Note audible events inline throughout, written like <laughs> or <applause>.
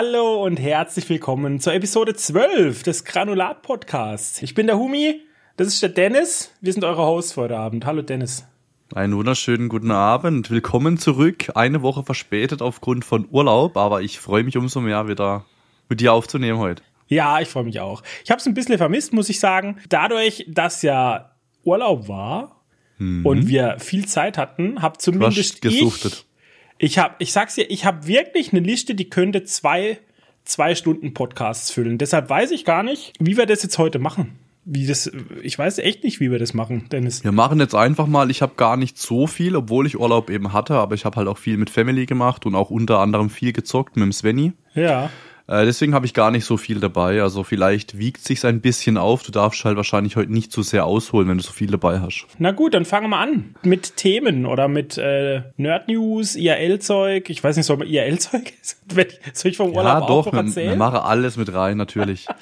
Hallo und herzlich willkommen zur Episode 12 des Granulat Podcasts. Ich bin der Humi, das ist der Dennis. Wir sind eure Hosts für heute Abend. Hallo Dennis. Einen wunderschönen guten Abend. Willkommen zurück. Eine Woche verspätet aufgrund von Urlaub, aber ich freue mich umso mehr wieder mit dir aufzunehmen heute. Ja, ich freue mich auch. Ich habe es ein bisschen vermisst, muss ich sagen. Dadurch, dass ja Urlaub war mhm. und wir viel Zeit hatten, habe zumindest gesuchtet. ich ich habe, ich sag's dir, ich habe wirklich eine Liste, die könnte zwei, zwei Stunden Podcasts füllen. Deshalb weiß ich gar nicht, wie wir das jetzt heute machen. Wie das, ich weiß echt nicht, wie wir das machen, Dennis. Wir machen jetzt einfach mal, ich habe gar nicht so viel, obwohl ich Urlaub eben hatte, aber ich habe halt auch viel mit Family gemacht und auch unter anderem viel gezockt mit dem Svenny. Ja. Äh, deswegen habe ich gar nicht so viel dabei. Also vielleicht wiegt sich's ein bisschen auf. Du darfst halt wahrscheinlich heute nicht zu sehr ausholen, wenn du so viel dabei hast. Na gut, dann fangen wir an mit Themen oder mit äh, Nerd News, IRL-Zeug. Ich weiß nicht, soll man IRL-Zeug? <laughs> soll ich vom Urlaub ja, doch, auch noch erzählen? Ja, doch, mache alles mit rein, natürlich. <laughs>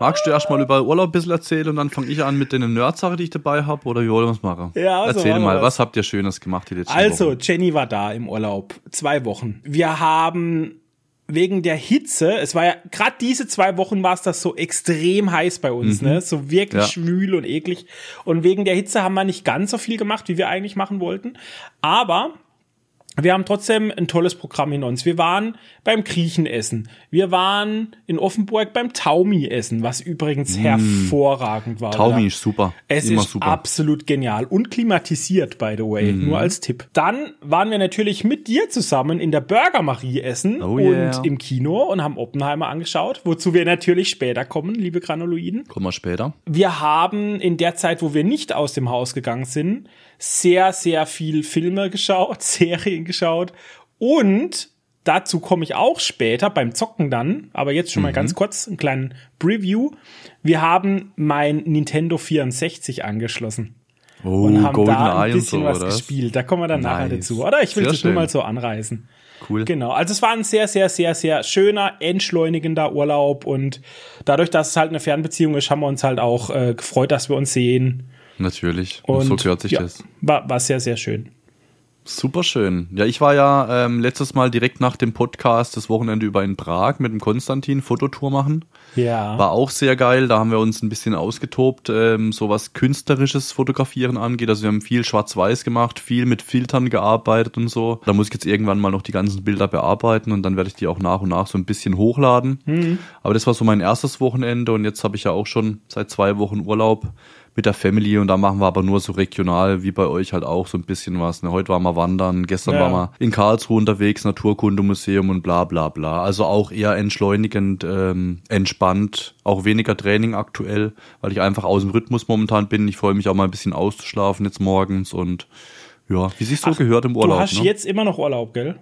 Magst du erstmal über Urlaub ein bisschen erzählen und dann fange ich an mit den Nerd-Sachen, die ich dabei habe? Oder wie wollen wir es machen? Ja, also Erzähl mal, was. was habt ihr Schönes gemacht die letzten Also, Wochen? Jenny war da im Urlaub. Zwei Wochen. Wir haben wegen der Hitze, es war ja gerade diese zwei Wochen war es das so extrem heiß bei uns, mhm. ne? So wirklich ja. schwül und eklig. Und wegen der Hitze haben wir nicht ganz so viel gemacht, wie wir eigentlich machen wollten. Aber wir haben trotzdem ein tolles Programm in uns. Wir waren beim Griechen essen. Wir waren in Offenburg beim Taumi essen, was übrigens mm. hervorragend war. Taumi oder? ist super. Es Immer ist super. absolut genial und klimatisiert, by the way, mm. nur als Tipp. Dann waren wir natürlich mit dir zusammen in der Burger Marie essen oh, yeah. und im Kino und haben Oppenheimer angeschaut, wozu wir natürlich später kommen, liebe Granuloiden. Kommen wir später. Wir haben in der Zeit, wo wir nicht aus dem Haus gegangen sind, sehr, sehr viel Filme geschaut, <laughs> Serien geschaut und dazu komme ich auch später beim Zocken dann, aber jetzt schon mal mhm. ganz kurz einen kleinen Preview. Wir haben mein Nintendo 64 angeschlossen. Oh, und haben Golden da ein bisschen so, was oder? gespielt. Da kommen wir dann nice. nachher dazu. Oder ich will sehr das schön. nur mal so anreißen. Cool. Genau. Also es war ein sehr, sehr, sehr, sehr schöner, entschleunigender Urlaub und dadurch, dass es halt eine Fernbeziehung ist, haben wir uns halt auch äh, gefreut, dass wir uns sehen. Natürlich. Und, so gehört sich ja, das. War, war sehr, sehr schön. Super schön. Ja, ich war ja ähm, letztes Mal direkt nach dem Podcast das Wochenende über in Prag mit dem Konstantin Fototour machen. Ja. War auch sehr geil. Da haben wir uns ein bisschen ausgetobt, ähm, so was künstlerisches Fotografieren angeht. Also wir haben viel Schwarz-Weiß gemacht, viel mit Filtern gearbeitet und so. Da muss ich jetzt irgendwann mal noch die ganzen Bilder bearbeiten und dann werde ich die auch nach und nach so ein bisschen hochladen. Mhm. Aber das war so mein erstes Wochenende und jetzt habe ich ja auch schon seit zwei Wochen Urlaub mit der Family und da machen wir aber nur so regional, wie bei euch halt auch so ein bisschen was. Ne? Heute waren wir wandern, gestern ja. waren wir in Karlsruhe unterwegs, Naturkundemuseum und bla bla bla. Also auch eher entschleunigend, ähm, entspannt, auch weniger Training aktuell, weil ich einfach aus dem Rhythmus momentan bin. Ich freue mich auch mal ein bisschen auszuschlafen jetzt morgens und ja, wie sich so Ach, gehört im Urlaub. Du hast ne? jetzt immer noch Urlaub, gell?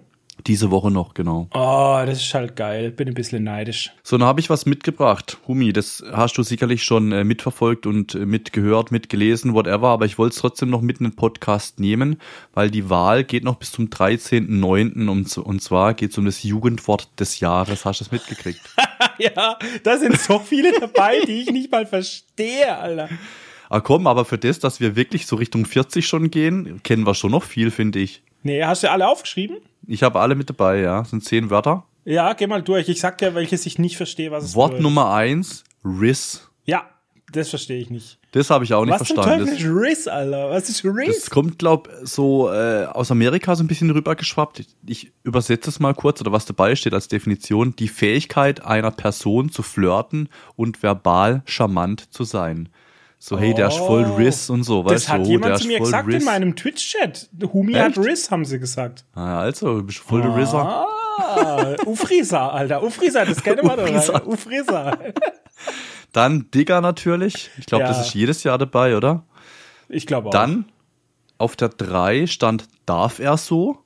Diese Woche noch, genau. Oh, das ist halt geil. Bin ein bisschen neidisch. So, dann habe ich was mitgebracht. Humi, das hast du sicherlich schon äh, mitverfolgt und äh, mitgehört, mitgelesen, whatever. Aber ich wollte es trotzdem noch mit in den Podcast nehmen, weil die Wahl geht noch bis zum 13.09. Und, und zwar geht es um das Jugendwort des Jahres. Hast du das mitgekriegt? <laughs> ja, da sind so viele dabei, die ich nicht mal verstehe, Alter. Ah komm, aber für das, dass wir wirklich so Richtung 40 schon gehen, kennen wir schon noch viel, finde ich. Nee, hast du alle aufgeschrieben? Ich habe alle mit dabei, ja. Das sind zehn Wörter. Ja, geh mal durch. Ich sag dir, welches ich nicht verstehe, was es Wort bedeutet. Nummer eins, Riss. Ja, das verstehe ich nicht. Das habe ich auch nicht was verstanden. Was ist Riss, Alter? Was ist Riss? Das kommt, glaub so äh, aus Amerika so ein bisschen rübergeschwappt. Ich, ich übersetze es mal kurz oder was dabei steht als Definition. Die Fähigkeit einer Person zu flirten und verbal charmant zu sein. So, hey, der ist voll oh. Riss und so, weißt du? Das hat oh, jemand zu mir gesagt Riss. in meinem Twitch-Chat. Humi Echt? hat Riss, haben sie gesagt. Ah, also, du bist voll der Risser. <laughs> Ah, Ufrisa, Alter. Ufrisa, das kennt man doch. Ufrisa. Dann Digger natürlich. Ich glaube, ja. das ist jedes Jahr dabei, oder? Ich glaube auch. Dann auf der 3 stand, darf er so?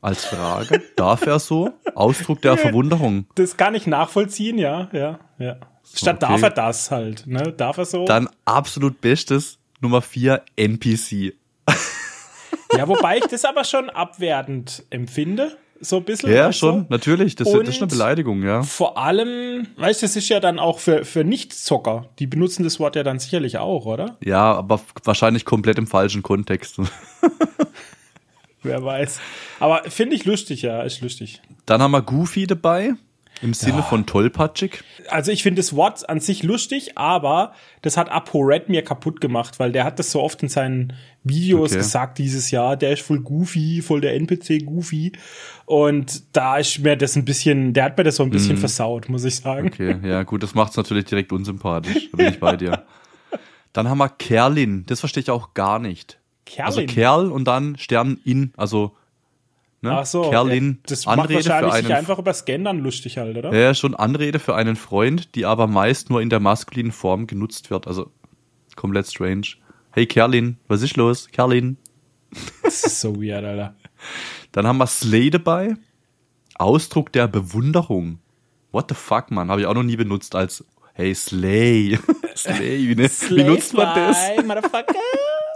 Als Frage. <laughs> darf er so? Ausdruck der Verwunderung. Das kann ich nachvollziehen, ja, ja, ja. Statt okay. darf er das halt, ne? Darf er so? Dann absolut bestes Nummer vier NPC. <laughs> ja, wobei ich das aber schon abwertend empfinde. So ein bisschen. Ja, schon, so. natürlich. Das, das, ist eine Beleidigung, ja. Vor allem, weißt du, das ist ja dann auch für, für Nicht-Zocker. Die benutzen das Wort ja dann sicherlich auch, oder? Ja, aber wahrscheinlich komplett im falschen Kontext. <laughs> Wer weiß. Aber finde ich lustig, ja, ist lustig. Dann haben wir Goofy dabei. Im Sinne ja. von tollpatschig? Also ich finde das Wort an sich lustig, aber das hat ApoRed mir kaputt gemacht, weil der hat das so oft in seinen Videos okay. gesagt dieses Jahr, der ist voll goofy, voll der NPC goofy. Und da ist mir das ein bisschen, der hat mir das so ein bisschen mm. versaut, muss ich sagen. Okay, ja gut, das macht's natürlich direkt unsympathisch. Da bin ich <laughs> bei dir. Dann haben wir Kerlin, das verstehe ich auch gar nicht. Kerlin? Also Kerl und dann Stern in, also Ne? Ach so, Kerlin, das Anrede macht wahrscheinlich für einen, sich einfach über Scannern lustig halt, oder? Ja, schon Anrede für einen Freund, die aber meist nur in der maskulinen Form genutzt wird. Also komplett strange. Hey Kerlin, was ist los? Kerlin. Das ist so weird, Alter. <laughs> Dann haben wir Slay dabei. Ausdruck der Bewunderung. What the fuck, man? Habe ich auch noch nie benutzt als Hey Slay. <laughs> Slay, wie, ne? Slay wie nutzt man das? Motherfucker.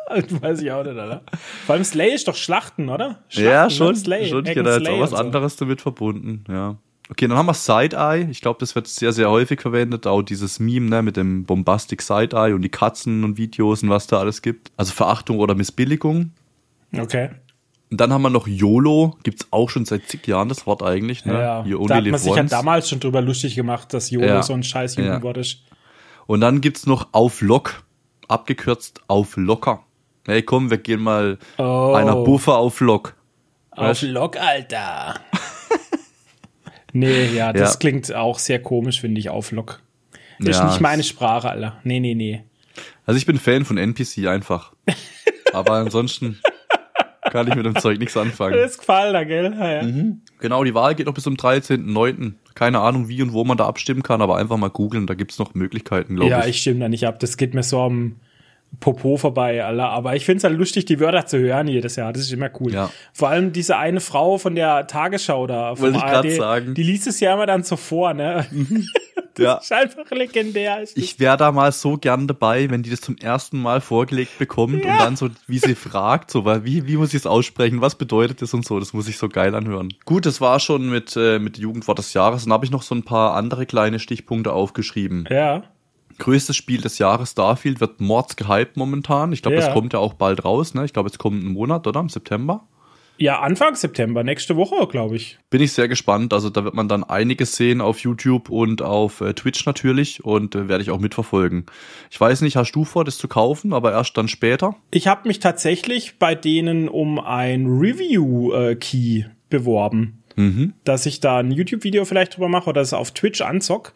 <laughs> Weiß ich auch nicht, oder? Vor allem Slay ist doch Schlachten, oder? Schlachten, ja, schon. Slay. schon. Ich hätte da jetzt auch was so. anderes damit verbunden, ja. Okay, dann haben wir Side-Eye. Ich glaube, das wird sehr, sehr häufig verwendet. Auch dieses Meme ne, mit dem Bombastic Side-Eye und die Katzen und Videos und was da alles gibt. Also Verachtung oder Missbilligung. Okay. Und dann haben wir noch YOLO. Gibt's auch schon seit zig Jahren das Wort eigentlich. Ne? Ja. Da hat man sich ja damals schon drüber lustig gemacht, dass YOLO ja. so ein scheiß Jugendwort ja. ist. Und dann gibt's noch auf Lock. Abgekürzt auf locker. Hey, komm, wir gehen mal oh. einer Buffer auf Lock. Auf Lock, Alter. <laughs> nee, ja, das ja. klingt auch sehr komisch, finde ich, auf Lock. Das ja. ist nicht meine Sprache, Alter. Nee, nee, nee. Also ich bin Fan von NPC einfach. <laughs> Aber ansonsten kann ich mit dem Zeug nichts anfangen. Das ist gefallen, da, gell? Ja, ja. Mhm. Genau, die Wahl geht noch bis zum 13.09. Keine Ahnung, wie und wo man da abstimmen kann, aber einfach mal googeln, da gibt's noch Möglichkeiten, glaube ich. Ja, ich stimme da nicht ab. Das geht mir so am Popo vorbei, Alter. Aber ich find's halt lustig, die Wörter zu hören jedes Jahr. Das ist immer cool. Ja. Vor allem diese eine Frau von der Tagesschau da. Wollte ich gerade sagen. Die liest es ja immer dann so vor, ne? Mhm. <laughs> ja. ist einfach legendär. Ist ich wäre da mal so gern dabei, wenn die das zum ersten Mal vorgelegt bekommt ja. und dann so, wie sie fragt, so, wie, wie muss ich es aussprechen, was bedeutet das und so, das muss ich so geil anhören. Gut, das war schon mit, äh, mit Jugendwort des Jahres. Dann habe ich noch so ein paar andere kleine Stichpunkte aufgeschrieben. Ja größtes Spiel des Jahres Starfield wird mords gehypt momentan. Ich glaube, ja. das kommt ja auch bald raus. Ne? Ich glaube, es kommt einen Monat, oder? Im September. Ja, Anfang September, nächste Woche, glaube ich. Bin ich sehr gespannt. Also da wird man dann einiges sehen auf YouTube und auf äh, Twitch natürlich und äh, werde ich auch mitverfolgen. Ich weiß nicht, hast du vor, das zu kaufen, aber erst dann später? Ich habe mich tatsächlich bei denen um ein Review-Key äh, beworben. Mhm. Dass ich da ein YouTube-Video vielleicht drüber mache oder es auf Twitch anzock.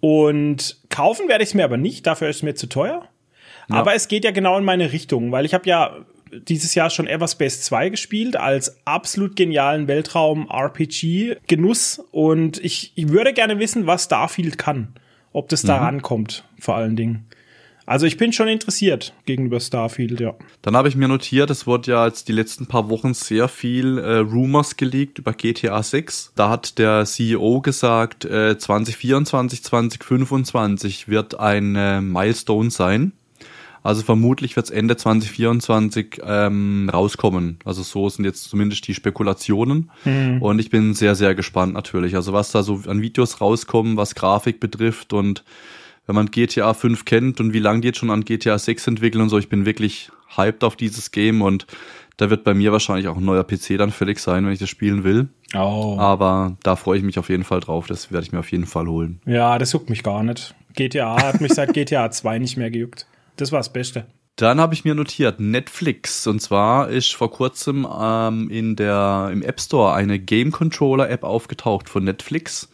Und kaufen werde ich es mir aber nicht, dafür ist es mir zu teuer. Ja. Aber es geht ja genau in meine Richtung, weil ich habe ja dieses Jahr schon Everspace 2 gespielt als absolut genialen Weltraum-RPG-Genuss und ich, ich würde gerne wissen, was Starfield kann. Ob das da mhm. rankommt, vor allen Dingen. Also ich bin schon interessiert gegenüber Starfield, ja. Dann habe ich mir notiert, es wurde ja jetzt die letzten paar Wochen sehr viel äh, Rumors geleakt über GTA 6. Da hat der CEO gesagt, äh, 2024, 2025 wird ein äh, Milestone sein. Also vermutlich wird es Ende 2024 ähm, rauskommen. Also so sind jetzt zumindest die Spekulationen. Mhm. Und ich bin sehr, sehr gespannt natürlich. Also was da so an Videos rauskommen, was Grafik betrifft und wenn man GTA 5 kennt und wie lange die jetzt schon an GTA 6 entwickeln und so, ich bin wirklich hyped auf dieses Game und da wird bei mir wahrscheinlich auch ein neuer PC dann fällig sein, wenn ich das spielen will. Oh. Aber da freue ich mich auf jeden Fall drauf. Das werde ich mir auf jeden Fall holen. Ja, das juckt mich gar nicht. GTA hat mich seit GTA 2 <laughs> nicht mehr gejuckt. Das war das Beste. Dann habe ich mir notiert Netflix und zwar ist vor kurzem ähm, in der im App Store eine Game Controller App aufgetaucht von Netflix.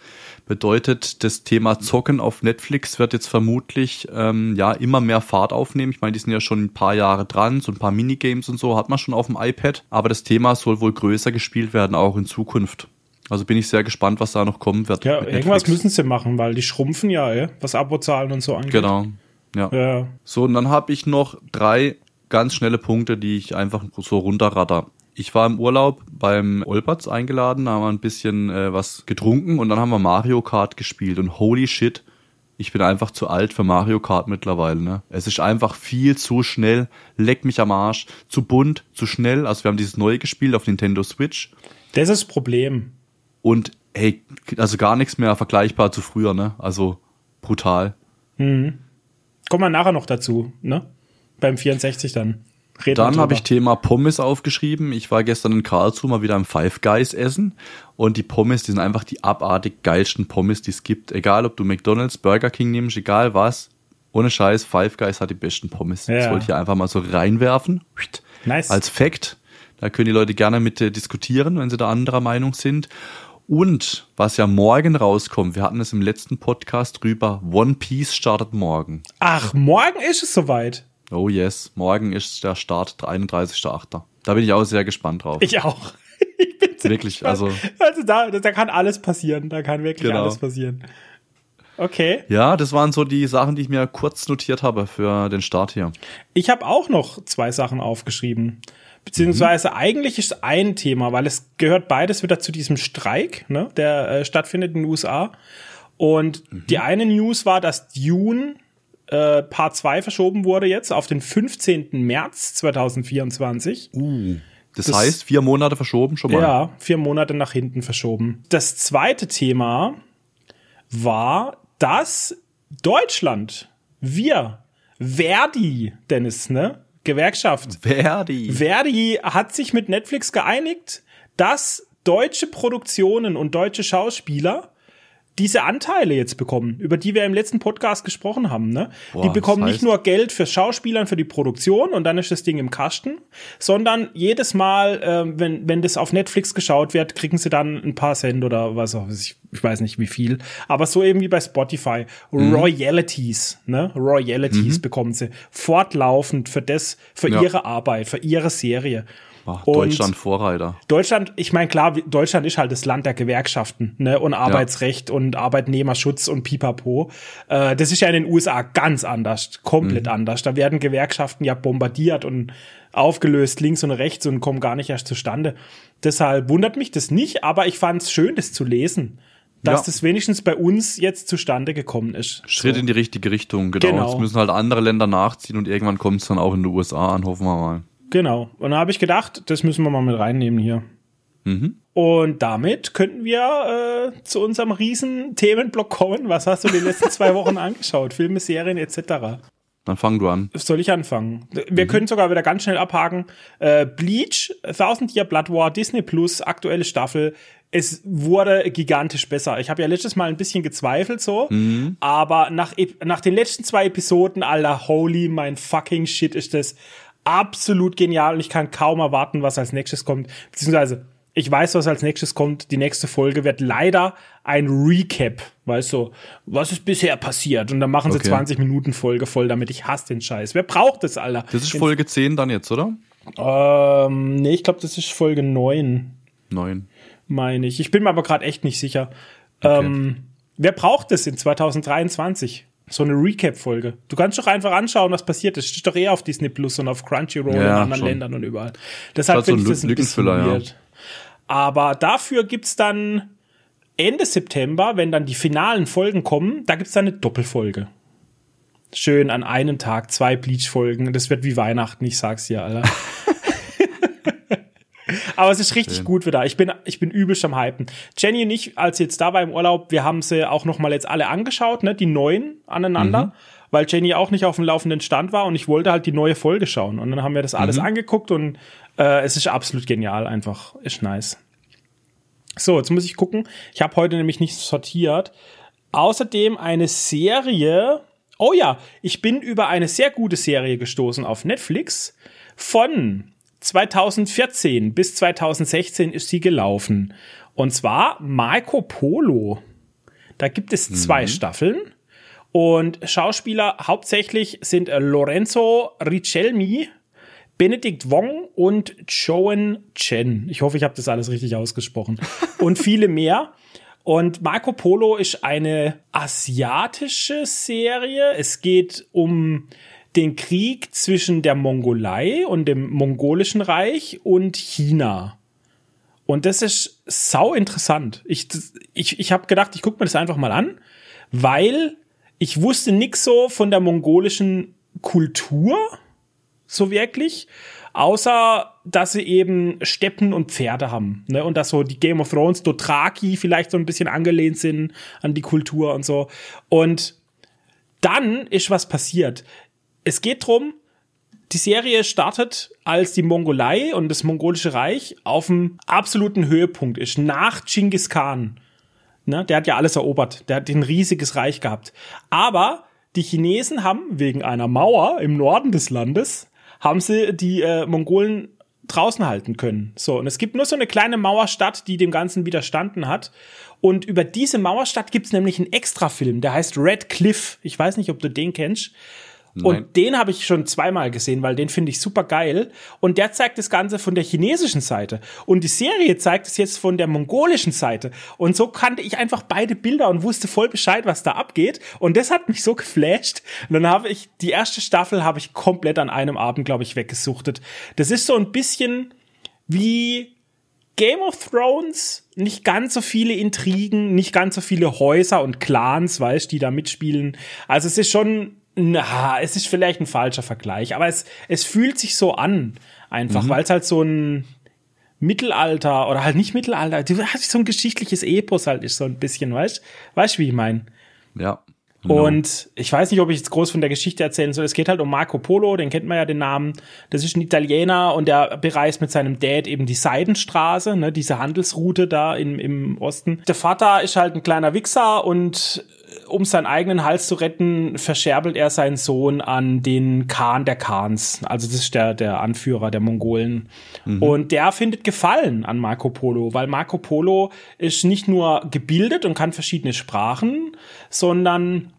Bedeutet, das Thema Zocken auf Netflix wird jetzt vermutlich ähm, ja immer mehr Fahrt aufnehmen. Ich meine, die sind ja schon ein paar Jahre dran, so ein paar Minigames und so hat man schon auf dem iPad, aber das Thema soll wohl größer gespielt werden, auch in Zukunft. Also bin ich sehr gespannt, was da noch kommen wird. Ja, irgendwas müssen sie machen, weil die schrumpfen ja, ey, was Abozahlen und so angeht. Genau. Ja. ja. So, und dann habe ich noch drei ganz schnelle Punkte, die ich einfach so runterratter. Ich war im Urlaub beim Olpertz eingeladen, da haben wir ein bisschen äh, was getrunken und dann haben wir Mario Kart gespielt und holy shit, ich bin einfach zu alt für Mario Kart mittlerweile. Ne? Es ist einfach viel zu schnell, leck mich am Arsch, zu bunt, zu schnell. Also wir haben dieses neue gespielt auf Nintendo Switch. Das ist das Problem. Und hey, also gar nichts mehr vergleichbar zu früher, ne? Also brutal. Mhm. Kommen wir nachher noch dazu, ne? Beim 64 dann. Red Dann habe ich Thema Pommes aufgeschrieben. Ich war gestern in Karlsruhe mal wieder im Five Guys essen und die Pommes, die sind einfach die abartig geilsten Pommes, die es gibt. Egal, ob du McDonald's, Burger King nimmst, egal was. Ohne Scheiß, Five Guys hat die besten Pommes. Ja. Das wollte ich hier einfach mal so reinwerfen. Nice. Als Fact. Da können die Leute gerne mit äh, diskutieren, wenn sie da anderer Meinung sind. Und was ja morgen rauskommt, wir hatten es im letzten Podcast drüber, One Piece startet morgen. Ach, morgen ist es soweit. Oh yes, morgen ist der Start, der 31.8. Da bin ich auch sehr gespannt drauf. Ich auch. <laughs> Ich bin wirklich, gespannt. also also da, da kann alles passieren, da kann wirklich genau. alles passieren. Okay. Ja, das waren so die Sachen, die ich mir kurz notiert habe für den Start hier. Ich habe auch noch zwei Sachen aufgeschrieben. Beziehungsweise mhm. eigentlich ist ein Thema, weil es gehört beides wieder zu diesem Streik, ne, der äh, stattfindet in den USA. Und mhm. die eine News war, dass Dune äh, Part 2 verschoben wurde jetzt auf den 15. März 2024. Uh. Das, das, heißt, vier Monate verschoben schon mal. Ja, vier Monate nach hinten verschoben. Das zweite Thema war, dass Deutschland, wir, Verdi, Dennis, ne? Gewerkschaft. Verdi. Verdi hat sich mit Netflix geeinigt, dass deutsche Produktionen und deutsche Schauspieler diese Anteile jetzt bekommen, über die wir im letzten Podcast gesprochen haben. Ne? Boah, die bekommen das heißt nicht nur Geld für Schauspielern, für die Produktion und dann ist das Ding im Kasten, sondern jedes Mal, äh, wenn, wenn das auf Netflix geschaut wird, kriegen sie dann ein paar Cent oder was auch, ich, ich weiß nicht wie viel. Aber so eben wie bei Spotify. Mhm. Royalties, ne? Royalties mhm. bekommen sie fortlaufend für das, für ja. ihre Arbeit, für ihre Serie. Ach, Deutschland Vorreiter. Deutschland, ich meine, klar, Deutschland ist halt das Land der Gewerkschaften ne? und Arbeitsrecht ja. und Arbeitnehmerschutz und pipapo. Äh, das ist ja in den USA ganz anders, komplett mhm. anders. Da werden Gewerkschaften ja bombardiert und aufgelöst links und rechts und kommen gar nicht erst zustande. Deshalb wundert mich das nicht, aber ich fand es schön, das zu lesen dass ja. das wenigstens bei uns jetzt zustande gekommen ist. Schritt so. in die richtige Richtung, genau. genau. Jetzt müssen halt andere Länder nachziehen und irgendwann kommt es dann auch in den USA an, hoffen wir mal. Genau. Und da habe ich gedacht, das müssen wir mal mit reinnehmen hier. Mhm. Und damit könnten wir äh, zu unserem riesen Themenblock kommen. Was hast du die letzten zwei Wochen <laughs> angeschaut? Filme, Serien etc. Dann fang du an. Soll ich anfangen? Wir mhm. können sogar wieder ganz schnell abhaken. Äh, Bleach, Thousand Year Blood War, Disney Plus, aktuelle Staffel. Es wurde gigantisch besser. Ich habe ja letztes Mal ein bisschen gezweifelt so, mhm. aber nach, nach den letzten zwei Episoden, aller holy mein fucking shit ist das absolut genial und ich kann kaum erwarten, was als nächstes kommt. Beziehungsweise, ich weiß, was als nächstes kommt. Die nächste Folge wird leider ein Recap, weißt du, was ist bisher passiert? Und dann machen sie okay. 20 Minuten Folge voll, damit ich hasse den Scheiß. Wer braucht das, Alter? Das ist Folge 10 dann jetzt, oder? Ähm, nee, ich glaube, das ist Folge 9. 9. Meine ich. Ich bin mir aber gerade echt nicht sicher. Okay. Ähm, wer braucht das in 2023? So eine Recap-Folge. Du kannst doch einfach anschauen, was passiert ist. Steht doch eher auf Disney Plus und auf Crunchyroll ja, in anderen schon. Ländern und überall. Deshalb finde so ich das ein bisschen weird. Ja. Aber dafür gibt's dann Ende September, wenn dann die finalen Folgen kommen, da gibt's dann eine Doppelfolge. Schön an einem Tag zwei Bleach-Folgen. Das wird wie Weihnachten, ich sag's dir, Alter. <laughs> Aber es ist richtig Schön. gut wieder. Ich bin, ich bin übelst am Hypen. Jenny und ich, als sie jetzt da war im Urlaub, wir haben sie auch noch mal jetzt alle angeschaut, ne, die neuen aneinander. Mhm. Weil Jenny auch nicht auf dem laufenden Stand war und ich wollte halt die neue Folge schauen. Und dann haben wir das alles mhm. angeguckt und äh, es ist absolut genial, einfach. Ist nice. So, jetzt muss ich gucken. Ich habe heute nämlich nicht sortiert. Außerdem eine Serie. Oh ja, ich bin über eine sehr gute Serie gestoßen auf Netflix von 2014 bis 2016 ist sie gelaufen. Und zwar Marco Polo. Da gibt es zwei mhm. Staffeln. Und Schauspieler hauptsächlich sind Lorenzo Richelmi, Benedikt Wong und Joan Chen. Ich hoffe, ich habe das alles richtig ausgesprochen. <laughs> Und viele mehr. Und Marco Polo ist eine asiatische Serie. Es geht um den Krieg zwischen der Mongolei und dem mongolischen Reich und China. Und das ist sau interessant. Ich, ich, ich habe gedacht, ich gucke mir das einfach mal an, weil ich wusste nix so von der mongolischen Kultur, so wirklich, außer dass sie eben Steppen und Pferde haben. Ne? Und dass so die Game of Thrones Dothraki vielleicht so ein bisschen angelehnt sind an die Kultur und so. Und dann ist was passiert es geht drum, die Serie startet, als die Mongolei und das mongolische Reich auf dem absoluten Höhepunkt ist, nach Genghis Khan. Ne? Der hat ja alles erobert. Der hat ein riesiges Reich gehabt. Aber die Chinesen haben wegen einer Mauer im Norden des Landes, haben sie die äh, Mongolen draußen halten können. So, und es gibt nur so eine kleine Mauerstadt, die dem Ganzen widerstanden hat. Und über diese Mauerstadt gibt's nämlich einen Extrafilm, der heißt Red Cliff. Ich weiß nicht, ob du den kennst. Nein. Und den habe ich schon zweimal gesehen, weil den finde ich super geil. Und der zeigt das Ganze von der chinesischen Seite. Und die Serie zeigt es jetzt von der mongolischen Seite. Und so kannte ich einfach beide Bilder und wusste voll Bescheid, was da abgeht. Und das hat mich so geflasht. Und dann habe ich, die erste Staffel habe ich komplett an einem Abend, glaube ich, weggesuchtet. Das ist so ein bisschen wie Game of Thrones, nicht ganz so viele Intrigen, nicht ganz so viele Häuser und Clans, weißt, die da mitspielen. Also es ist schon na, es ist vielleicht ein falscher Vergleich, aber es, es fühlt sich so an, einfach, mhm. weil es halt so ein Mittelalter oder halt nicht Mittelalter, du hast so ein geschichtliches Epos halt ist so ein bisschen, weißt weißt wie ich meine? Ja. Genau. Und ich weiß nicht, ob ich jetzt groß von der Geschichte erzählen soll. Es geht halt um Marco Polo, den kennt man ja den Namen. Das ist ein Italiener und der bereist mit seinem Dad eben die Seidenstraße, ne, diese Handelsroute da im, im Osten. Der Vater ist halt ein kleiner Wichser und um seinen eigenen Hals zu retten, verscherbelt er seinen Sohn an den Khan der Khans. Also das ist der, der Anführer der Mongolen. Mhm. Und der findet Gefallen an Marco Polo, weil Marco Polo ist nicht nur gebildet und kann verschiedene Sprachen, sondern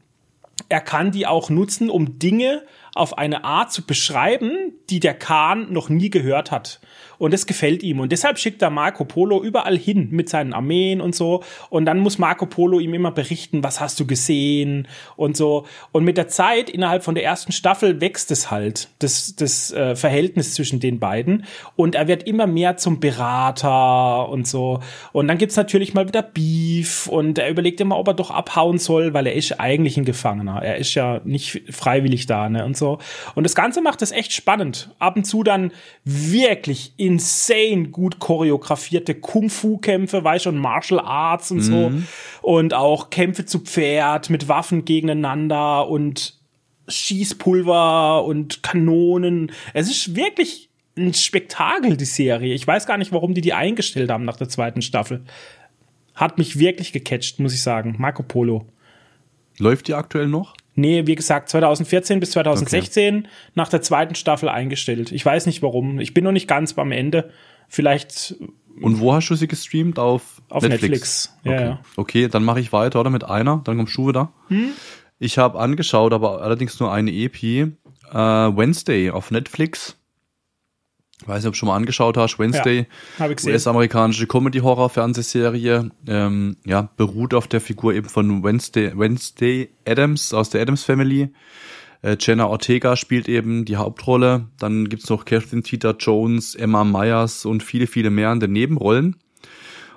er kann die auch nutzen, um Dinge auf eine Art zu beschreiben, die der Khan noch nie gehört hat. Und das gefällt ihm. Und deshalb schickt er Marco Polo überall hin mit seinen Armeen und so. Und dann muss Marco Polo ihm immer berichten, was hast du gesehen und so. Und mit der Zeit, innerhalb von der ersten Staffel, wächst es halt, das, das äh, Verhältnis zwischen den beiden. Und er wird immer mehr zum Berater und so. Und dann gibt's natürlich mal wieder Beef. Und er überlegt immer, ob er doch abhauen soll, weil er ist eigentlich ein Gefangener. Er ist ja nicht freiwillig da, ne? Und so. Und das Ganze macht es echt spannend. Ab und zu dann wirklich insane gut choreografierte Kung-Fu-Kämpfe, weißt schon, Martial Arts und so. Mhm. Und auch Kämpfe zu Pferd mit Waffen gegeneinander und Schießpulver und Kanonen. Es ist wirklich ein Spektakel, die Serie. Ich weiß gar nicht, warum die die eingestellt haben nach der zweiten Staffel. Hat mich wirklich gecatcht, muss ich sagen. Marco Polo. Läuft die aktuell noch? Nee, wie gesagt, 2014 bis 2016 okay. nach der zweiten Staffel eingestellt. Ich weiß nicht warum. Ich bin noch nicht ganz beim Ende. Vielleicht. Und wo hast du sie gestreamt? Auf, auf Netflix. Netflix. Ja, okay. ja. okay, dann mache ich weiter, oder? Mit einer, dann kommt Schuhe da. Hm? Ich habe angeschaut, aber allerdings nur eine EP. Äh, Wednesday auf Netflix weiß nicht, ob du schon mal angeschaut hast, Wednesday, ja, US-amerikanische Comedy-Horror-Fernsehserie, ähm, ja, beruht auf der Figur eben von Wednesday, Wednesday Adams aus der Adams Family. Äh, Jenna Ortega spielt eben die Hauptrolle. Dann gibt's noch Catherine Tita Jones, Emma Myers und viele, viele mehr in den Nebenrollen.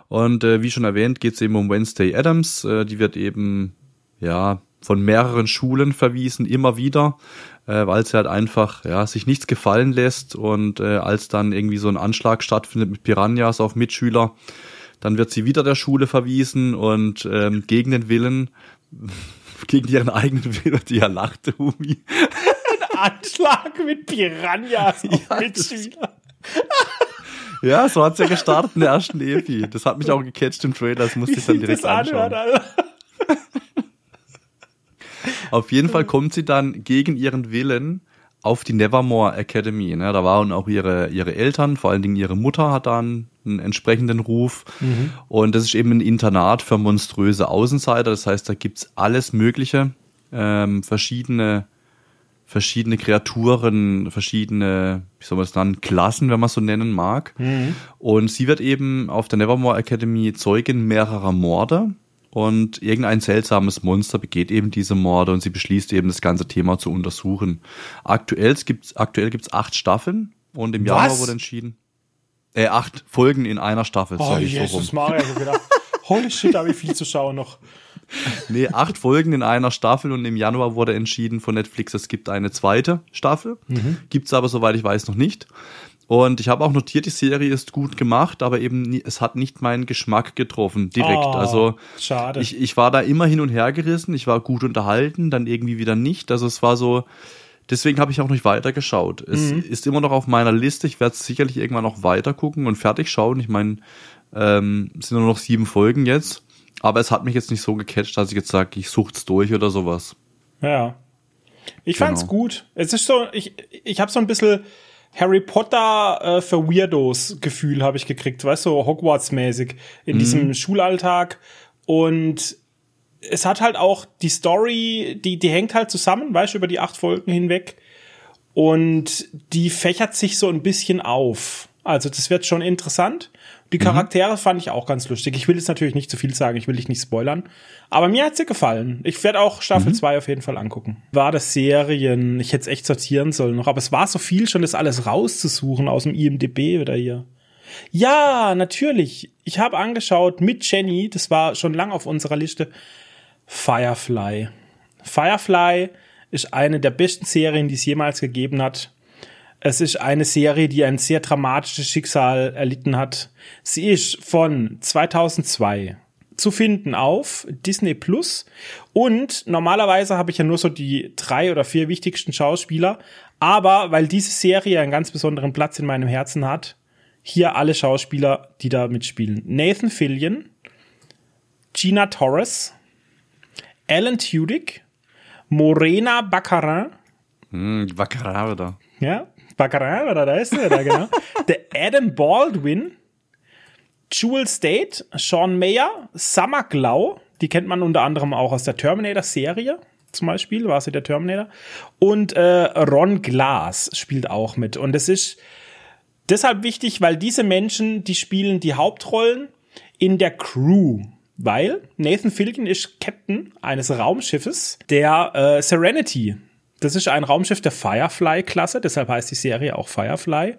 Und äh, wie schon erwähnt, geht's eben um Wednesday Adams. Äh, die wird eben ja von mehreren Schulen verwiesen, immer wieder äh, weil sie halt einfach ja sich nichts gefallen lässt und äh, als dann irgendwie so ein Anschlag stattfindet mit Piranhas auf Mitschüler, dann wird sie wieder der Schule verwiesen und ähm, gegen den Willen, <laughs> gegen ihren eigenen Willen, die ja lachte, Humi. Ein Anschlag mit Piranhas auf <laughs> ja, Mitschüler. <laughs> Ja, so hat's ja gestartet in der ersten Epi. Das hat mich auch gecatcht im Trailer, das musste ich dann direkt anschauen. Anhört, auf jeden Fall kommt sie dann gegen ihren Willen auf die Nevermore Academy. Ne? Da waren auch ihre, ihre Eltern, vor allen Dingen ihre Mutter hat dann einen entsprechenden Ruf. Mhm. Und das ist eben ein Internat für monströse Außenseiter. Das heißt, da gibt's alles Mögliche, ähm, verschiedene, verschiedene Kreaturen, verschiedene, wie soll man es dann, Klassen, wenn man so nennen mag. Mhm. Und sie wird eben auf der Nevermore Academy Zeugin mehrerer Morde und irgendein seltsames Monster begeht eben diese Morde und sie beschließt eben das ganze Thema zu untersuchen. Aktuell gibt's aktuell gibt's acht Staffeln und im Was? Januar wurde entschieden. Äh, acht Folgen in einer Staffel. Oh, Jesus so Maria, ich hab gedacht, <laughs> holy shit, da habe ich viel zu schauen noch. Nee, acht Folgen in einer Staffel und im Januar wurde entschieden von Netflix, es gibt eine zweite Staffel. Mhm. Gibt's aber, soweit ich weiß, noch nicht. Und ich habe auch notiert, die Serie ist gut gemacht, aber eben nie, es hat nicht meinen Geschmack getroffen, direkt. Oh, also schade. Ich, ich war da immer hin und her gerissen, ich war gut unterhalten, dann irgendwie wieder nicht. Also es war so, Deswegen habe ich auch nicht weitergeschaut. Es mhm. ist immer noch auf meiner Liste. Ich werde es sicherlich irgendwann noch weiter gucken und fertig schauen. Ich meine, ähm, es sind nur noch sieben Folgen jetzt. Aber es hat mich jetzt nicht so gecatcht, dass ich jetzt sage, ich sucht's durch oder sowas. Ja. Ich fand's genau. gut. Es ist so, ich, ich habe so ein bisschen Harry Potter äh, für Weirdos Gefühl habe ich gekriegt, weißt du, so Hogwarts-mäßig in mhm. diesem Schulalltag. Und es hat halt auch die Story, die, die hängt halt zusammen, weißt du, über die acht Folgen hinweg. Und die fächert sich so ein bisschen auf. Also das wird schon interessant. Die mhm. Charaktere mhm. fand ich auch ganz lustig. Ich will jetzt natürlich nicht zu viel sagen, ich will dich nicht spoilern. Aber mir hat sie gefallen. Ich werde auch Staffel 2 mhm. auf jeden Fall angucken. War das Serien, ich hätte es echt sortieren sollen noch, aber es war so viel schon, das alles rauszusuchen aus dem IMDB wieder hier. Ja, natürlich. Ich habe angeschaut mit Jenny, das war schon lang auf unserer Liste, Firefly. Firefly ist eine der besten Serien, die es jemals gegeben hat. Es ist eine Serie, die ein sehr dramatisches Schicksal erlitten hat. Sie ist von 2002 zu finden auf Disney Plus und normalerweise habe ich ja nur so die drei oder vier wichtigsten Schauspieler, aber weil diese Serie einen ganz besonderen Platz in meinem Herzen hat, hier alle Schauspieler, die da mitspielen. Nathan Fillion, Gina Torres, Alan Tudyk, Morena Baccarin. Mm, Baccarin oder? Ja, Baccarin oder da ist er da, genau. <laughs> der Adam Baldwin, Jewel State, Sean Mayer, Summer Glau, die kennt man unter anderem auch aus der Terminator-Serie zum Beispiel, war sie der Terminator. Und äh, Ron Glass spielt auch mit. Und es ist deshalb wichtig, weil diese Menschen, die spielen die Hauptrollen in der Crew weil Nathan Fillion ist Captain eines Raumschiffes, der äh, Serenity. Das ist ein Raumschiff der Firefly-Klasse, deshalb heißt die Serie auch Firefly.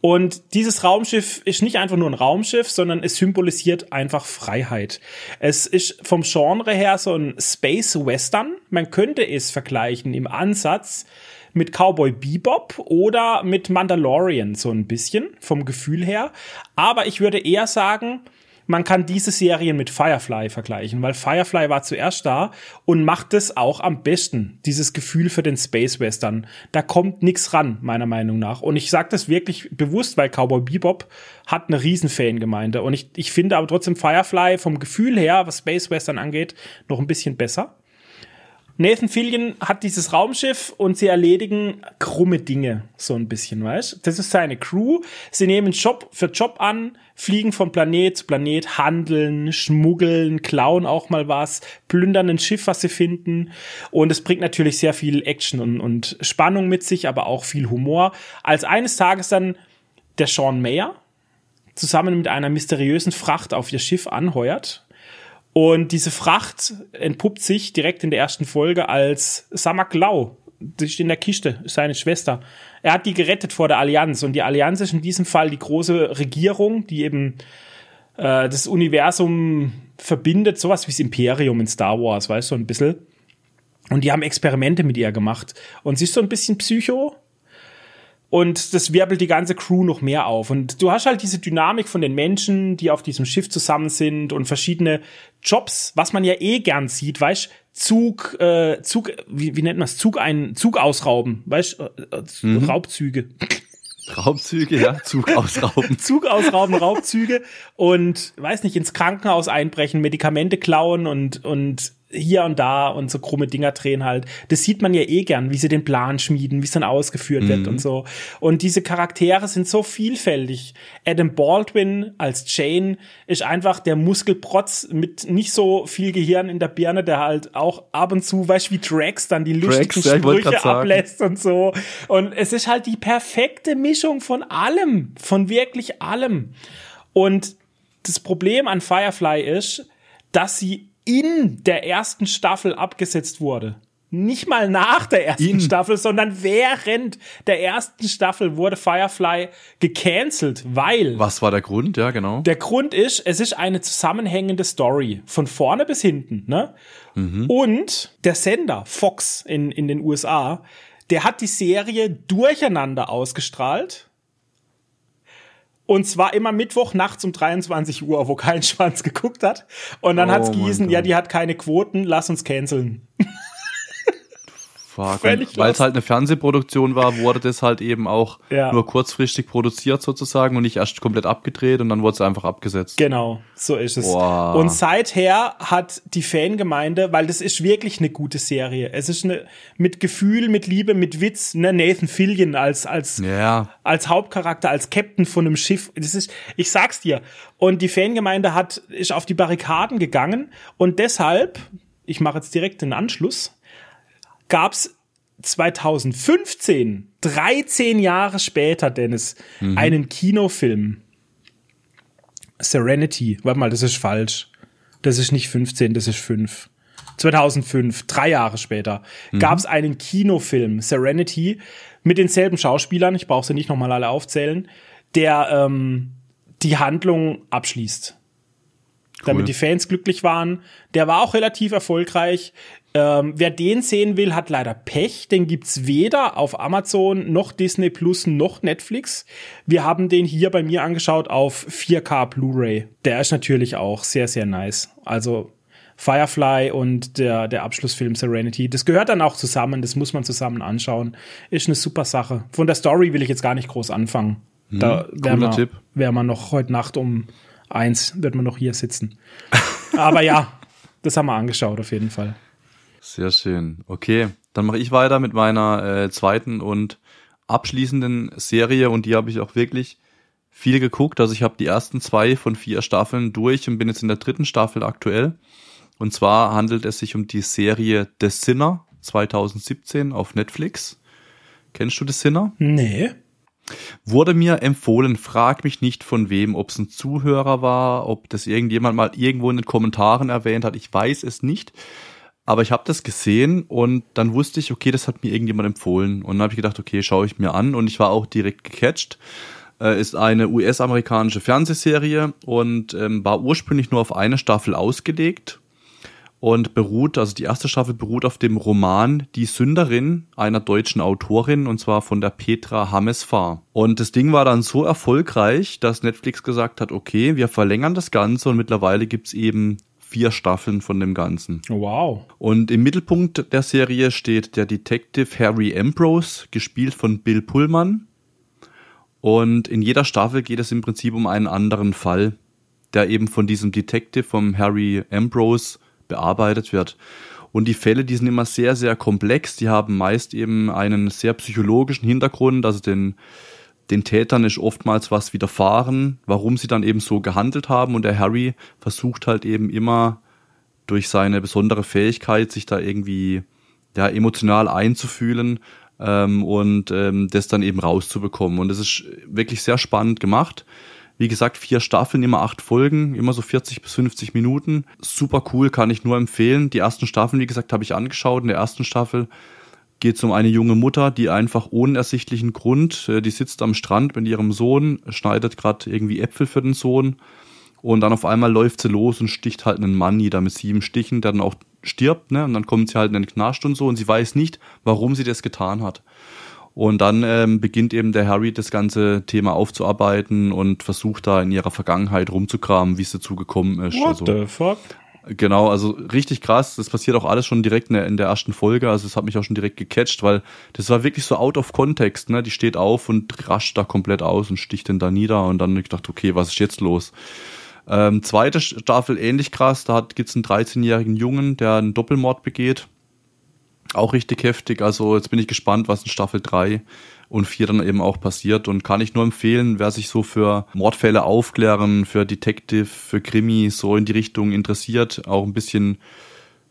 Und dieses Raumschiff ist nicht einfach nur ein Raumschiff, sondern es symbolisiert einfach Freiheit. Es ist vom Genre her so ein Space Western. Man könnte es vergleichen im Ansatz mit Cowboy Bebop oder mit Mandalorian so ein bisschen vom Gefühl her. Aber ich würde eher sagen, man kann diese Serien mit Firefly vergleichen, weil Firefly war zuerst da und macht es auch am besten, dieses Gefühl für den Space Western. Da kommt nichts ran, meiner Meinung nach. Und ich sage das wirklich bewusst, weil Cowboy Bebop hat eine riesen Fangemeinde. Und ich, ich finde aber trotzdem Firefly vom Gefühl her, was Space Western angeht, noch ein bisschen besser. Nathan Fillion hat dieses Raumschiff und sie erledigen krumme Dinge, so ein bisschen, weißt Das ist seine Crew. Sie nehmen Job für Job an, fliegen von Planet zu Planet, handeln, schmuggeln, klauen auch mal was, plündern ein Schiff, was sie finden. Und es bringt natürlich sehr viel Action und, und Spannung mit sich, aber auch viel Humor. Als eines Tages dann der Sean Mayer zusammen mit einer mysteriösen Fracht auf ihr Schiff anheuert und diese Fracht entpuppt sich direkt in der ersten Folge als Samak Lau. Die ist in der Kiste, seine Schwester. Er hat die gerettet vor der Allianz. Und die Allianz ist in diesem Fall die große Regierung, die eben äh, das Universum verbindet, sowas wie das Imperium in Star Wars, weißt du, so ein bisschen. Und die haben Experimente mit ihr gemacht. Und sie ist so ein bisschen Psycho, und das wirbelt die ganze Crew noch mehr auf. Und du hast halt diese Dynamik von den Menschen, die auf diesem Schiff zusammen sind und verschiedene Jobs, was man ja eh gern sieht, weißt Zug, äh, Zug, wie, wie nennt man es? Zug ein, Zug ausrauben, weißt äh, äh, mhm. Raubzüge. Raubzüge, ja, Zug <laughs> ausrauben. Zug ausrauben, Raubzüge und weiß nicht, ins Krankenhaus einbrechen, Medikamente klauen und, und hier und da und so krumme Dinger drehen halt. Das sieht man ja eh gern, wie sie den Plan schmieden, wie es dann ausgeführt mhm. wird und so. Und diese Charaktere sind so vielfältig. Adam Baldwin als Jane ist einfach der Muskelprotz mit nicht so viel Gehirn in der Birne, der halt auch ab und zu, weißt wie Drax dann die lustigen Drax, Sprüche ja, ablässt und so. Und es ist halt die perfekte Mischung von allem, von wirklich allem. Und das Problem an Firefly ist, dass sie in der ersten Staffel abgesetzt wurde. Nicht mal nach der ersten in. Staffel, sondern während der ersten Staffel wurde Firefly gecancelt, weil. Was war der Grund? Ja, genau. Der Grund ist, es ist eine zusammenhängende Story. Von vorne bis hinten, ne? Mhm. Und der Sender, Fox in, in den USA, der hat die Serie durcheinander ausgestrahlt und zwar immer Mittwoch nachts um 23 Uhr, wo kein Schwanz <laughs> geguckt hat. Und dann oh hat's gießen, ja, die hat keine Quoten, lass uns canceln. Weil es halt eine Fernsehproduktion war, wurde das halt eben auch ja. nur kurzfristig produziert sozusagen und nicht erst komplett abgedreht und dann wurde es einfach abgesetzt. Genau, so ist es. Wow. Und seither hat die Fangemeinde, weil das ist wirklich eine gute Serie. Es ist eine mit Gefühl, mit Liebe, mit Witz, ne Nathan Fillion als als ja. als Hauptcharakter, als Captain von einem Schiff. Das ist, ich sag's dir. Und die Fangemeinde hat ist auf die Barrikaden gegangen und deshalb, ich mache jetzt direkt den Anschluss gab's 2015, 13 Jahre später, Dennis, mhm. einen Kinofilm. Serenity. Warte mal, das ist falsch. Das ist nicht 15, das ist 5. 2005, drei Jahre später, mhm. gab es einen Kinofilm, Serenity, mit denselben Schauspielern, ich brauche sie nicht nochmal alle aufzählen, der ähm, die Handlung abschließt. Cool. Damit die Fans glücklich waren. Der war auch relativ erfolgreich. Ähm, wer den sehen will, hat leider Pech. Den gibt's weder auf Amazon noch Disney Plus noch Netflix. Wir haben den hier bei mir angeschaut auf 4K Blu-ray. Der ist natürlich auch sehr, sehr nice. Also Firefly und der, der Abschlussfilm Serenity. Das gehört dann auch zusammen. Das muss man zusammen anschauen. Ist eine super Sache. Von der Story will ich jetzt gar nicht groß anfangen. Hm, da wäre man, wär man noch heute Nacht um eins, wird man noch hier sitzen. <laughs> Aber ja, das haben wir angeschaut auf jeden Fall. Sehr schön. Okay, dann mache ich weiter mit meiner äh, zweiten und abschließenden Serie und die habe ich auch wirklich viel geguckt. Also ich habe die ersten zwei von vier Staffeln durch und bin jetzt in der dritten Staffel aktuell. Und zwar handelt es sich um die Serie The Sinner 2017 auf Netflix. Kennst du The Sinner? Nee. Wurde mir empfohlen, frag mich nicht von wem, ob es ein Zuhörer war, ob das irgendjemand mal irgendwo in den Kommentaren erwähnt hat. Ich weiß es nicht. Aber ich habe das gesehen und dann wusste ich, okay, das hat mir irgendjemand empfohlen. Und dann habe ich gedacht, okay, schaue ich mir an und ich war auch direkt gecatcht. Äh, ist eine US-amerikanische Fernsehserie und ähm, war ursprünglich nur auf eine Staffel ausgelegt und beruht, also die erste Staffel beruht auf dem Roman Die Sünderin einer deutschen Autorin und zwar von der Petra Hamesfahr. Und das Ding war dann so erfolgreich, dass Netflix gesagt hat, okay, wir verlängern das Ganze und mittlerweile gibt's eben vier Staffeln von dem Ganzen. Wow. Und im Mittelpunkt der Serie steht der Detective Harry Ambrose, gespielt von Bill Pullman. Und in jeder Staffel geht es im Prinzip um einen anderen Fall, der eben von diesem Detective, vom Harry Ambrose, bearbeitet wird. Und die Fälle, die sind immer sehr, sehr komplex. Die haben meist eben einen sehr psychologischen Hintergrund, also den den Tätern ist oftmals was widerfahren, warum sie dann eben so gehandelt haben und der Harry versucht halt eben immer durch seine besondere Fähigkeit, sich da irgendwie ja emotional einzufühlen ähm, und ähm, das dann eben rauszubekommen. Und das ist wirklich sehr spannend gemacht. Wie gesagt, vier Staffeln, immer acht Folgen, immer so 40 bis 50 Minuten. Super cool, kann ich nur empfehlen. Die ersten Staffeln, wie gesagt, habe ich angeschaut. In der ersten Staffel geht es um eine junge Mutter, die einfach ohne ersichtlichen Grund, äh, die sitzt am Strand mit ihrem Sohn, schneidet gerade irgendwie Äpfel für den Sohn und dann auf einmal läuft sie los und sticht halt einen Mann nieder mit sieben Stichen, der dann auch stirbt, ne? Und dann kommt sie halt in den Knast und so und sie weiß nicht, warum sie das getan hat. Und dann ähm, beginnt eben der Harry das ganze Thema aufzuarbeiten und versucht da in ihrer Vergangenheit rumzukramen, wie es dazu gekommen ist. What also, the fuck? Genau, also richtig krass. Das passiert auch alles schon direkt in der, in der ersten Folge. Also es hat mich auch schon direkt gecatcht, weil das war wirklich so out of context. Ne? Die steht auf und rascht da komplett aus und sticht den da nieder. Und dann ich dachte, okay, was ist jetzt los? Ähm, zweite Staffel ähnlich krass. Da gibt es einen 13-jährigen Jungen, der einen Doppelmord begeht. Auch richtig heftig. Also jetzt bin ich gespannt, was in Staffel 3 und 4 dann eben auch passiert. Und kann ich nur empfehlen, wer sich so für Mordfälle aufklären, für Detective, für Krimi so in die Richtung interessiert, auch ein bisschen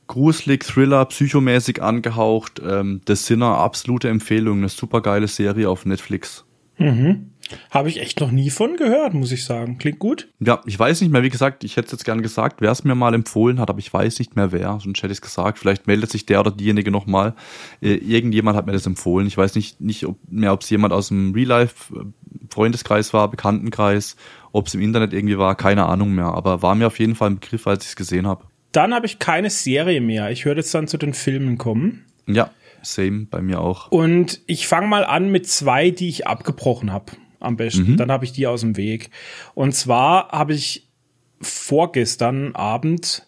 gruselig, Thriller, psychomäßig angehaucht. Ähm, The Sinner, absolute Empfehlung, eine super geile Serie auf Netflix. Mhm. Habe ich echt noch nie von gehört, muss ich sagen. Klingt gut. Ja, ich weiß nicht mehr, wie gesagt, ich hätte es jetzt gern gesagt, wer es mir mal empfohlen hat, aber ich weiß nicht mehr wer. Sonst hätte ich es gesagt. Vielleicht meldet sich der oder diejenige nochmal. Äh, irgendjemand hat mir das empfohlen. Ich weiß nicht, nicht ob, mehr, ob es jemand aus dem Real-Life-Freundeskreis äh, war, Bekanntenkreis, ob es im Internet irgendwie war, keine Ahnung mehr. Aber war mir auf jeden Fall ein Begriff, als ich es gesehen habe. Dann habe ich keine Serie mehr. Ich würde jetzt dann zu den Filmen kommen. Ja, same bei mir auch. Und ich fange mal an mit zwei, die ich abgebrochen habe am besten. Mhm. Dann habe ich die aus dem Weg. Und zwar habe ich vorgestern Abend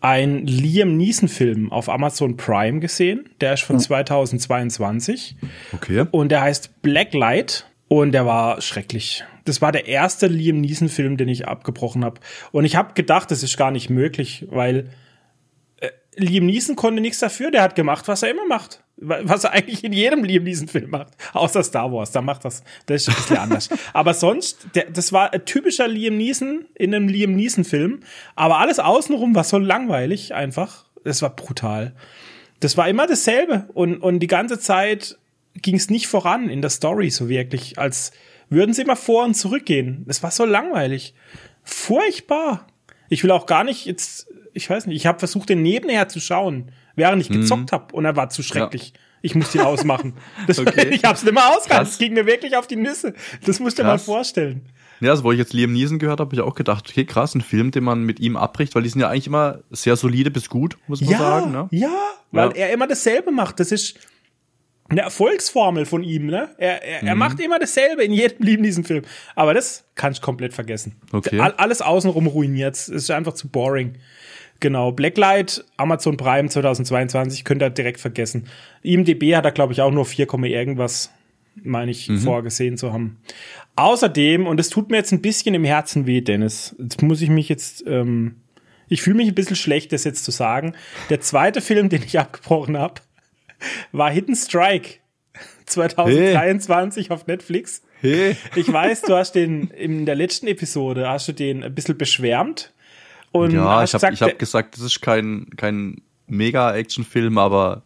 einen Liam Neeson-Film auf Amazon Prime gesehen. Der ist von 2022. Okay. Und der heißt Blacklight. Und der war schrecklich. Das war der erste Liam Neeson-Film, den ich abgebrochen habe. Und ich habe gedacht, das ist gar nicht möglich, weil Liam Neeson konnte nichts dafür. Der hat gemacht, was er immer macht. Was er eigentlich in jedem Liam Neeson-Film macht. Außer Star Wars. Da macht das, das ist ein bisschen anders. <laughs> Aber sonst, der, das war ein typischer Liam Neeson in einem Liam Neeson-Film. Aber alles außenrum war so langweilig einfach. Das war brutal. Das war immer dasselbe. Und, und die ganze Zeit ging es nicht voran in der Story so wirklich, als würden sie immer vor und zurück gehen. Es war so langweilig. Furchtbar. Ich will auch gar nicht jetzt, ich weiß nicht, ich habe versucht, den nebenher zu schauen, während ich gezockt mhm. habe und er war zu schrecklich. Ja. Ich musste ihn ausmachen. <laughs> Das, okay. <laughs> Ich habe es nicht mehr ausgehalten. Es ging mir wirklich auf die Nüsse. Das musst du dir mal vorstellen. Ja, also wo ich jetzt Liam Neeson gehört habe, habe ich auch gedacht, okay, krass, ein Film, den man mit ihm abbricht, weil die sind ja eigentlich immer sehr solide bis gut, muss man ja, sagen. Ne? Ja, weil ja. er immer dasselbe macht. Das ist, eine Erfolgsformel von ihm, ne? Er, er, mhm. er macht immer dasselbe in jedem Lieben diesen Film. Aber das kann ich komplett vergessen. Okay. Alles außenrum ruiniert. Es ist einfach zu boring. Genau. Blacklight, Amazon Prime 2022, könnt ihr direkt vergessen. IMDB hat er, glaube ich, auch nur 4, irgendwas, meine ich, mhm. vorgesehen zu haben. Außerdem, und es tut mir jetzt ein bisschen im Herzen weh, Dennis, jetzt muss ich mich jetzt, ähm, ich fühle mich ein bisschen schlecht, das jetzt zu sagen. Der zweite Film, den ich <laughs> abgebrochen habe, war Hidden Strike 2023 hey. auf Netflix. Hey. Ich weiß, du hast den in der letzten Episode hast du den ein bisschen beschwärmt. Und ja, ich habe hab gesagt, das ist kein, kein Mega-Action-Film, aber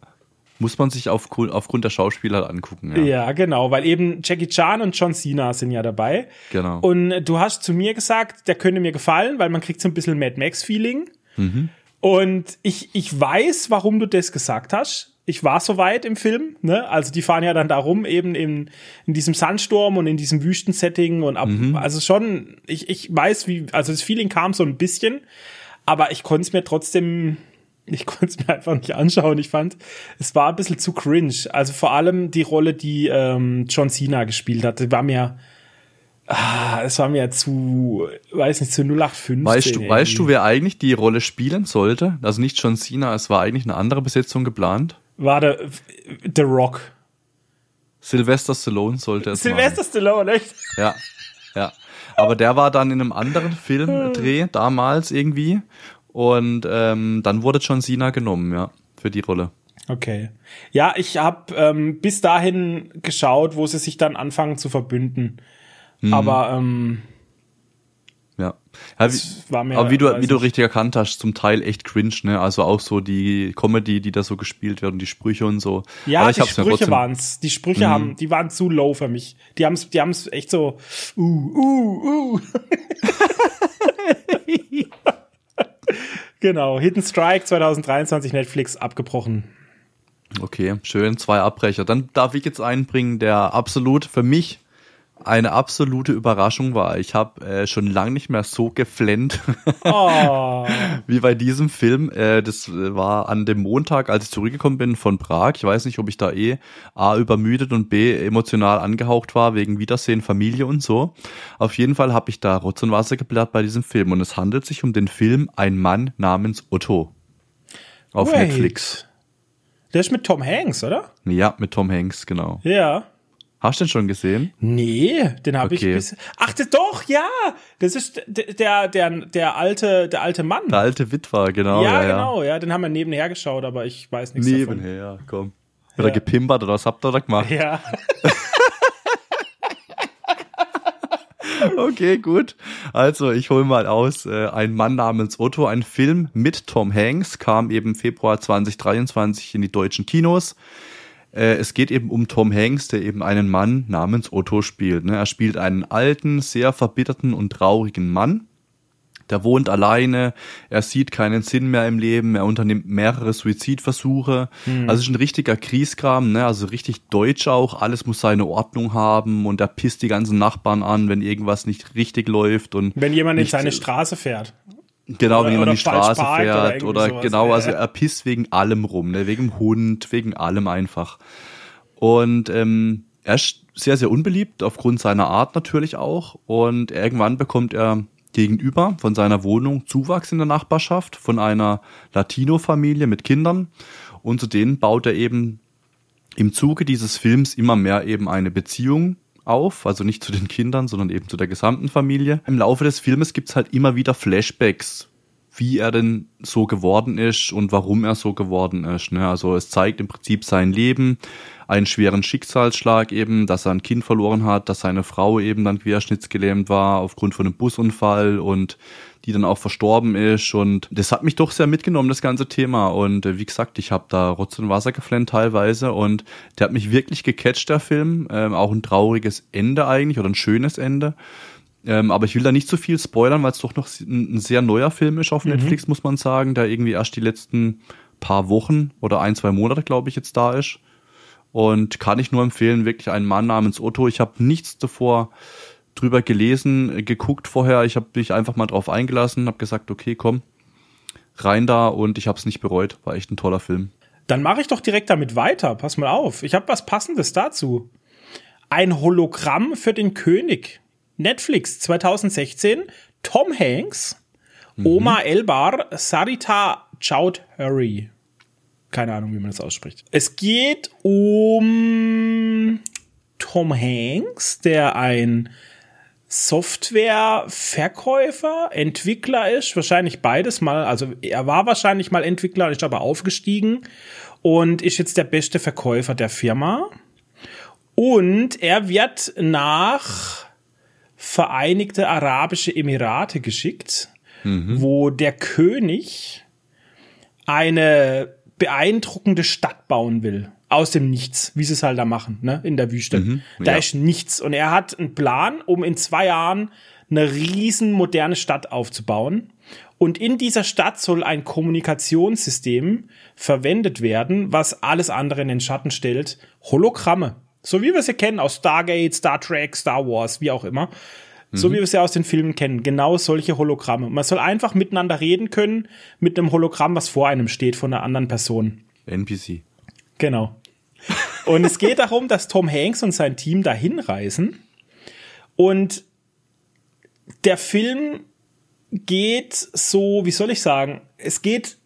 muss man sich aufgrund, aufgrund der Schauspieler angucken. Ja. ja, genau, weil eben Jackie Chan und John Cena sind ja dabei. Genau. Und du hast zu mir gesagt, der könnte mir gefallen, weil man kriegt so ein bisschen Mad Max-Feeling. Mhm. Und ich, ich weiß, warum du das gesagt hast ich war so weit im Film, ne? Also die fahren ja dann da rum, eben in, in diesem Sandsturm und in diesem Wüstensetting und ab, mhm. also schon, ich, ich weiß, wie, also das Feeling kam so ein bisschen, aber ich konnte es mir trotzdem, ich <laughs> konnte es mir einfach nicht anschauen. Ich fand, es war ein bisschen zu cringe. Also vor allem die Rolle, die ähm, John Cena gespielt hat, die war mir, Ah, es war mir zu, weiß nicht, zu 0815. Weißt du, irgendwie. weißt du, wer eigentlich die Rolle spielen sollte? Also nicht John Cena, es war eigentlich eine andere Besetzung geplant war der The Rock. Sylvester Stallone sollte es Sylvester machen. Stallone, echt? Ja, ja. Aber der war dann in einem anderen <laughs> Filmdreh damals irgendwie und ähm, dann wurde John Cena genommen, ja, für die Rolle. Okay. Ja, ich habe ähm, bis dahin geschaut, wo sie sich dann anfangen zu verbünden. Mhm. Aber ähm, ja. wie, aber wie du, wie du richtig erkannt hast, zum Teil echt cringe, ne? Also auch so die Comedy, die da so gespielt wird und die Sprüche und so. Ja, aber ich die Sprüche waren's. Die Sprüche mhm. haben, die waren zu low für mich. Die haben's, die haben's echt so, uh, uh, uh. <laughs> genau. Hidden Strike 2023 Netflix abgebrochen. Okay, schön. Zwei Abbrecher. Dann darf ich jetzt einbringen, der absolut für mich eine absolute Überraschung war. Ich habe äh, schon lange nicht mehr so geflennt <laughs> oh. wie bei diesem Film. Äh, das war an dem Montag, als ich zurückgekommen bin von Prag. Ich weiß nicht, ob ich da eh A übermüdet und B emotional angehaucht war wegen Wiedersehen, Familie und so. Auf jeden Fall habe ich da Rotz und Wasser geblärt bei diesem Film. Und es handelt sich um den Film Ein Mann namens Otto auf Wait. Netflix. Der ist mit Tom Hanks, oder? Ja, mit Tom Hanks, genau. Ja. Hast du den schon gesehen? Nee, den habe okay. ich bis Ach, doch, ja. Das ist der der der alte der alte Mann. Der alte Witwer, genau. Ja, ja genau, ja, den haben wir nebenher geschaut, aber ich weiß nichts nebenher, davon. Nebenher, komm. Wird ja. er gepimpert oder was habt ihr da gemacht? Ja. <laughs> okay, gut. Also, ich hole mal aus. Äh, ein Mann namens Otto, ein Film mit Tom Hanks, kam eben Februar 2023 in die deutschen Kinos. Äh, es geht eben um Tom Hanks, der eben einen Mann namens Otto spielt. Ne? Er spielt einen alten, sehr verbitterten und traurigen Mann. Der wohnt alleine, er sieht keinen Sinn mehr im Leben, er unternimmt mehrere Suizidversuche. Mhm. Also ist ein richtiger Kriegskram, ne? also richtig deutsch auch, alles muss seine Ordnung haben und er pisst die ganzen Nachbarn an, wenn irgendwas nicht richtig läuft. und Wenn jemand in seine Straße fährt. Genau, wenn jemand die Straße fährt oder, oder genau, also er pisst wegen allem rum, ne? wegen dem Hund, wegen allem einfach. Und ähm, er ist sehr, sehr unbeliebt, aufgrund seiner Art natürlich auch. Und irgendwann bekommt er gegenüber von seiner Wohnung Zuwachs in der Nachbarschaft von einer Latino-Familie mit Kindern und zu denen baut er eben im Zuge dieses Films immer mehr eben eine Beziehung auf, also nicht zu den Kindern, sondern eben zu der gesamten Familie. Im Laufe des Filmes gibt's halt immer wieder Flashbacks, wie er denn so geworden ist und warum er so geworden ist. Ne? Also es zeigt im Prinzip sein Leben, einen schweren Schicksalsschlag eben, dass er ein Kind verloren hat, dass seine Frau eben dann querschnittsgelähmt war aufgrund von einem Busunfall und die dann auch verstorben ist und das hat mich doch sehr mitgenommen, das ganze Thema und äh, wie gesagt, ich habe da Rotz und Wasser geflennt teilweise und der hat mich wirklich gecatcht, der Film, ähm, auch ein trauriges Ende eigentlich oder ein schönes Ende. Ähm, aber ich will da nicht zu so viel spoilern, weil es doch noch ein, ein, sehr neuer Film ist auf mhm. Netflix, muss man sagen, der irgendwie erst die letzten paar Wochen oder ein, zwei Monate, glaube ich, jetzt da ist. Und kann ich nur empfehlen, wirklich einen Mann namens Otto. Ich habe nichts davor drüber gelesen, geguckt vorher. Ich habe mich einfach mal drauf eingelassen, habe gesagt, okay, komm, rein da und ich habe es nicht bereut. War echt ein toller Film. Dann mache ich doch direkt damit weiter. Pass mal auf. Ich habe was Passendes dazu. Ein Hologramm für den König. Netflix 2016. Tom Hanks, mhm. Oma Elbar, Sarita Chowdhury keine Ahnung, wie man das ausspricht. Es geht um Tom Hanks, der ein Softwareverkäufer, Entwickler ist, wahrscheinlich beides mal. Also er war wahrscheinlich mal Entwickler, ist aber aufgestiegen und ist jetzt der beste Verkäufer der Firma. Und er wird nach Vereinigte Arabische Emirate geschickt, mhm. wo der König eine beeindruckende Stadt bauen will. Aus dem Nichts, wie sie es halt da machen, ne, in der Wüste. Mhm, da ja. ist nichts. Und er hat einen Plan, um in zwei Jahren eine riesen moderne Stadt aufzubauen. Und in dieser Stadt soll ein Kommunikationssystem verwendet werden, was alles andere in den Schatten stellt. Hologramme. So wie wir sie kennen aus Stargate, Star Trek, Star Wars, wie auch immer. So mhm. wie wir es ja aus den Filmen kennen. Genau solche Hologramme. Man soll einfach miteinander reden können mit einem Hologramm, was vor einem steht von einer anderen Person. NPC. Genau. Und es geht darum, dass Tom Hanks und sein Team dahin reisen. Und der Film geht so, wie soll ich sagen, es geht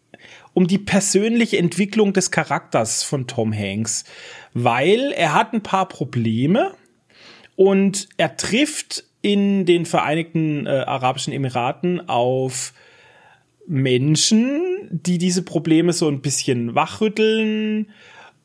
um die persönliche Entwicklung des Charakters von Tom Hanks, weil er hat ein paar Probleme und er trifft in den Vereinigten äh, Arabischen Emiraten auf Menschen, die diese Probleme so ein bisschen wachrütteln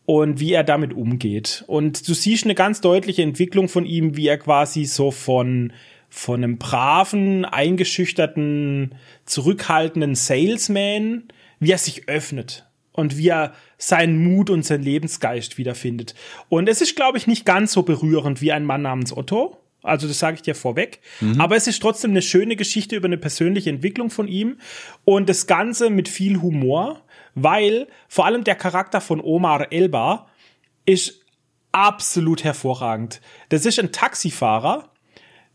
und wie er damit umgeht. Und du siehst eine ganz deutliche Entwicklung von ihm, wie er quasi so von von einem braven, eingeschüchterten, zurückhaltenden Salesman, wie er sich öffnet und wie er seinen Mut und seinen Lebensgeist wiederfindet. Und es ist, glaube ich, nicht ganz so berührend wie ein Mann namens Otto, also das sage ich dir vorweg. Mhm. Aber es ist trotzdem eine schöne Geschichte über eine persönliche Entwicklung von ihm und das Ganze mit viel Humor, weil vor allem der Charakter von Omar Elba ist absolut hervorragend. Das ist ein Taxifahrer,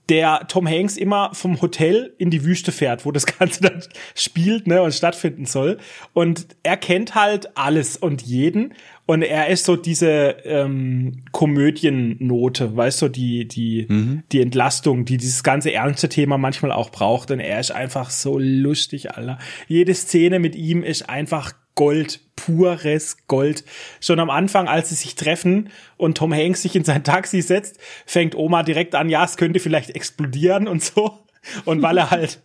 der Tom Hanks immer vom Hotel in die Wüste fährt, wo das <laughs> Ganze dann spielt ne, und stattfinden soll. Und er kennt halt alles und jeden. Und er ist so diese ähm, Komödiennote, weißt du, die, die, mhm. die Entlastung, die dieses ganze ernste Thema manchmal auch braucht. Und er ist einfach so lustig, Alter. Jede Szene mit ihm ist einfach Gold, pures Gold. Schon am Anfang, als sie sich treffen und Tom Hanks sich in sein Taxi setzt, fängt Oma direkt an, ja, es könnte vielleicht explodieren und so. Und weil er halt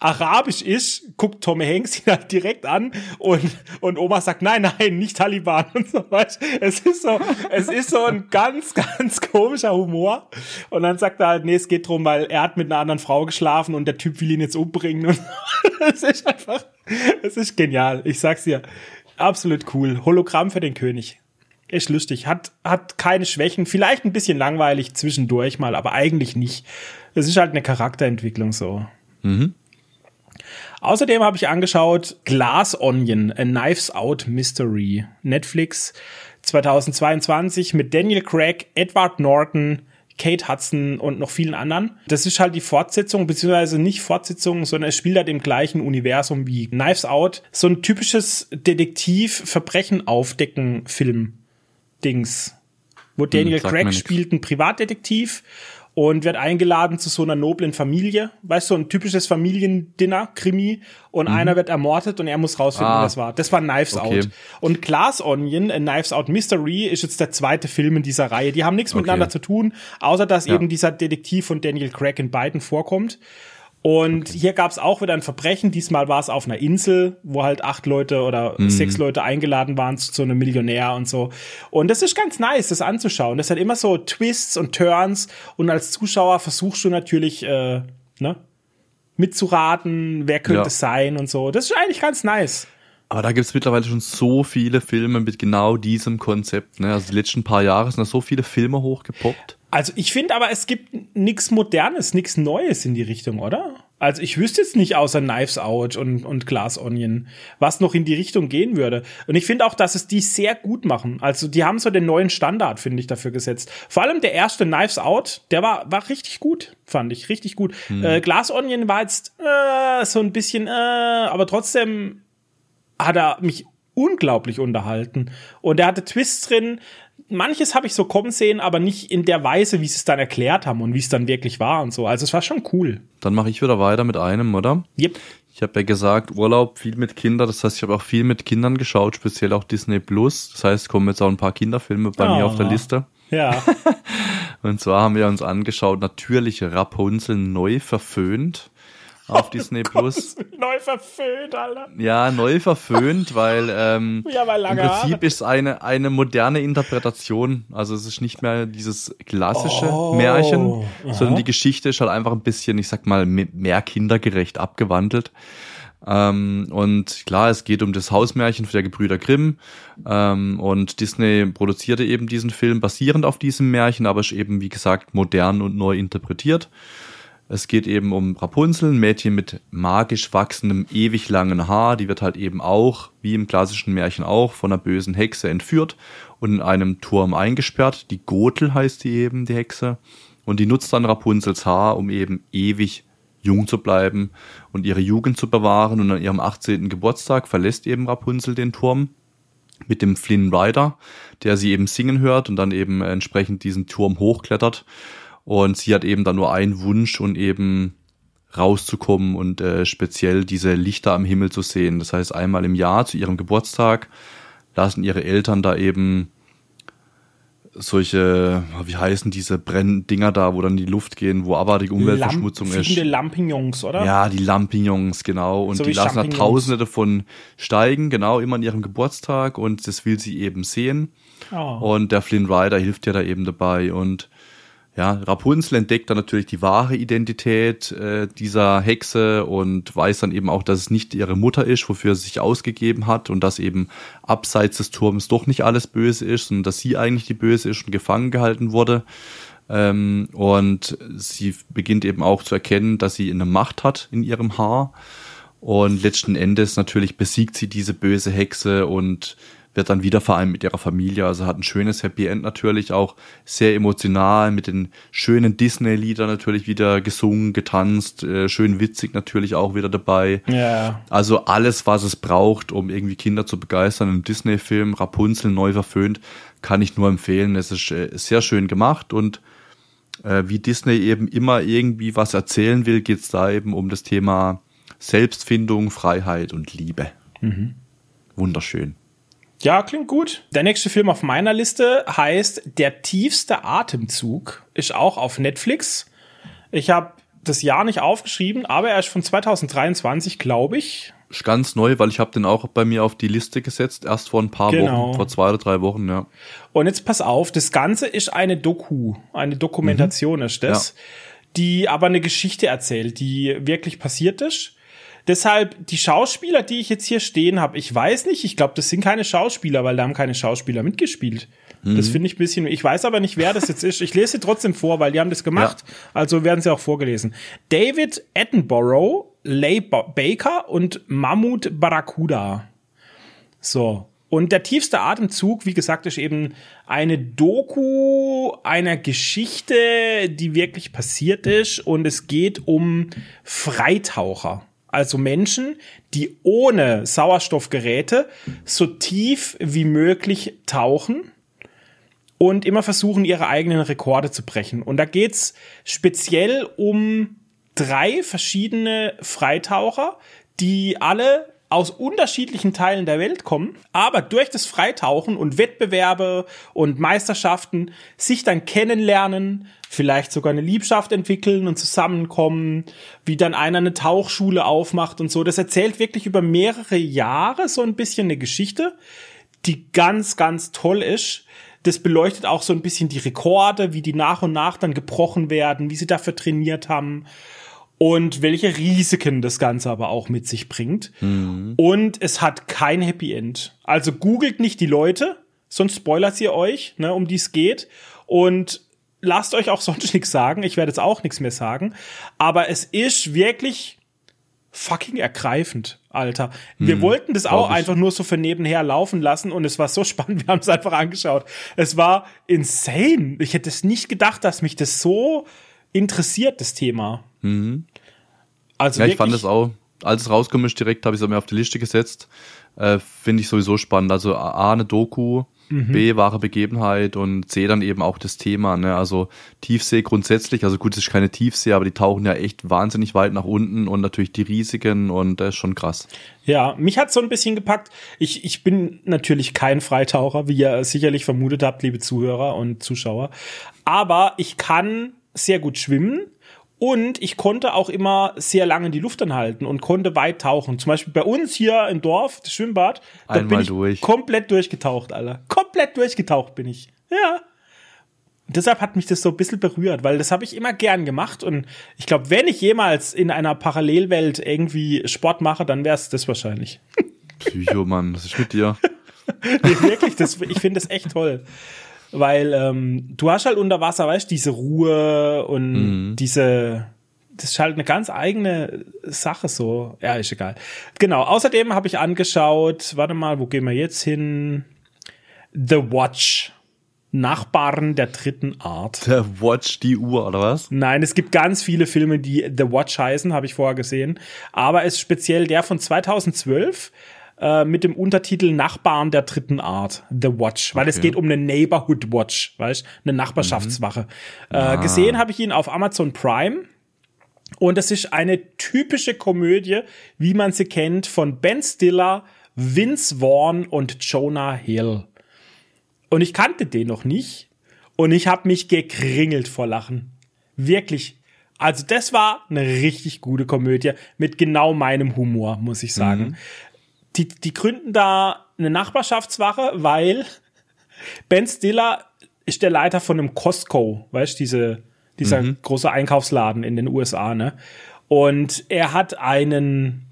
arabisch ist, guckt Tom Hanks ihn halt direkt an und, und Oma sagt, nein, nein, nicht Taliban und so weißt. Es ist so, es ist so ein ganz, ganz komischer Humor. Und dann sagt er halt, nee, es geht drum, weil er hat mit einer anderen Frau geschlafen und der Typ will ihn jetzt umbringen. Und <laughs> es ist einfach, es ist genial. Ich sag's dir. Absolut cool. Hologramm für den König. Ist lustig. Hat, hat keine Schwächen. Vielleicht ein bisschen langweilig zwischendurch mal, aber eigentlich nicht. Es ist halt eine Charakterentwicklung so. Mhm. Außerdem habe ich angeschaut Glass Onion, A Knives Out Mystery. Netflix 2022 mit Daniel Craig, Edward Norton, Kate Hudson und noch vielen anderen. Das ist halt die Fortsetzung, beziehungsweise nicht Fortsetzung, sondern es spielt halt im gleichen Universum wie Knives Out. So ein typisches Detektiv-Verbrechen-Aufdecken-Film-Dings. Wo hm, Daniel hm, Craig spielt einen Privatdetektiv und wird eingeladen zu so einer noblen Familie. Weißt du, ein typisches Familiendinner, Krimi. Und mhm. einer wird ermordet und er muss rausfinden, ah. wer das war. Das war Knives okay. Out. Und Glass Onion, A Knives Out Mystery, ist jetzt der zweite Film in dieser Reihe. Die haben nichts okay. miteinander zu tun, außer dass ja. eben dieser Detektiv von Daniel Craig in beiden vorkommt. Und okay. hier gab es auch wieder ein Verbrechen. Diesmal war es auf einer Insel, wo halt acht Leute oder mhm. sechs Leute eingeladen waren zu so einem Millionär und so. Und das ist ganz nice, das anzuschauen. Das hat immer so Twists und Turns. Und als Zuschauer versuchst du natürlich, äh, ne, mitzuraten, wer könnte es sein und so. Das ist eigentlich ganz nice. Aber da gibt es mittlerweile schon so viele Filme mit genau diesem Konzept. Ne? Also die letzten paar Jahre sind da so viele Filme hochgepoppt. Also ich finde aber, es gibt nichts Modernes, nichts Neues in die Richtung, oder? Also ich wüsste jetzt nicht außer Knives Out und, und Glass Onion, was noch in die Richtung gehen würde. Und ich finde auch, dass es die sehr gut machen. Also die haben so den neuen Standard, finde ich, dafür gesetzt. Vor allem der erste Knives Out, der war, war richtig gut, fand ich, richtig gut. Hm. Äh, Glass Onion war jetzt äh, so ein bisschen, äh, aber trotzdem hat er mich unglaublich unterhalten. Und er hatte Twists drin, manches habe ich so kommen sehen, aber nicht in der Weise, wie sie es dann erklärt haben und wie es dann wirklich war und so. Also es war schon cool. Dann mache ich wieder weiter mit einem, oder? Yep. Ich habe ja gesagt, Urlaub viel mit Kindern. Das heißt, ich habe auch viel mit Kindern geschaut, speziell auch Disney Plus. Das heißt, kommen jetzt auch ein paar Kinderfilme bei oh. mir auf der Liste. Ja. <laughs> und zwar haben wir uns angeschaut, natürlich Rapunzel neu verföhnt auf <laughs> oh Disney Plus. Neu verföhnt, Alter. Ja, neu verföhnt, weil ähm, <laughs> ja, weil im Prinzip Haare. ist eine eine moderne Interpretation. Also es ist nicht mehr dieses klassische oh, Märchen, aha. sondern die Geschichte ist halt einfach ein bisschen, ich sag mal, mehr kindergerecht abgewandelt. Ähm, und klar, es geht um das Hausmärchen der Gebrüder Grimm. Ähm, und Disney produzierte eben diesen Film basierend auf diesem Märchen, aber ist eben, wie gesagt, modern und neu interpretiert. Es geht eben um Rapunzel, ein Mädchen mit magisch wachsendem, ewig langen Haar. Die wird halt eben auch, wie im klassischen Märchen auch, von einer bösen Hexe entführt und in einem Turm eingesperrt. Die Gotel heißt die eben, die Hexe. Und die nutzt dann Rapunzels Haar, um eben ewig jung zu bleiben und ihre Jugend zu bewahren. Und an ihrem 18. Geburtstag verlässt eben Rapunzel den Turm mit dem Flynn Rider, der sie eben singen hört und dann eben entsprechend diesen Turm hochklettert und sie hat eben dann nur einen Wunsch und eben rauszukommen und äh, speziell diese Lichter am Himmel zu sehen. Das heißt, einmal im Jahr zu ihrem Geburtstag lassen ihre Eltern da eben solche, wie heißen diese Brenndinger da, wo dann die Luft gehen, wo abartige Umweltverschmutzung Lamp ist. Lampignons, oder? Ja, die Lampignons, genau. Und so die lassen da tausende davon steigen, genau, immer an ihrem Geburtstag und das will sie eben sehen. Oh. Und der Flynn Rider hilft ihr da eben dabei und ja, Rapunzel entdeckt dann natürlich die wahre Identität äh, dieser Hexe und weiß dann eben auch, dass es nicht ihre Mutter ist, wofür sie sich ausgegeben hat und dass eben abseits des Turms doch nicht alles böse ist, sondern dass sie eigentlich die Böse ist und gefangen gehalten wurde. Ähm, und sie beginnt eben auch zu erkennen, dass sie eine Macht hat in ihrem Haar. Und letzten Endes natürlich besiegt sie diese böse Hexe und wird dann wieder vereint mit ihrer Familie. Also hat ein schönes Happy End natürlich, auch sehr emotional mit den schönen Disney-Liedern natürlich wieder gesungen, getanzt, äh, schön witzig natürlich auch wieder dabei. Ja. Also alles, was es braucht, um irgendwie Kinder zu begeistern. Im Disney-Film Rapunzel neu verföhnt, kann ich nur empfehlen. Es ist äh, sehr schön gemacht und äh, wie Disney eben immer irgendwie was erzählen will, geht es da eben um das Thema Selbstfindung, Freiheit und Liebe. Mhm. Wunderschön. Ja, klingt gut. Der nächste Film auf meiner Liste heißt Der tiefste Atemzug. Ist auch auf Netflix. Ich habe das Jahr nicht aufgeschrieben, aber er ist von 2023, glaube ich. Ist ganz neu, weil ich habe den auch bei mir auf die Liste gesetzt, erst vor ein paar genau. Wochen, vor zwei oder drei Wochen, ja. Und jetzt pass auf, das Ganze ist eine Doku, eine Dokumentation mhm. ist das, ja. die aber eine Geschichte erzählt, die wirklich passiert ist. Deshalb, die Schauspieler, die ich jetzt hier stehen habe, ich weiß nicht, ich glaube, das sind keine Schauspieler, weil da haben keine Schauspieler mitgespielt. Mhm. Das finde ich ein bisschen, ich weiß aber nicht, wer das jetzt ist. Ich lese sie trotzdem vor, weil die haben das gemacht, ja. also werden sie auch vorgelesen. David Attenborough, Leigh Baker und Mahmoud Barracuda. So. Und der tiefste Atemzug, wie gesagt, ist eben eine Doku einer Geschichte, die wirklich passiert ist. Und es geht um Freitaucher also Menschen, die ohne Sauerstoffgeräte so tief wie möglich tauchen und immer versuchen, ihre eigenen Rekorde zu brechen. Und da geht's speziell um drei verschiedene Freitaucher, die alle aus unterschiedlichen Teilen der Welt kommen, aber durch das Freitauchen und Wettbewerbe und Meisterschaften sich dann kennenlernen, vielleicht sogar eine Liebschaft entwickeln und zusammenkommen, wie dann einer eine Tauchschule aufmacht und so. Das erzählt wirklich über mehrere Jahre so ein bisschen eine Geschichte, die ganz, ganz toll ist. Das beleuchtet auch so ein bisschen die Rekorde, wie die nach und nach dann gebrochen werden, wie sie dafür trainiert haben und welche Risiken das Ganze aber auch mit sich bringt. Mhm. Und es hat kein Happy End. Also googelt nicht die Leute, sonst spoilert ihr euch, ne, um die es geht. Und lasst euch auch <laughs> sonst nichts sagen. Ich werde jetzt auch nichts mehr sagen. Aber es ist wirklich fucking ergreifend, Alter. Wir hm, wollten das auch einfach nur so für nebenher laufen lassen und es war so <laughs> spannend. Wir haben es einfach angeschaut. Es war insane. Ich hätte es nicht gedacht, dass mich das so interessiert, das Thema. Mhm. Also ja, ich fand es auch, als es rausgekommen ist, direkt habe ich es mir auf die Liste gesetzt. Äh, Finde ich sowieso spannend. Also A, eine Doku, mhm. B, wahre Begebenheit und C, dann eben auch das Thema. Ne? Also Tiefsee grundsätzlich, also gut, es ist keine Tiefsee, aber die tauchen ja echt wahnsinnig weit nach unten und natürlich die Risiken und das ist schon krass. Ja, mich hat so ein bisschen gepackt. Ich, ich bin natürlich kein Freitaucher, wie ihr sicherlich vermutet habt, liebe Zuhörer und Zuschauer. Aber ich kann sehr gut schwimmen und ich konnte auch immer sehr lange in die Luft anhalten und konnte weit tauchen. Zum Beispiel bei uns hier im Dorf, das Schwimmbad, da Einmal bin ich durch. komplett durchgetaucht, Alter. Komplett durchgetaucht bin ich. Ja. Und deshalb hat mich das so ein bisschen berührt, weil das habe ich immer gern gemacht. Und ich glaube, wenn ich jemals in einer Parallelwelt irgendwie Sport mache, dann wäre es das wahrscheinlich. Psycho, Mann, was ist mit dir? <laughs> nee, wirklich, das, ich finde das echt toll weil ähm, du hast halt unter Wasser, weißt diese Ruhe und mhm. diese das ist halt eine ganz eigene Sache so. Ja, ist egal. Genau. Außerdem habe ich angeschaut, warte mal, wo gehen wir jetzt hin? The Watch. Nachbarn der dritten Art. The Watch, die Uhr, oder was? Nein, es gibt ganz viele Filme, die The Watch heißen, habe ich vorher gesehen. Aber es ist speziell der von 2012 äh, mit dem Untertitel Nachbarn der dritten Art, The Watch, weil okay. es geht um eine Neighborhood Watch, weißt, eine Nachbarschaftswache. Mhm. Äh, ah. Gesehen habe ich ihn auf Amazon Prime. Und es ist eine typische Komödie, wie man sie kennt, von Ben Stiller, Vince Vaughn und Jonah Hill. Und ich kannte den noch nicht. Und ich habe mich gekringelt vor Lachen. Wirklich. Also das war eine richtig gute Komödie mit genau meinem Humor, muss ich sagen. Mhm die, die gründen da eine Nachbarschaftswache, weil Ben Stiller ist der Leiter von einem Costco, weißt diese, dieser mhm. große Einkaufsladen in den USA, ne? Und er hat einen,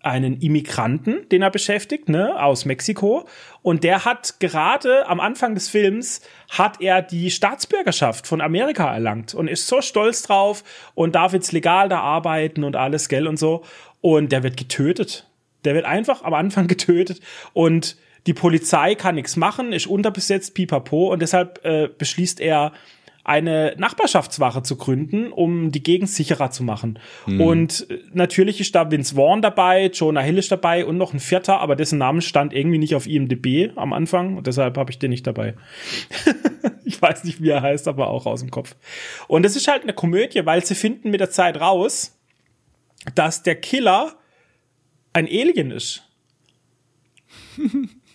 einen Immigranten, den er beschäftigt, ne, aus Mexiko. Und der hat gerade am Anfang des Films hat er die Staatsbürgerschaft von Amerika erlangt und ist so stolz drauf und darf jetzt legal da arbeiten und alles, gell und so. Und der wird getötet der wird einfach am Anfang <laughs> getötet und die Polizei kann nichts machen, ist unterbesetzt, pipapo, und deshalb äh, beschließt er, eine Nachbarschaftswache zu gründen, um die Gegend sicherer zu machen. Mhm. Und äh, natürlich ist da Vince Vaughn dabei, Jonah Hill ist dabei und noch ein vierter, aber dessen Name stand irgendwie nicht auf IMDb am Anfang und deshalb habe ich den nicht dabei. <laughs> ich weiß nicht, wie er heißt, aber auch aus dem Kopf. Und es ist halt eine Komödie, weil sie finden mit der Zeit raus, dass der Killer ein Alien ist. <laughs>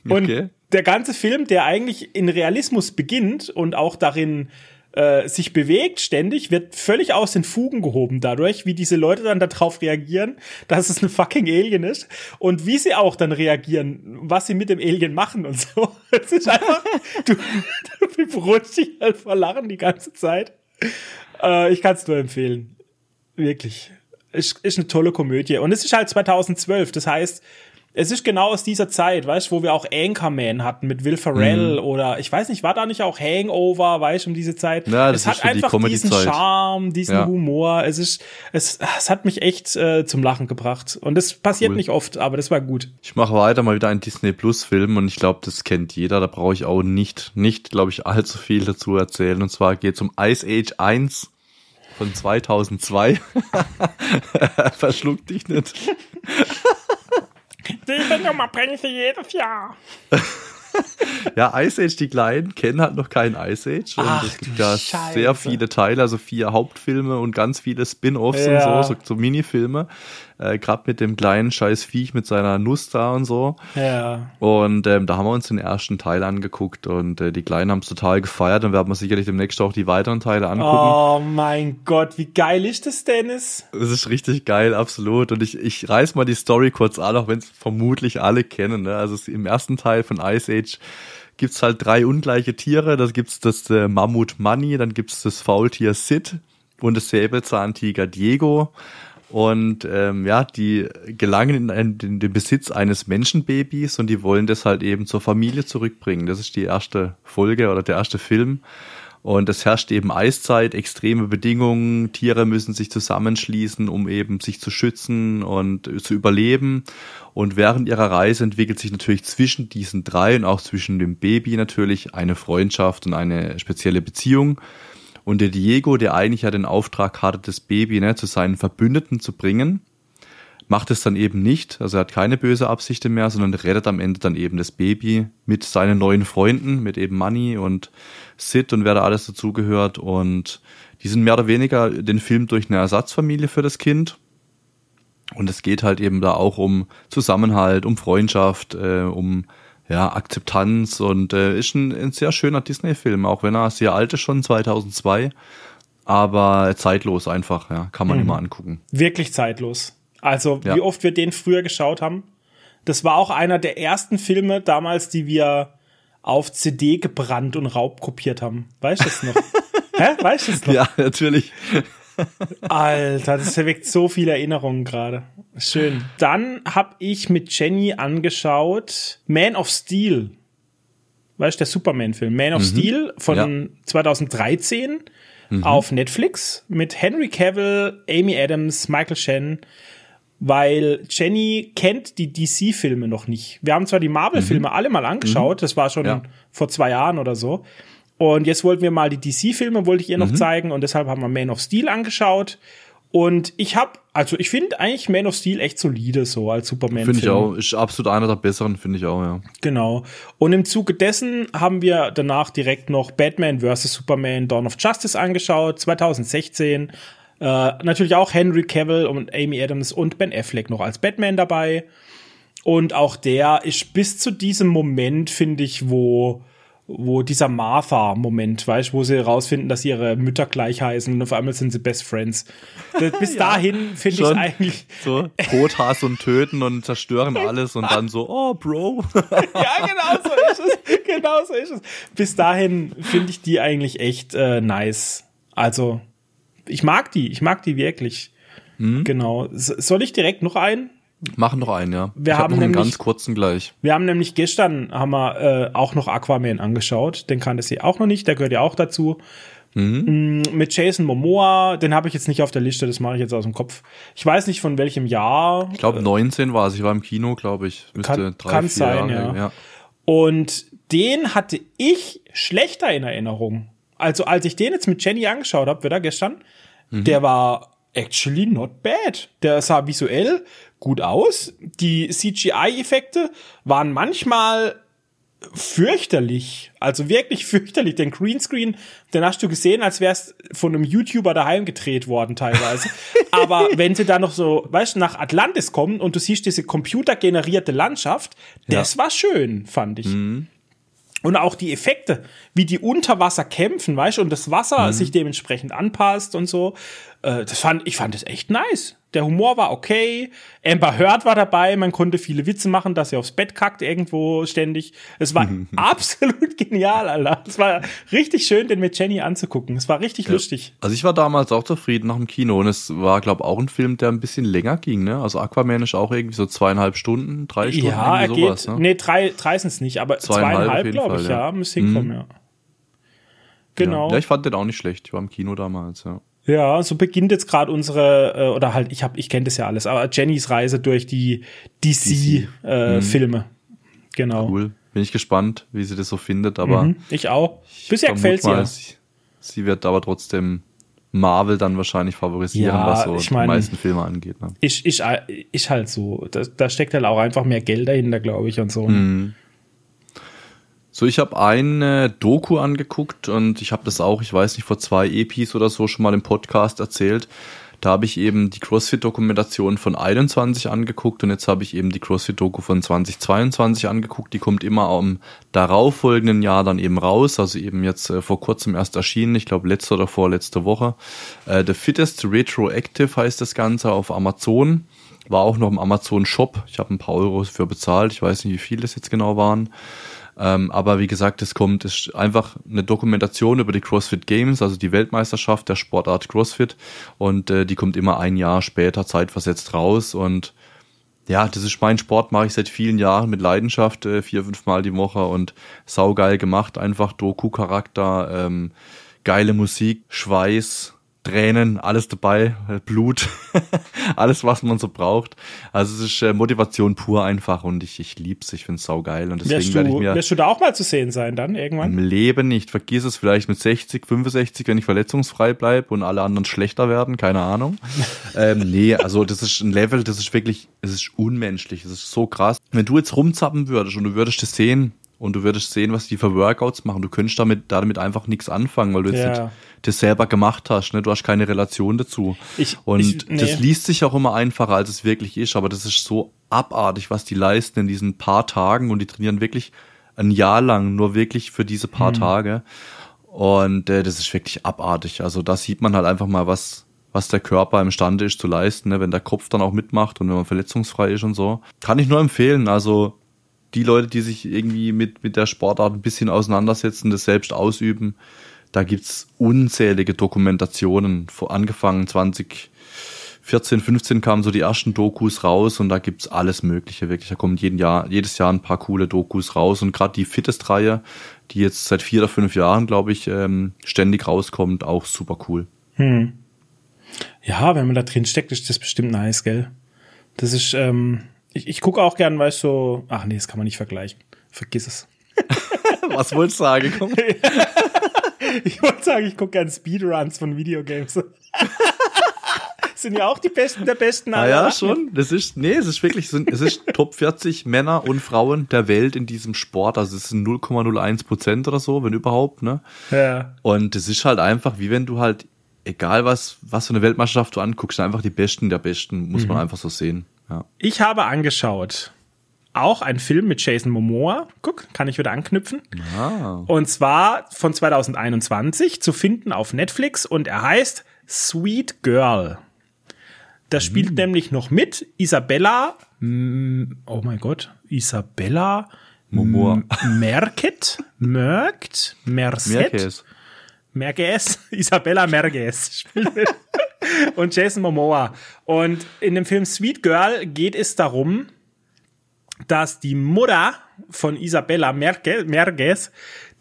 Und okay. der ganze Film, der eigentlich in Realismus beginnt und auch darin äh, sich bewegt ständig, wird völlig aus den Fugen gehoben dadurch, wie diese Leute dann darauf reagieren, dass es eine fucking Alien ist und wie sie auch dann reagieren, was sie mit dem Alien machen und so. <laughs> Es ist einfach, du, du beruhigst dich halt vor Lachen die ganze Zeit. Äh, ich kann es nur empfehlen. Wirklich ist, ist eine tolle Komödie. Und es ist halt 2012, das heißt, es ist genau aus dieser Zeit, weißt du, wo wir auch Anchorman hatten mit Will Ferrell mhm. oder ich weiß nicht, war da nicht auch Hangover, weißt du, um diese Zeit? Ja, das es hat einfach die diesen Charme, diesen ja. Humor. Es ist, es, es hat mich echt äh, zum Lachen gebracht. Und das passiert cool. nicht oft, aber das war gut. Ich mache weiter mal wieder einen Disney Plus Film und ich glaube, das kennt jeder. Da brauche ich auch nicht, nicht, glaube ich, allzu viel dazu erzählen. Und zwar geht es um Ice Age 1 von 2002. <laughs> Verschluck dich nicht. Diese Nummer bringe ich jedes Jahr. Ja, Ice Age, die Kleinen kennen halt noch keinen Ice Age. Und Ach, es gibt du ja Scheiße. sehr viele Teile, also vier Hauptfilme und ganz viele Spin-Offs Ja. und so, so, so Minifilme. Äh, Gerade mit dem kleinen scheiß Viech mit seiner Nuss da und so. Ja. Und ähm, da haben wir uns den ersten Teil angeguckt und äh, die Kleinen haben es total gefeiert und werden wir sicherlich demnächst auch die weiteren Teile angucken. Oh mein Gott, wie geil ist das, Dennis? Das ist richtig geil, absolut. Und ich, ich reiß mal die Story kurz an, auch wenn es vermutlich alle kennen. Ne? Also es, im ersten Teil von Ice Age gibt's halt drei ungleiche Tiere. Da gibt's das äh, Mammut Money, dann gibt's das Faultier Sid und das Säbelzahntiger Diego. Und ähm, ja, die gelangen in, ein- in den Besitz eines Menschenbabys und die wollen das halt eben zur Familie zurückbringen. Das ist die erste Folge oder der erste Film. Und es herrscht eben Eiszeit, extreme Bedingungen, Tiere müssen sich zusammenschließen, um eben sich zu schützen und zu überleben. Und während ihrer Reise entwickelt sich natürlich zwischen diesen drei und auch zwischen dem Baby natürlich eine Freundschaft und eine spezielle Beziehung. Und der Diego, der eigentlich ja den Auftrag hatte, das Baby ne, zu seinen Verbündeten zu bringen, macht es dann eben nicht. Also er hat keine böse Absichten mehr, sondern rettet am Ende dann eben das Baby mit seinen neuen Freunden, mit eben Money und Sid und wer da alles dazugehört. Und die sind mehr oder weniger den Film durch eine Ersatzfamilie für das Kind. Und es geht halt eben da auch um Zusammenhalt, um Freundschaft, äh, um ja, Akzeptanz und äh, ist ein, ein sehr schöner Disney-Film, auch wenn er sehr alt ist schon, 2002, aber zeitlos einfach, ja, kann man immer angucken. Wirklich zeitlos. Also, Ja. wie oft wir den früher geschaut haben. Das war auch einer der ersten Filme damals, die wir auf CD gebrannt und raubkopiert haben. Weißt du das noch? <laughs> Hä? Weißt du das noch? Ja, natürlich. Alter, das erweckt so viele Erinnerungen gerade. Schön. Dann habe ich mit Jenny angeschaut Man of Steel. Weißt du, der Superman-Film. Man of Steel von 2013 auf Netflix mit Henry Cavill, Amy Adams, Michael Shannon, weil Jenny kennt die DC-Filme noch nicht. Wir haben zwar die Marvel-Filme alle mal angeschaut, das war schon Ja. vor zwei Jahren oder so. Und jetzt wollten wir mal die DC-Filme, wollte ich ihr Mhm. noch zeigen und deshalb haben wir Man of Steel angeschaut. Und ich habe, also ich finde eigentlich Man of Steel echt solide so als Superman-Film. Finde ich auch. Ist absolut einer der besseren, finde ich auch, ja. Genau. Und im Zuge dessen haben wir danach direkt noch Batman vs. Superman Dawn of Justice angeschaut, 2016. Äh, natürlich auch Henry Cavill und Amy Adams und Ben Affleck noch als Batman dabei. Und auch der ist bis zu diesem Moment, finde ich, wo, wo dieser Martha-Moment, weißt wo sie herausfinden, dass ihre Mütter gleich heißen und auf einmal sind sie Best Friends. <laughs> Bis dahin finde ich es eigentlich So, Tod, Hass und Töten und zerstören <laughs> alles und dann so, oh, Bro. <laughs> Ja, genau so ist es. Genau so ist es. Bis dahin finde ich die eigentlich echt äh, nice. Also, ich mag die. Ich mag die wirklich. Hm? Genau. S soll ich direkt noch einen? Machen noch einen, ja. Wir ich hab haben noch einen nämlich- ganz kurzen gleich. Wir haben nämlich gestern haben wir äh, auch noch Aquaman angeschaut. Den kannte sie auch noch nicht. Der gehört ja auch dazu. Mhm. Mm, Mit Jason Momoa, den habe ich jetzt nicht auf der Liste, das mache ich jetzt aus dem Kopf. Ich weiß nicht von welchem Jahr. Ich glaube, 19 war es. Ich war im Kino, glaube ich. Müsste Kann- drei, kann vier sein, Jahre, ja. ja. Und den hatte ich schlechter in Erinnerung. Also als ich den jetzt mit Jenny angeschaut habe, wieder gestern, der war actually not bad. Der sah visuell gut aus. Die CGI-Effekte waren manchmal fürchterlich. Also wirklich fürchterlich. Den Greenscreen, den hast du gesehen, als wär's von einem YouTuber daheim gedreht worden teilweise. <laughs> Aber wenn sie da noch so, weißt du, nach Atlantis kommen und du siehst diese computergenerierte Landschaft, das war schön, fand ich. Und auch die Effekte, wie die unter Wasser kämpfen, weißt du, und das Wasser sich dementsprechend anpasst und so. Äh, das fand, ich fand das echt nice. Der Humor war okay. Amber Heard war dabei. Man konnte viele Witze machen, dass sie aufs Bett kackt irgendwo ständig. Es war <laughs> absolut genial, Alter. Es war richtig schön, den mit Jenny anzugucken. Es war richtig lustig. Also ich war damals auch zufrieden nach dem Kino und es war, glaube auch ein Film, der ein bisschen länger ging, ne? Also Aquaman ist auch irgendwie so zweieinhalb Stunden, drei Stunden, Ja, er irgendwie geht. sowas, ne? Nee, drei, drei sind es nicht, aber Zweieinhalb zweieinhalb, glaube ich, Fall, ja. ja. Mhm. Müsste hinkommen, ja. Genau. Ja, ich fand den auch nicht schlecht. Ich war im Kino damals, ja. Ja, so beginnt jetzt gerade unsere äh, oder halt ich habe ich kenne das ja alles, aber Jennys Reise durch die DC, Äh, Filme. Genau. Cool. Bin ich gespannt, wie sie das so findet, aber Mhm, ich auch. Bisher gefällt's mal, ihr. Sie, sie wird aber trotzdem Marvel dann wahrscheinlich favorisieren, Ja, was so ich die mein- meisten Filme angeht. Ne? Ich, ich, ich halt so. Da, da steckt halt auch einfach mehr Geld dahinter, glaube ich, und so. Mhm. So, ich habe eine Doku angeguckt und ich habe das auch, ich weiß nicht, vor zwei EPs oder so schon mal im Podcast erzählt. Da habe ich eben die CrossFit-Dokumentation von 21 angeguckt und jetzt habe ich eben die CrossFit-Doku von 2022 angeguckt. Die kommt immer am darauffolgenden Jahr dann eben raus, also eben jetzt äh, vor kurzem erst erschienen, ich glaube letzte oder vorletzte Woche. Äh, The Fittest Retroactive heißt das Ganze auf Amazon. War auch noch im Amazon Shop. Ich habe ein paar Euro für bezahlt. Ich weiß nicht, wie viel das jetzt genau waren. Ähm, aber wie gesagt, es kommt, ist einfach eine Dokumentation über die CrossFit Games, also die Weltmeisterschaft der Sportart CrossFit. Und äh, die kommt immer ein Jahr später zeitversetzt raus. Und ja, das ist mein Sport, mache ich seit vielen Jahren mit Leidenschaft, äh, vier, fünf Mal die Woche und saugeil gemacht, einfach Doku-Charakter, ähm, geile Musik, Schweiß, Tränen, alles dabei, Blut, <laughs> alles, was man so braucht. Also es ist äh, Motivation pur einfach und ich, ich lieb's, ich find's saugeil und deswegen werde ich mir... Wirst du da auch mal zu sehen sein dann irgendwann? Im Leben nicht. Vergiss es vielleicht mit 60, 65, wenn ich verletzungsfrei bleib und alle anderen schlechter werden, keine Ahnung. <laughs> ähm, nee, also das ist ein Level, das ist wirklich, es ist unmenschlich, es ist so krass. Wenn du jetzt rumzappen würdest und du würdest das sehen, und du würdest sehen, was die für Workouts machen. Du könntest damit, damit einfach nichts anfangen, weil du jetzt ja. das selber gemacht hast. Ne? Du hast keine Relation dazu. Ich, und ich, nee. das liest sich auch immer einfacher, als es wirklich ist. Aber das ist so abartig, was die leisten in diesen paar Tagen. Und die trainieren wirklich ein Jahr lang nur wirklich für diese paar hm. Tage. Und äh, das ist wirklich abartig. Also da sieht man halt einfach mal, was, was der Körper imstande ist zu leisten, ne? wenn der Kopf dann auch mitmacht und wenn man verletzungsfrei ist und so. Kann ich nur empfehlen. Also die Leute, die sich irgendwie mit, mit der Sportart ein bisschen auseinandersetzen, das selbst ausüben, da gibt's unzählige Dokumentationen, angefangen 2014, 15 kamen so die ersten Dokus raus und da gibt's alles Mögliche, wirklich. Da kommen jeden Jahr, jedes Jahr ein paar coole Dokus raus und gerade die Fittest-Reihe, die jetzt seit vier oder fünf Jahren, glaube ich, ähm, ständig rauskommt, auch super cool. Hm. Ja, wenn man da drin steckt, ist das bestimmt nice, gell? Das ist, ähm, ich, ich gucke auch gern, weißt du, so, ach nee, das kann man nicht vergleichen. Vergiss es. <laughs> Was wolltest du sagen? <laughs> Ich wollte sagen, ich gucke gern Speedruns von Videogames. <laughs> sind ja auch die Besten der Besten. Ah, ja, schon. Das ist, nee, es ist wirklich, es ist Top 40 Männer und Frauen der Welt in diesem Sport. Also es sind 0,01 Prozent oder so, wenn überhaupt, ne? Ja. Und es ist halt einfach, wie wenn du halt, egal was, was für eine Weltmeisterschaft du anguckst, einfach die Besten der Besten, muss mhm. man einfach so sehen. Ja. Ich habe angeschaut auch ein Film mit Jason Momoa. Guck, kann ich wieder anknüpfen. Ah. Und zwar von 2021 zu finden auf Netflix und er heißt Sweet Girl. Da spielt mhm. nämlich noch mit Isabella, oh mein Gott, Isabella Momoa. Merket, Merkt, Merced. Merkes. Merges, <laughs> Isabella Merges spielt <laughs> mit und Jason Momoa. Und in dem Film Sweet Girl geht es darum, dass die Mutter von Isabella Merke, Merges,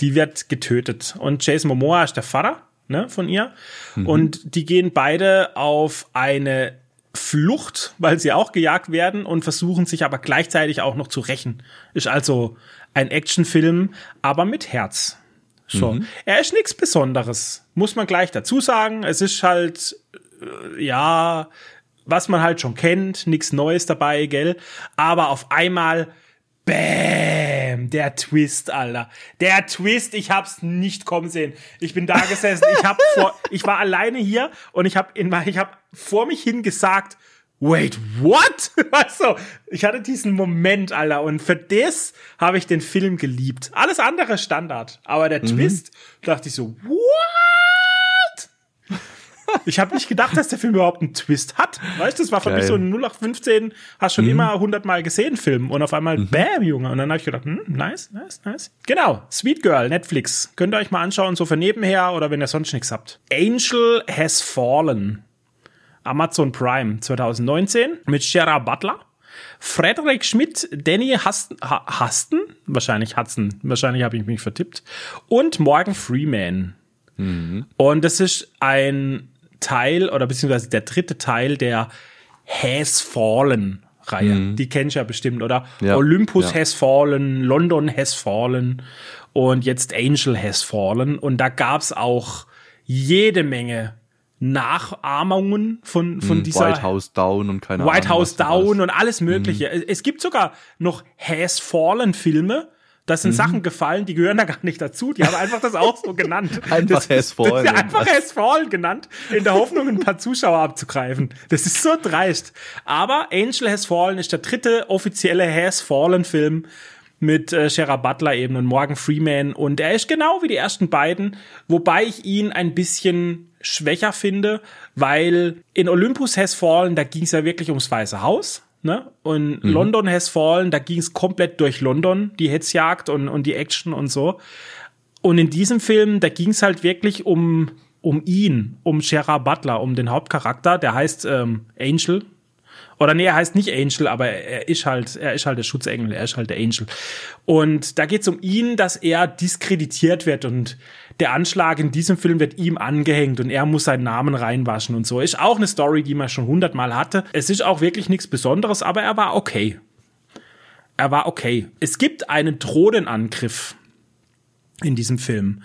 die wird getötet. Und Jason Momoa ist der Vater ne, von ihr. Mhm. Und die gehen beide auf eine Flucht, weil sie auch gejagt werden und versuchen sich aber gleichzeitig auch noch zu rächen. Ist also ein Actionfilm, aber mit Herz. So. Mhm. Er ist nichts Besonderes, muss man gleich dazu sagen. Es ist halt äh, ja, was man halt schon kennt, nichts Neues dabei, gell? Aber auf einmal, bäm, der Twist, Alter. Der Twist, ich hab's nicht kommen sehen. Ich bin da gesessen, ich hab <laughs> vor, ich war alleine hier und ich hab in, ich hab vor mich hin gesagt, wait, what? Du, <laughs> ich hatte diesen Moment, Alter, und für das habe ich den Film geliebt. Alles andere Standard, aber der mhm. Twist, dachte ich so, what? <laughs> Ich habe nicht gedacht, dass der Film überhaupt einen Twist hat. Weißt du, das war für Geil. mich so ein 0815, hast schon mhm. immer 100 Mal gesehen Film und auf einmal, mhm. bam, Junge. Und dann habe ich gedacht, hm, nice, nice, nice. Genau, Sweet Girl, Netflix. Könnt ihr euch mal anschauen, so für nebenher oder wenn ihr sonst nichts habt. Angel Has Fallen. Amazon Prime 2019 mit Shara Butler. Frederik Schmidt, Danny Hasten, Hasten wahrscheinlich Hudson, wahrscheinlich habe ich mich vertippt, und Morgan Freeman. Mhm. Und das ist ein Teil oder beziehungsweise der dritte Teil der Has Fallen Reihe. Mhm. Die kennst du ja bestimmt, oder? Ja. Olympus ja. has fallen, London has fallen und jetzt Angel has fallen. Und da gab's auch jede Menge Nachahmungen von, von mhm, dieser White House Down und keine White Ahnung. White House Down und alles Mögliche. Mhm. Es gibt sogar noch Has Fallen Filme, Da sind mhm. Sachen gefallen, die gehören da gar nicht dazu. Die haben einfach das auch so genannt. <laughs> einfach Has Fallen. Einfach Has Fallen genannt, in der Hoffnung, ein paar Zuschauer abzugreifen. Das ist so dreist. Aber Angel Has Fallen ist der dritte offizielle Has Fallen Film mit äh, Shara Butler eben und Morgan Freeman. Und er ist genau wie die ersten beiden, wobei ich ihn ein bisschen schwächer finde, weil in Olympus Has Fallen, da ging es ja wirklich ums Weiße Haus. Ne? Und mhm. London Has Fallen, da ging es komplett durch London, die Hetzjagd und, und die Action und so. Und in diesem Film, da ging es halt wirklich um, um ihn, um Shara Butler, um den Hauptcharakter, der heißt ähm, Angel, oder nee, er heißt nicht Angel, aber er ist halt, er ist halt der Schutzengel, er ist halt der Angel. Und da geht es um ihn, dass er diskreditiert wird und der Anschlag in diesem Film wird ihm angehängt und er muss seinen Namen reinwaschen und so. Ist auch eine Story, die man schon hundertmal hatte. Es ist auch wirklich nichts Besonderes, aber er war okay. Er war okay. Es gibt einen Drohnenangriff in diesem Film.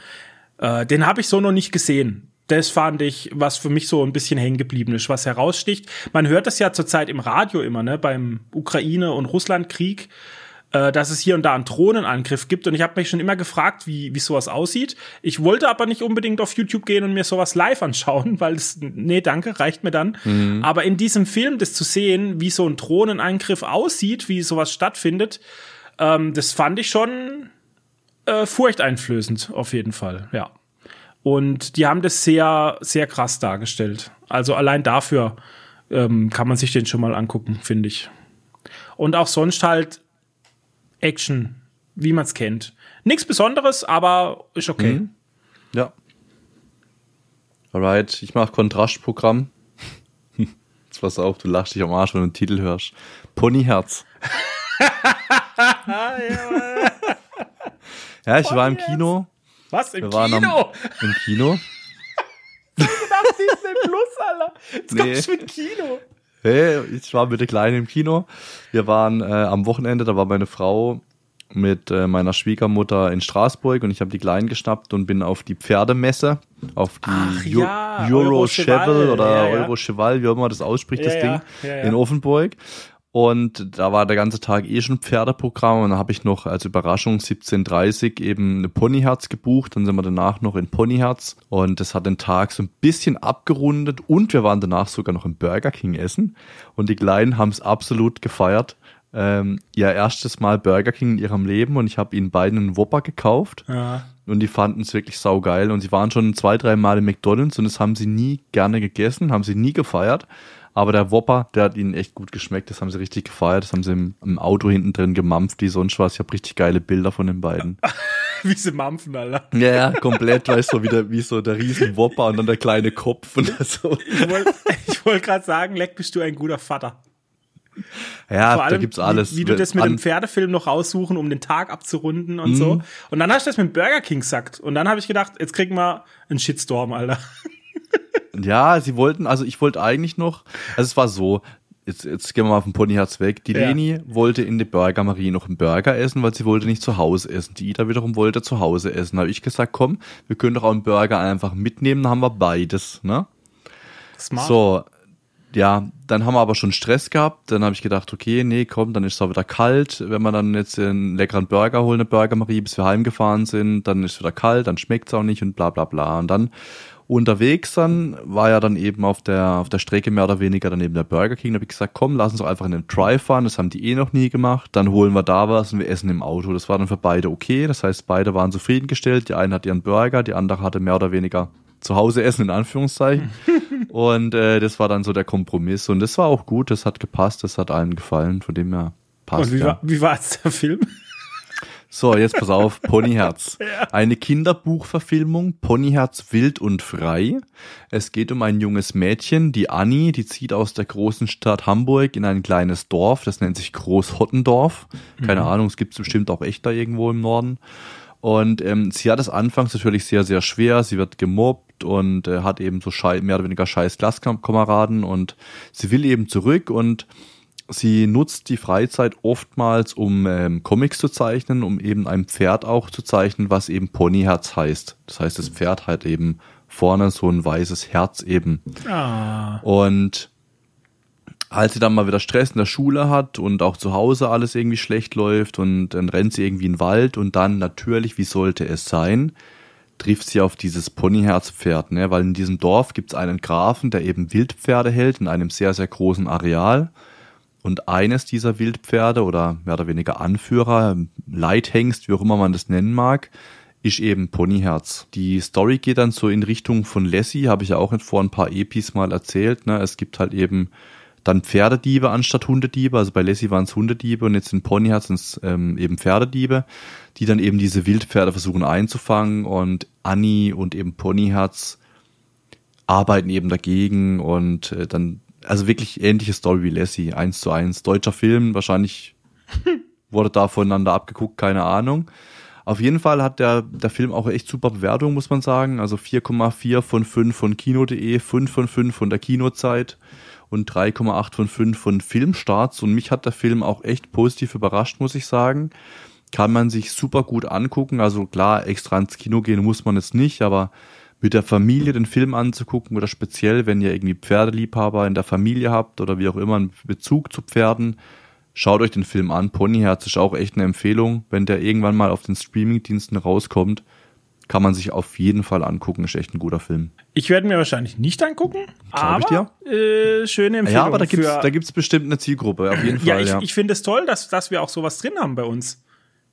Äh, den habe ich so noch nicht gesehen das fand ich, was für mich so ein bisschen hängen geblieben ist, was heraussticht. Man hört das ja zurzeit im Radio immer, ne, beim Ukraine- und Russlandkrieg, äh, dass es hier und da einen Drohnenangriff gibt. Und ich habe mich schon immer gefragt, wie, wie sowas aussieht. Ich wollte aber nicht unbedingt auf YouTube gehen und mir sowas live anschauen, <laughs> weil es, nee, danke, reicht mir dann. Mhm. Aber in diesem Film das zu sehen, wie so ein Drohnenangriff aussieht, wie sowas stattfindet, ähm, das fand ich schon äh, furchteinflößend, auf jeden Fall, ja. Und die haben das sehr, sehr krass dargestellt. Also allein dafür ähm, kann man sich den schon mal angucken, finde ich. Und auch sonst halt Action, wie man es kennt. Nichts Besonderes, aber ist okay. Mhm. Ja. Alright, ich mache Kontrastprogramm. <laughs> Jetzt pass auf, du lachst dich am Arsch, wenn du den Titel hörst. Ponyherz. <laughs> ja, ich war im Kino was? Im Wir Kino? Im Kino. <laughs> ich dachte, Disney Plus, Alter. Jetzt nee. kommst du mit Kino. Hey, ich war mit der Kleinen im Kino. Wir waren äh, am Wochenende, da war meine Frau mit äh, meiner Schwiegermutter in Straßburg und ich habe die Kleinen geschnappt und bin auf die Pferdemesse, auf die Ach, ja, Euro Cheval oder ja, ja. Euro Cheval, wie auch immer das ausspricht, das Ding, in Offenburg. Und da war der ganze Tag eh schon Pferdeprogramm und dann habe ich noch als Überraschung 17.30 eben eine Ponyherz gebucht. Dann sind wir danach noch in Ponyherz und das hat den Tag so ein bisschen abgerundet und wir waren danach sogar noch im Burger King essen und die Kleinen haben es absolut gefeiert. Ähm, ihr erstes Mal Burger King in ihrem Leben und ich habe ihnen beiden einen Whopper gekauft. Ja. Und die fanden es wirklich saugeil. Und sie waren schon zwei, drei Mal im McDonalds und das haben sie nie gerne gegessen, haben sie nie gefeiert. Aber der Whopper, der hat ihnen echt gut geschmeckt. Das haben sie richtig gefeiert. Das haben sie im, im Auto hinten drin gemampft, wie sonst was. Ich habe richtig geile Bilder von den beiden. <laughs> wie sie mampfen, Alter. Ja, ja, komplett, weißt du, wie, der, wie so der riesen Whopper und dann der kleine Kopf und <laughs> so. Ich wollte wollt gerade sagen, Leck, bist du ein guter Vater. Ja, allem, da gibt's alles. Wie, wie du das mit dem Pferdefilm noch raussuchen, um den Tag abzurunden und mhm. so. Und dann hast du das mit Burger King gesagt. Und dann habe ich gedacht, jetzt kriegen wir einen Shitstorm, Alter. <laughs> Ja, sie wollten, also ich wollte eigentlich noch, also es war so, jetzt, jetzt gehen wir mal vom Ponyherz weg. Die ja. Leni wollte in der Burger Marie noch einen Burger essen, weil sie wollte nicht zu Hause essen. Die Ida wiederum wollte zu Hause essen. Da habe ich gesagt, komm, wir können doch auch einen Burger einfach mitnehmen, dann haben wir beides, ne? Smart. So, ja, dann haben wir aber schon Stress gehabt. Dann habe ich gedacht, okay, nee, komm, dann ist es auch wieder kalt. Wenn wir dann jetzt einen leckeren Burger holen, eine Burger Marie, bis wir heimgefahren sind, dann ist es wieder kalt, dann schmeckt es auch nicht und bla bla bla. Und dann unterwegs dann, war ja dann eben auf der, auf der Strecke mehr oder weniger daneben der Burger King. Da habe ich gesagt, komm, lass uns doch einfach in den Drive fahren. Das haben die eh noch nie gemacht. Dann holen wir da was und wir essen im Auto. Das war dann für beide okay. Das heißt, beide waren zufriedengestellt. Die eine hat ihren Burger, die andere hatte mehr oder weniger zu Hause essen in Anführungszeichen. <laughs> und äh, das war dann so der Kompromiss. Und das war auch gut, das hat gepasst, das hat allen gefallen, von dem her passt. Und wie, ja. war, wie war jetzt der Film? So, jetzt pass auf, <laughs> Ponyherz. Eine Kinderbuchverfilmung, Ponyherz wild und frei. Es geht um ein junges Mädchen, die Annie, die zieht aus der großen Stadt Hamburg in ein kleines Dorf, das nennt sich Großhottendorf. Keine mhm. Ahnung, es gibt bestimmt auch echt da irgendwo im Norden. Und ähm, sie hat es anfangs natürlich sehr, sehr schwer. Sie wird gemobbt und äh, hat eben so schei mehr oder weniger scheiß Klasskameraden und sie will eben zurück und Sie nutzt die Freizeit oftmals, um ähm, Comics zu zeichnen, um eben ein Pferd auch zu zeichnen, was eben Ponyherz heißt. Das heißt, das Pferd hat eben vorne so ein weißes Herz eben. Ah. Und als sie dann mal wieder Stress in der Schule hat und auch zu Hause alles irgendwie schlecht läuft und dann rennt sie irgendwie in den Wald und dann natürlich, wie sollte es sein, trifft sie auf dieses Ponyherzpferd, ne? weil in diesem Dorf gibt es einen Grafen, der eben Wildpferde hält in einem sehr, sehr großen Areal. Und eines dieser Wildpferde oder mehr oder weniger Anführer, Leithengst, wie auch immer man das nennen mag, ist eben Ponyherz. Die Story geht dann so in Richtung von Lassie, habe ich ja auch vor ein paar Epis mal erzählt. Ne? Es gibt halt eben dann Pferdediebe anstatt Hundediebe. Also bei Lassie waren es Hundediebe und jetzt in Ponyherz sind es ähm, eben Pferdediebe, die dann eben diese Wildpferde versuchen einzufangen und Annie und eben Ponyherz arbeiten eben dagegen und äh, dann, also wirklich ähnliche Story wie Lassie, eins zu eins. Deutscher Film, wahrscheinlich <laughs> wurde da voneinander abgeguckt, keine Ahnung. Auf jeden Fall hat der, der Film auch echt super Bewertung, muss man sagen. Also 4,4 von 5 von Kino.de, 5 von 5 von der Kinozeit und 3,8 von 5 von Filmstarts. Und mich hat der Film auch echt positiv überrascht, muss ich sagen. Kann man sich super gut angucken. Also klar, extra ins Kino gehen muss man jetzt nicht, aber mit der Familie den Film anzugucken oder speziell, wenn ihr irgendwie Pferdeliebhaber in der Familie habt oder wie auch immer einen Bezug zu Pferden, schaut euch den Film an. Ponyherz ist auch echt eine Empfehlung. Wenn der irgendwann mal auf den Streamingdiensten rauskommt, kann man sich auf jeden Fall angucken. Ist echt ein guter Film. Ich werde mir wahrscheinlich nicht angucken, Glaub aber ich dir. Äh, schöne Empfehlung. Ja, aber da gibt's, da gibt's bestimmt eine Zielgruppe, auf jeden Fall. Ja, ich, ja. ich finde es toll, dass, dass wir auch sowas drin haben bei uns.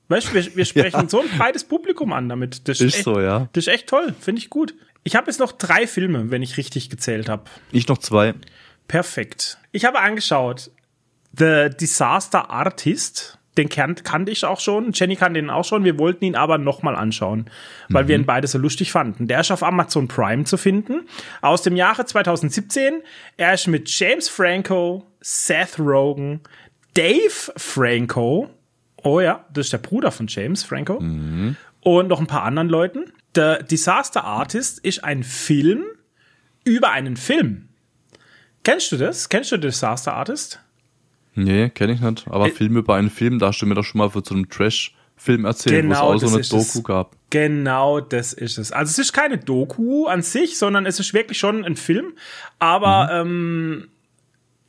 Weißt du, wir, wir <laughs> sprechen ja. so ein breites Publikum an damit. Das ist, ist echt, so, ja. Das ist echt toll, finde ich gut. Ich habe jetzt noch drei Filme, wenn ich richtig gezählt habe. Ich noch zwei. Perfekt. Ich habe angeschaut The Disaster Artist den kan kannte ich auch schon. Jenny kannte ihn auch schon. Wir wollten ihn aber nochmal anschauen, weil mhm. wir ihn beide so lustig fanden. Der ist auf Amazon Prime zu finden. Aus dem Jahre 2017. Er ist mit James Franco, Seth Rogen, Dave Franco. Oh ja, das ist der Bruder von James Franco. Mhm. Und noch ein paar anderen Leuten. The Disaster Artist ist ein Film über einen Film. Kennst du das? Kennst du The Disaster Artist? Nee, kenne ich nicht. Aber äh, Film über einen Film, da hast du mir doch schon mal von so einem Trash-Film erzählt, genau, wo es auch so eine Doku es. gab. Genau, das ist es. Also es ist keine Doku an sich, sondern es ist wirklich schon ein Film. Aber mhm. ähm,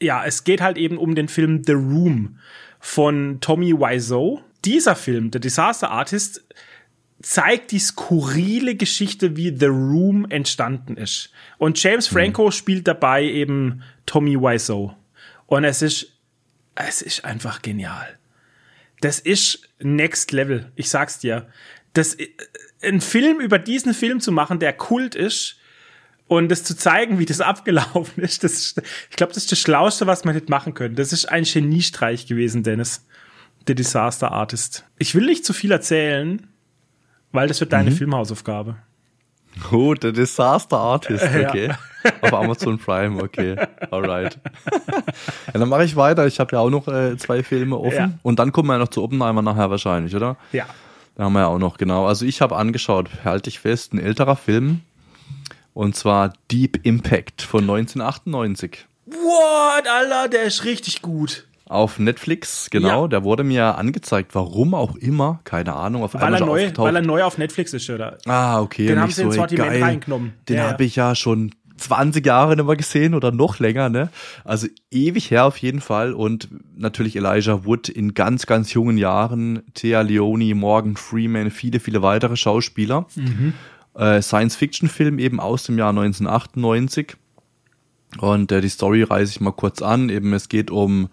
ja, es geht halt eben um den Film The Room von Tommy Wiseau. Dieser Film, The Disaster Artist, zeigt die skurrile Geschichte, wie The Room entstanden ist. Und James mhm. Franco mhm. spielt dabei eben Tommy Wiseau. Und es ist es ist einfach genial. Das ist Next Level. Ich sag's dir. Das, äh, ein Film über diesen Film zu machen, der Kult ist, und das zu zeigen, wie das <laughs> abgelaufen ist, das ist, ich glaube, das ist das Schlauste, was man hätte machen können. Das ist ein Geniestreich gewesen, Dennis. The Disaster Artist. Ich will nicht zu viel erzählen, weil das wird deine mhm. Filmhausaufgabe. Oh, The Disaster Artist, <laughs> okay. Ja. Auf Amazon Prime, okay. Alright. <laughs> ja, dann mache ich weiter. Ich habe ja auch noch äh, zwei Filme offen. Ja. Und dann kommen wir ja noch zu Oppenheimer nachher wahrscheinlich, oder? Ja. Da haben wir ja auch noch, genau. Also ich habe angeschaut, halte ich fest, ein älterer Film. Und zwar Deep Impact von 1998. What, Alter, der ist richtig gut. Auf Netflix, genau. Ja. Der wurde mir angezeigt, warum auch immer, keine Ahnung. Auf weil, er neu, weil er neu auf Netflix ist, oder? Ah, okay. Den haben sie so, ins Sortiment geil. reingenommen. Den ja, habe ich ja schon 20 Jahre nicht mehr gesehen oder noch länger, ne? Also ewig her auf jeden Fall und natürlich Elijah Wood in ganz, ganz jungen Jahren, Thea Leone, Morgan Freeman, viele, viele weitere Schauspieler. Mhm. Äh, Science-Fiction-Film eben aus dem Jahr 1998 und äh, die Story reiße ich mal kurz an. Eben es geht um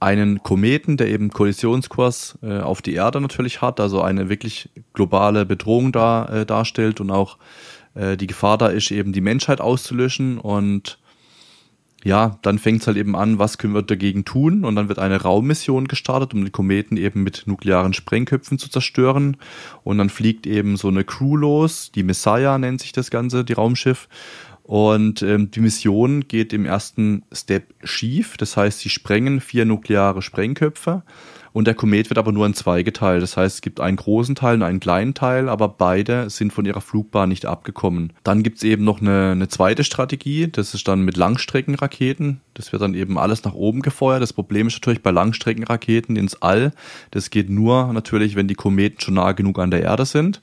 einen Kometen, der eben Kollisionskurs äh, auf die Erde natürlich hat, also eine wirklich globale Bedrohung da äh, darstellt und auch äh, die Gefahr da ist, eben die Menschheit auszulöschen und ja, dann fängt es halt eben an, was können wir dagegen tun? Und dann wird eine Raummission gestartet, um die Kometen eben mit nuklearen Sprengköpfen zu zerstören. Und dann fliegt eben so eine Crew los, die Messiah nennt sich das Ganze, die Raumschiff. Und ähm, die Mission geht im ersten Step schief. Das heißt, sie sprengen vier nukleare Sprengköpfe und der Komet wird aber nur in zwei geteilt. Das heißt, es gibt einen großen Teil und einen kleinen Teil, aber beide sind von ihrer Flugbahn nicht abgekommen. Dann gibt es eben noch eine, eine zweite Strategie, das ist dann mit Langstreckenraketen. Das wird dann eben alles nach oben gefeuert. Das Problem ist natürlich bei Langstreckenraketen ins All. Das geht nur natürlich, wenn die Kometen schon nah genug an der Erde sind.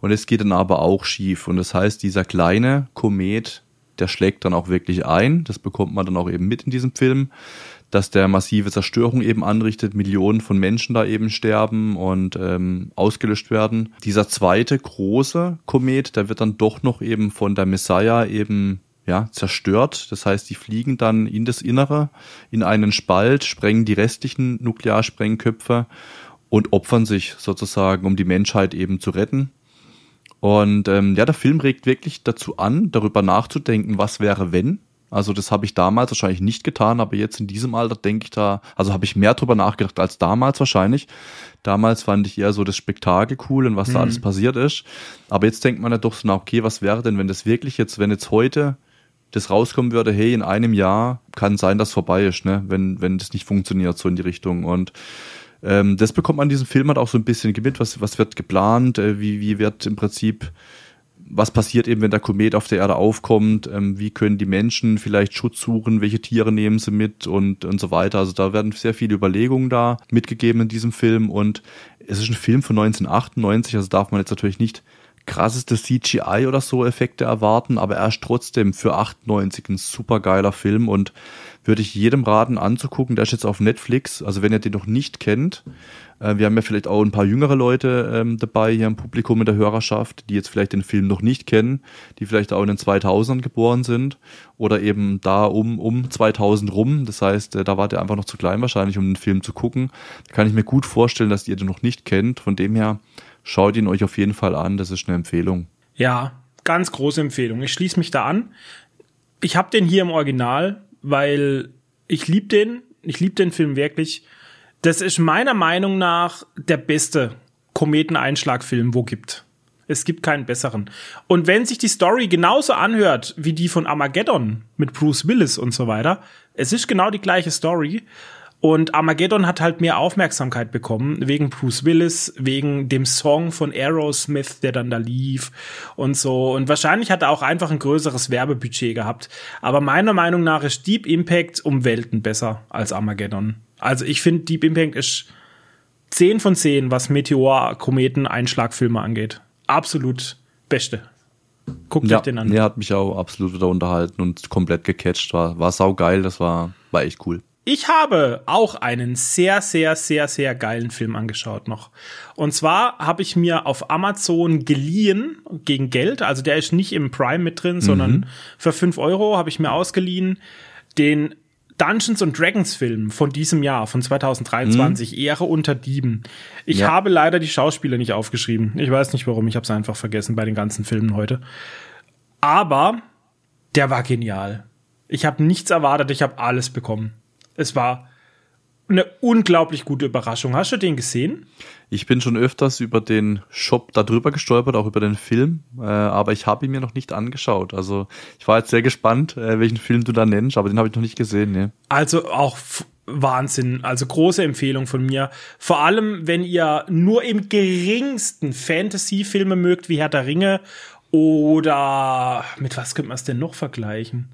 Und es geht dann aber auch schief. Und das heißt, dieser kleine Komet, der schlägt dann auch wirklich ein. Das bekommt man dann auch eben mit in diesem Film. Dass der massive Zerstörung eben anrichtet, Millionen von Menschen da eben sterben und ähm, ausgelöscht werden. Dieser zweite große Komet, der wird dann doch noch eben von der Messiah eben ja, zerstört. Das heißt, die fliegen dann in das Innere, in einen Spalt, sprengen die restlichen Nuklearsprengköpfe und opfern sich sozusagen, um die Menschheit eben zu retten. Und ähm, ja, der Film regt wirklich dazu an, darüber nachzudenken, was wäre, wenn. Also das habe ich damals wahrscheinlich nicht getan, aber jetzt in diesem Alter denke ich da, also habe ich mehr drüber nachgedacht als damals wahrscheinlich. Damals fand ich eher so das Spektakel cool und was mhm. da alles passiert ist. Aber jetzt denkt man ja doch so, na okay, was wäre denn, wenn das wirklich jetzt, wenn jetzt heute das rauskommen würde, hey, in einem Jahr kann sein, dass vorbei ist, ne, wenn, wenn das nicht funktioniert, so in die Richtung. Und ähm, das bekommt man in diesem Film halt auch so ein bisschen mit, was, was wird geplant, äh, wie, wie wird im Prinzip was passiert eben, wenn der Komet auf der Erde aufkommt, ähm, wie können die Menschen vielleicht Schutz suchen, welche Tiere nehmen sie mit? Und, und so weiter. Also da werden sehr viele Überlegungen da mitgegeben in diesem Film. Und es ist ein Film von 1998, also darf man jetzt natürlich nicht krasseste CGI oder so Effekte erwarten, aber er ist trotzdem für 98 ein super geiler Film. Und würde ich jedem raten anzugucken. Der ist jetzt auf Netflix, also wenn ihr den noch nicht kennt, wir haben ja vielleicht auch ein paar jüngere Leute ähm, dabei hier im Publikum in der Hörerschaft, die jetzt vielleicht den Film noch nicht kennen, die vielleicht auch in den 2000ern geboren sind oder eben da um, um 2000 rum. Das heißt, äh, da wart ihr einfach noch zu klein wahrscheinlich, um den Film zu gucken. Da kann ich mir gut vorstellen, dass ihr den noch nicht kennt. Von dem her, schaut ihn euch auf jeden Fall an. Das ist eine Empfehlung. Ja, ganz große Empfehlung. Ich schließe mich da an. Ich habe den hier im Original, weil ich liebe den. Ich liebe den Film wirklich. Das ist meiner Meinung nach der beste Kometeneinschlagfilm, wo gibt. Es gibt keinen besseren. Und wenn sich die Story genauso anhört wie die von Armageddon mit Bruce Willis und so weiter, es ist genau die gleiche Story. Und Armageddon hat halt mehr Aufmerksamkeit bekommen, wegen Bruce Willis, wegen dem Song von Aerosmith, der dann da lief und so. Und wahrscheinlich hat er auch einfach ein größeres Werbebudget gehabt. Aber meiner Meinung nach ist Deep Impact um Welten besser als Armageddon. Also ich finde, Deep Impact ist 10 von 10, was Meteor, Kometen, Einschlagfilme angeht. Absolut beste. Guckt ja, euch den an. Der hat mich auch absolut wieder unterhalten und komplett gecatcht. War, war saugeil, das war, war echt cool. Ich habe auch einen sehr, sehr, sehr, sehr geilen Film angeschaut noch. Und zwar habe ich mir auf Amazon geliehen gegen Geld. Also der ist nicht im Prime mit drin, mhm. sondern für fünf Euro habe ich mir ausgeliehen den Dungeons and Dragons Film von diesem Jahr, von 2023, mhm. Ehre unter Dieben. Ich ja. habe leider die Schauspieler nicht aufgeschrieben. Ich weiß nicht warum, ich habe es einfach vergessen bei den ganzen Filmen heute. Aber der war genial. Ich habe nichts erwartet, ich habe alles bekommen. Es war eine unglaublich gute Überraschung. Hast du den gesehen? Ich bin schon öfters über den Shop darüber gestolpert, auch über den Film, äh, aber ich habe ihn mir noch nicht angeschaut. Also ich war jetzt sehr gespannt, äh, welchen Film du da nennst, aber den habe ich noch nicht gesehen. Ne? Also auch Wahnsinn, also große Empfehlung von mir. Vor allem, wenn ihr nur im geringsten Fantasy-Filme mögt, wie Herr der Ringe oder mit was könnte man es denn noch vergleichen?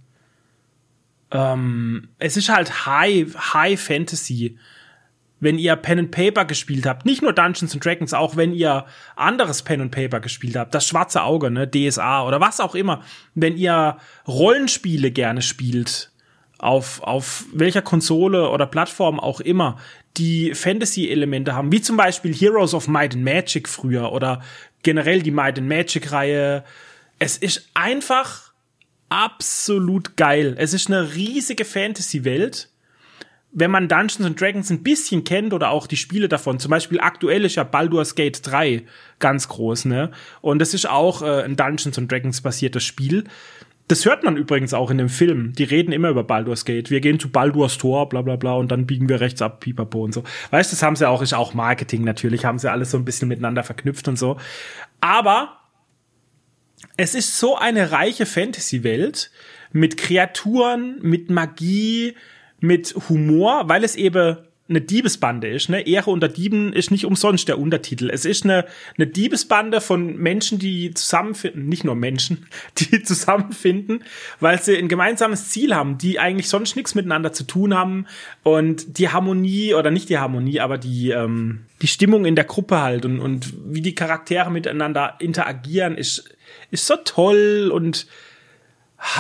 Ähm, es ist halt High, High Fantasy. Wenn ihr Pen and Paper gespielt habt, nicht nur Dungeons and Dragons, auch wenn ihr anderes Pen and Paper gespielt habt, das schwarze Auge, ne, DSA oder was auch immer, wenn ihr Rollenspiele gerne spielt, auf, auf welcher Konsole oder Plattform auch immer, die Fantasy-Elemente haben, wie zum Beispiel Heroes of Might and Magic früher oder generell die Might and Magic-Reihe. Es ist einfach absolut geil. Es ist eine riesige Fantasy-Welt. Wenn man Dungeons and Dragons ein bisschen kennt oder auch die Spiele davon, zum Beispiel aktuell ist ja Baldur's Gate 3 ganz groß, ne? Und das ist auch äh, ein Dungeons and Dragons basiertes Spiel. Das hört man übrigens auch in dem Film. Die reden immer über Baldur's Gate. Wir gehen zu Baldur's Tor, bla bla bla, und dann biegen wir rechts ab, pipapo und so. Weißt du, das haben sie auch, ist auch Marketing natürlich, haben sie alles so ein bisschen miteinander verknüpft und so. Aber es ist so eine reiche Fantasy-Welt mit Kreaturen, mit Magie, mit Humor, weil es eben eine Diebesbande ist. Ne? Ehre unter Dieben ist nicht umsonst der Untertitel. Es ist eine, eine Diebesbande von Menschen, die zusammenfinden, nicht nur Menschen, <laughs> die zusammenfinden, weil sie ein gemeinsames Ziel haben, die eigentlich sonst nichts miteinander zu tun haben. Und die Harmonie, oder nicht die Harmonie, aber die, ähm, die Stimmung in der Gruppe halt und, und wie die Charaktere miteinander interagieren, ist ist so toll und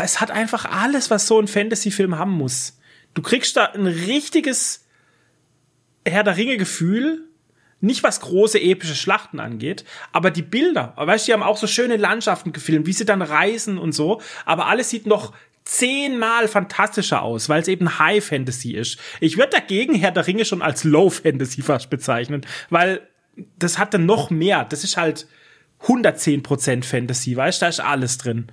es hat einfach alles, was so ein Fantasy-Film haben muss. Du kriegst da ein richtiges Herr der Ringe Gefühl, nicht was große epische Schlachten angeht, aber die Bilder, weißt du, die haben auch so schöne Landschaften gefilmt, wie sie dann reisen und so, aber alles sieht noch zehnmal fantastischer aus, weil es eben High Fantasy ist. Ich würde dagegen Herr der Ringe schon als Low Fantasy fast bezeichnen, weil das hat dann noch mehr. Das ist halt 110% Fantasy, weißt du, da ist alles drin.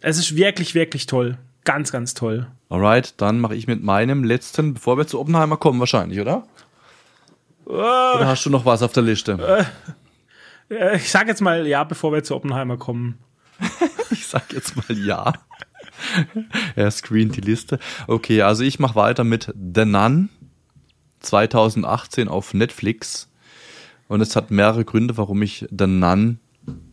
Es ist wirklich, wirklich toll. Ganz, ganz toll. Alright, dann mache ich mit meinem letzten, bevor wir zu Oppenheimer kommen, wahrscheinlich, oder? Uh, oder hast du noch was auf der Liste? Uh, ich sag jetzt mal ja, bevor wir zu Oppenheimer kommen. <laughs> ich sag jetzt mal ja. <laughs> er screent die Liste. Okay, also ich mache weiter mit The Nun 2018 auf Netflix. Und es hat mehrere Gründe, warum ich The Nun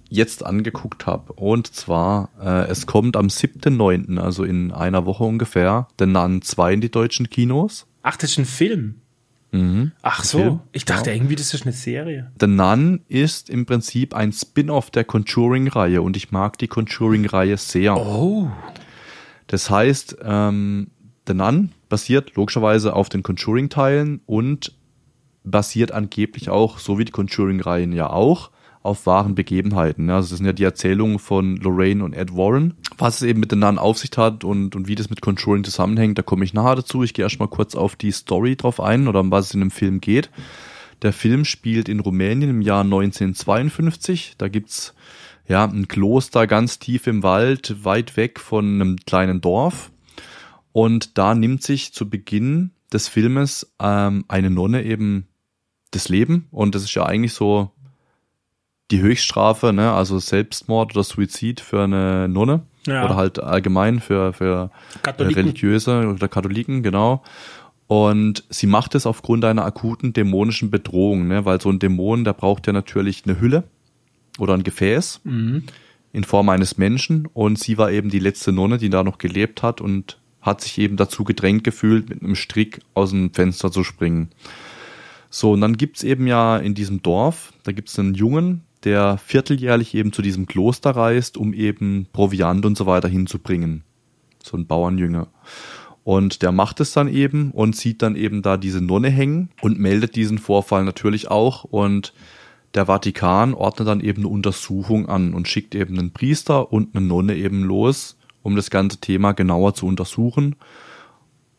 jetzt angeguckt habe. Und zwar, äh, es kommt am 7.9., also in einer Woche ungefähr, The Nun 2 in die deutschen Kinos. Ach, das ist ein Film. Mhm. Ach so, Film, ich dachte genau. irgendwie, das ist eine Serie. The Nun ist im Prinzip ein Spin-off der Conjuring-Reihe und ich mag die Conjuring-Reihe sehr. Oh. Das heißt, ähm, The Nun basiert logischerweise auf den Conjuring-Teilen und basiert angeblich auch, so wie die Conjuring-Reihen ja auch, auf wahren Begebenheiten. Also das sind ja die Erzählungen von Lorraine und Ed Warren. Was es eben mit den Nun auf sich hat und, und wie das mit Conjuring zusammenhängt, da komme ich nachher dazu. Ich gehe erstmal kurz auf die Story drauf ein oder um was es in dem Film geht. Der Film spielt in Rumänien im Jahr 1952. Da gibt's ja, ein Kloster ganz tief im Wald, weit weg von einem kleinen Dorf. Und da nimmt sich zu Beginn des Filmes ähm, eine Nonne eben das Leben. Und das ist ja eigentlich so die Höchststrafe, ne? also Selbstmord oder Suizid für eine Nonne. Ja. Oder halt allgemein für, für Religiöse oder Katholiken, genau. Und sie macht es aufgrund einer akuten dämonischen Bedrohung, ne? weil so ein Dämon, der braucht ja natürlich eine Hülle oder ein Gefäß mhm. in Form eines Menschen und sie war eben die letzte Nonne, die da noch gelebt hat und hat sich eben dazu gedrängt gefühlt, mit einem Strick aus dem Fenster zu springen. So, und dann gibt's eben ja in diesem Dorf, da gibt's einen Jungen, der vierteljährlich eben zu diesem Kloster reist, um eben Proviant und so weiter hinzubringen. So ein Bauernjünger. Und der macht es dann eben und sieht dann eben da diese Nonne hängen und meldet diesen Vorfall natürlich auch und der Vatikan ordnet dann eben eine Untersuchung an und schickt eben einen Priester und eine Nonne eben los, um das ganze Thema genauer zu untersuchen.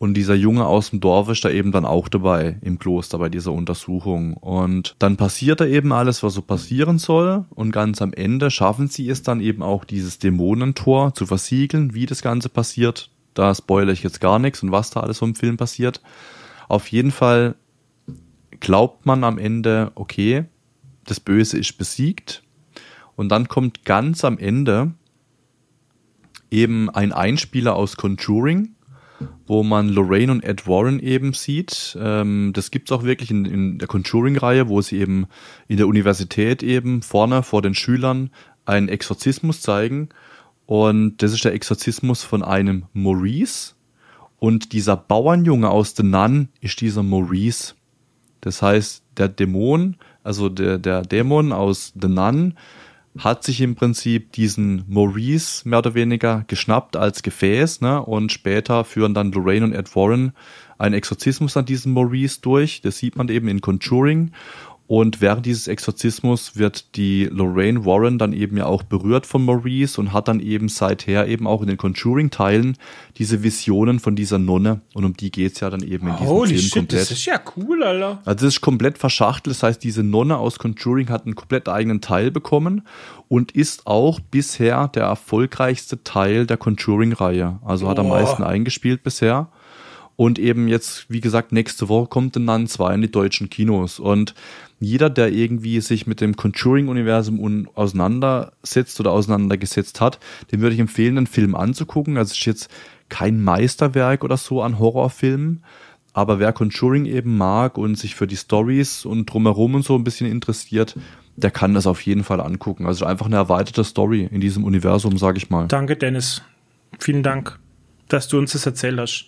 Und dieser Junge aus dem Dorf ist da eben dann auch dabei im Kloster bei dieser Untersuchung. Und dann passiert da eben alles, was so passieren soll. Und ganz am Ende schaffen sie es dann eben auch, dieses Dämonentor zu versiegeln, wie das Ganze passiert. Da spoilere ich jetzt gar nichts und was da alles vom Film passiert. Auf jeden Fall glaubt man am Ende, okay, das Böse ist besiegt. Und dann kommt ganz am Ende eben ein Einspieler aus Conjuring, wo man Lorraine und Ed Warren eben sieht. Ähm, das gibt's auch wirklich in, in der Conjuring-Reihe, wo sie eben in der Universität eben vorne vor den Schülern einen Exorzismus zeigen. Und das ist der Exorzismus von einem Maurice. Und dieser Bauernjunge aus The Nun ist dieser Maurice. Das heißt, der Dämon also der, der Dämon aus The Nun hat sich im Prinzip diesen Maurice mehr oder weniger geschnappt als Gefäß, ne? Und später führen dann Lorraine und Ed Warren einen Exorzismus an diesem Maurice durch. Das sieht man eben in Conjuring. Und während dieses Exorzismus wird die Lorraine Warren dann eben ja auch berührt von Maurice und hat dann eben seither eben auch in den Conjuring-Teilen diese Visionen von dieser Nonne. Und um die geht's ja dann eben in diesem Holy Film shit, komplett. Das ist ja cool, Alter. Also das ist komplett verschachtelt. Das heißt, diese Nonne aus Conjuring hat einen komplett eigenen Teil bekommen und ist auch bisher der erfolgreichste Teil der Conjuring-Reihe. Also oh. hat am meisten eingespielt bisher. Und eben jetzt, wie gesagt, nächste Woche kommt dann 2 in die deutschen Kinos. Und jeder, der irgendwie sich mit dem Conjuring-Universum auseinandersetzt oder auseinandergesetzt hat, dem würde ich empfehlen, den Film anzugucken. Also es ist jetzt kein Meisterwerk oder so an Horrorfilmen, aber wer Conjuring eben mag und sich für die Stories und drumherum und so ein bisschen interessiert, der kann das auf jeden Fall angucken. Also einfach eine erweiterte Story in diesem Universum, sage ich mal. Danke, Dennis. Vielen Dank, dass du uns das erzählt hast.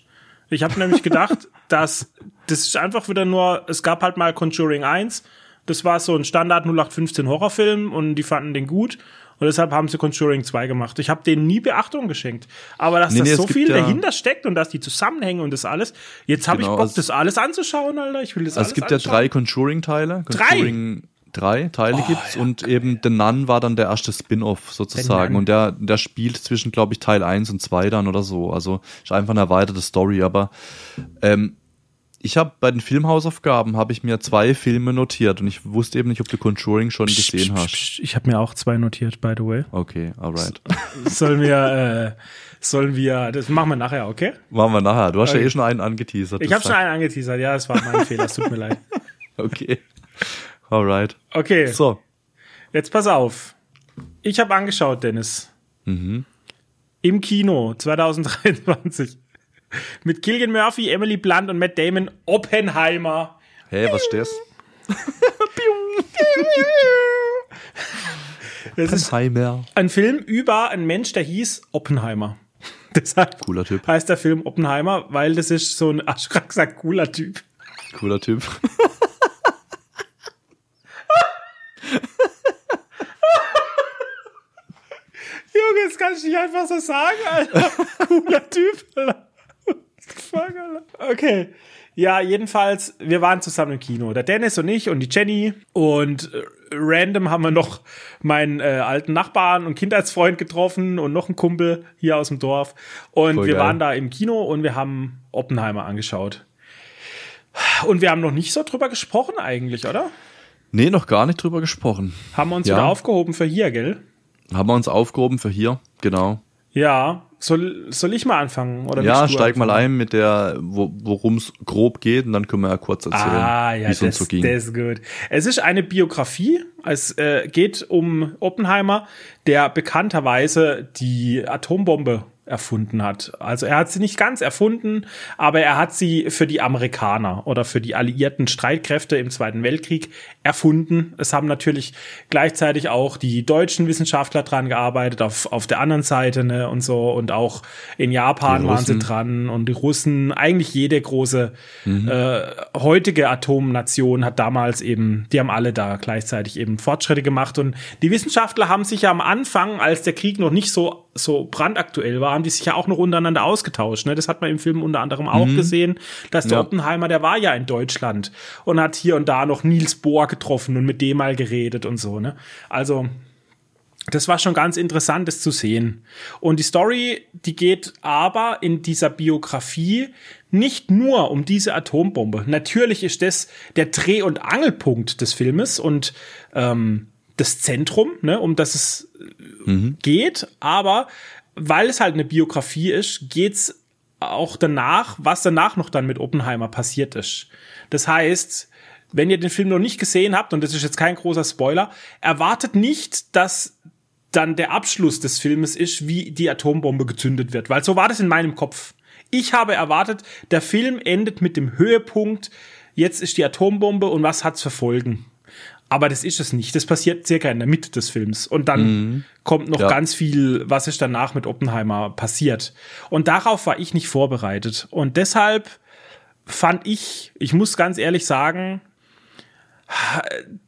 Ich habe nämlich gedacht, <laughs> dass das ist einfach wieder nur, es gab halt mal Conjuring 1 Das war so ein Standard 0815 Horrorfilm und die fanden den gut. Und deshalb haben sie Conjuring 2 gemacht. Ich habe denen nie Beachtung geschenkt. Aber dass nee, da nee, so viel ja dahinter steckt und dass die Zusammenhänge und das alles, jetzt habe genau, ich Bock, also das alles anzuschauen, Alter. Ich will das also alles Es gibt anschauen. ja drei Conjuring-Teile. Conjuring drei Teile oh, gibt's ja, und geil. eben The Nun war dann der erste Spin-off sozusagen und der der spielt zwischen glaube ich Teil 1 und 2 dann oder so also ist einfach eine erweiterte Story aber ähm, ich habe bei den Filmhausaufgaben habe ich mir zwei Filme notiert und ich wusste eben nicht, ob du Conjuring schon psch, gesehen psch, hast. Ich habe mir auch zwei notiert, by the way. Okay, alright. Sollen wir, äh, sollen wir, das machen wir nachher, okay? Machen wir nachher. Du hast okay. ja eh schon einen angeteasert. Ich habe schon einen angeteasert, ja, das war mein <laughs> Fehler, es tut mir leid. Okay. Alright. Okay. So. Jetzt pass auf. Ich habe angeschaut, Dennis. Mhm. Im Kino 2023 mit Killian Murphy, Emily Blunt und Matt Damon Oppenheimer. Hey, was ist <laughs> das? ist ein Film über einen Mensch, der hieß Oppenheimer. <laughs> Deshalb cooler Typ. heißt der Film Oppenheimer, weil das ist so ein, <laughs> gerade gesagt, cooler Typ. Cooler Typ. Junge, das kann ich nicht einfach so sagen, Alter. Cooler Typ, Alter. Okay. Ja, jedenfalls, wir waren zusammen im Kino. Der Dennis und ich und die Jenny. Und äh, random haben wir noch meinen äh, alten Nachbarn und Kindheitsfreund getroffen und noch einen Kumpel hier aus dem Dorf. Und Voll wir geil. waren da im Kino und wir haben Oppenheimer angeschaut. Und wir haben noch nicht so drüber gesprochen eigentlich, oder? Nee, noch gar nicht drüber gesprochen. Haben wir uns ja. wieder aufgehoben für hier, gell? Haben wir uns aufgehoben für hier, genau. Ja, soll, soll ich mal anfangen? Oder ja, steig anfangen? mal ein mit der, wo, worum es grob geht und dann können wir ja kurz erzählen, ah, ja, wie es uns so ging. Das ist gut. Es ist eine Biografie. Es äh, geht um Oppenheimer, der bekannterweise die Atombombe erfunden hat. Also er hat sie nicht ganz erfunden, aber er hat sie für die Amerikaner oder für die alliierten Streitkräfte im Zweiten Weltkrieg erfunden. Es haben natürlich gleichzeitig auch die deutschen Wissenschaftler dran gearbeitet, auf, auf der anderen Seite ne, und so. Und auch in Japan waren sie dran und die Russen, eigentlich jede große mhm. äh, heutige Atomnation hat damals eben, die haben alle da gleichzeitig eben Fortschritte gemacht. Und die Wissenschaftler haben sich ja am Anfang, als der Krieg noch nicht so, so brandaktuell war, haben die sich ja auch noch untereinander ausgetauscht. Ne? Das hat man im Film unter anderem auch mhm. gesehen, dass der ja. Oppenheimer, der war ja in Deutschland und hat hier und da noch Niels Bohr getroffen und mit dem mal geredet und so. Ne? Also das war schon ganz interessant, das zu sehen. Und die Story, die geht aber in dieser Biografie nicht nur um diese Atombombe. Natürlich ist das der Dreh- und Angelpunkt des Filmes und ähm, das Zentrum, ne, um das es mhm. geht. Aber weil es halt eine Biografie ist, geht's auch danach, was danach noch dann mit Oppenheimer passiert ist. Das heißt, wenn ihr den Film noch nicht gesehen habt, und das ist jetzt kein großer Spoiler, erwartet nicht, dass dann der Abschluss des Filmes ist, wie die Atombombe gezündet wird, weil so war das in meinem Kopf. Ich habe erwartet, der Film endet mit dem Höhepunkt, jetzt ist die Atombombe und was hat's für Folgen? Aber das ist es nicht. Das passiert circa in der Mitte des Films. Und dann mhm. kommt noch ja. ganz viel, was ist danach mit Oppenheimer passiert. Und darauf war ich nicht vorbereitet. Und deshalb fand ich, ich muss ganz ehrlich sagen,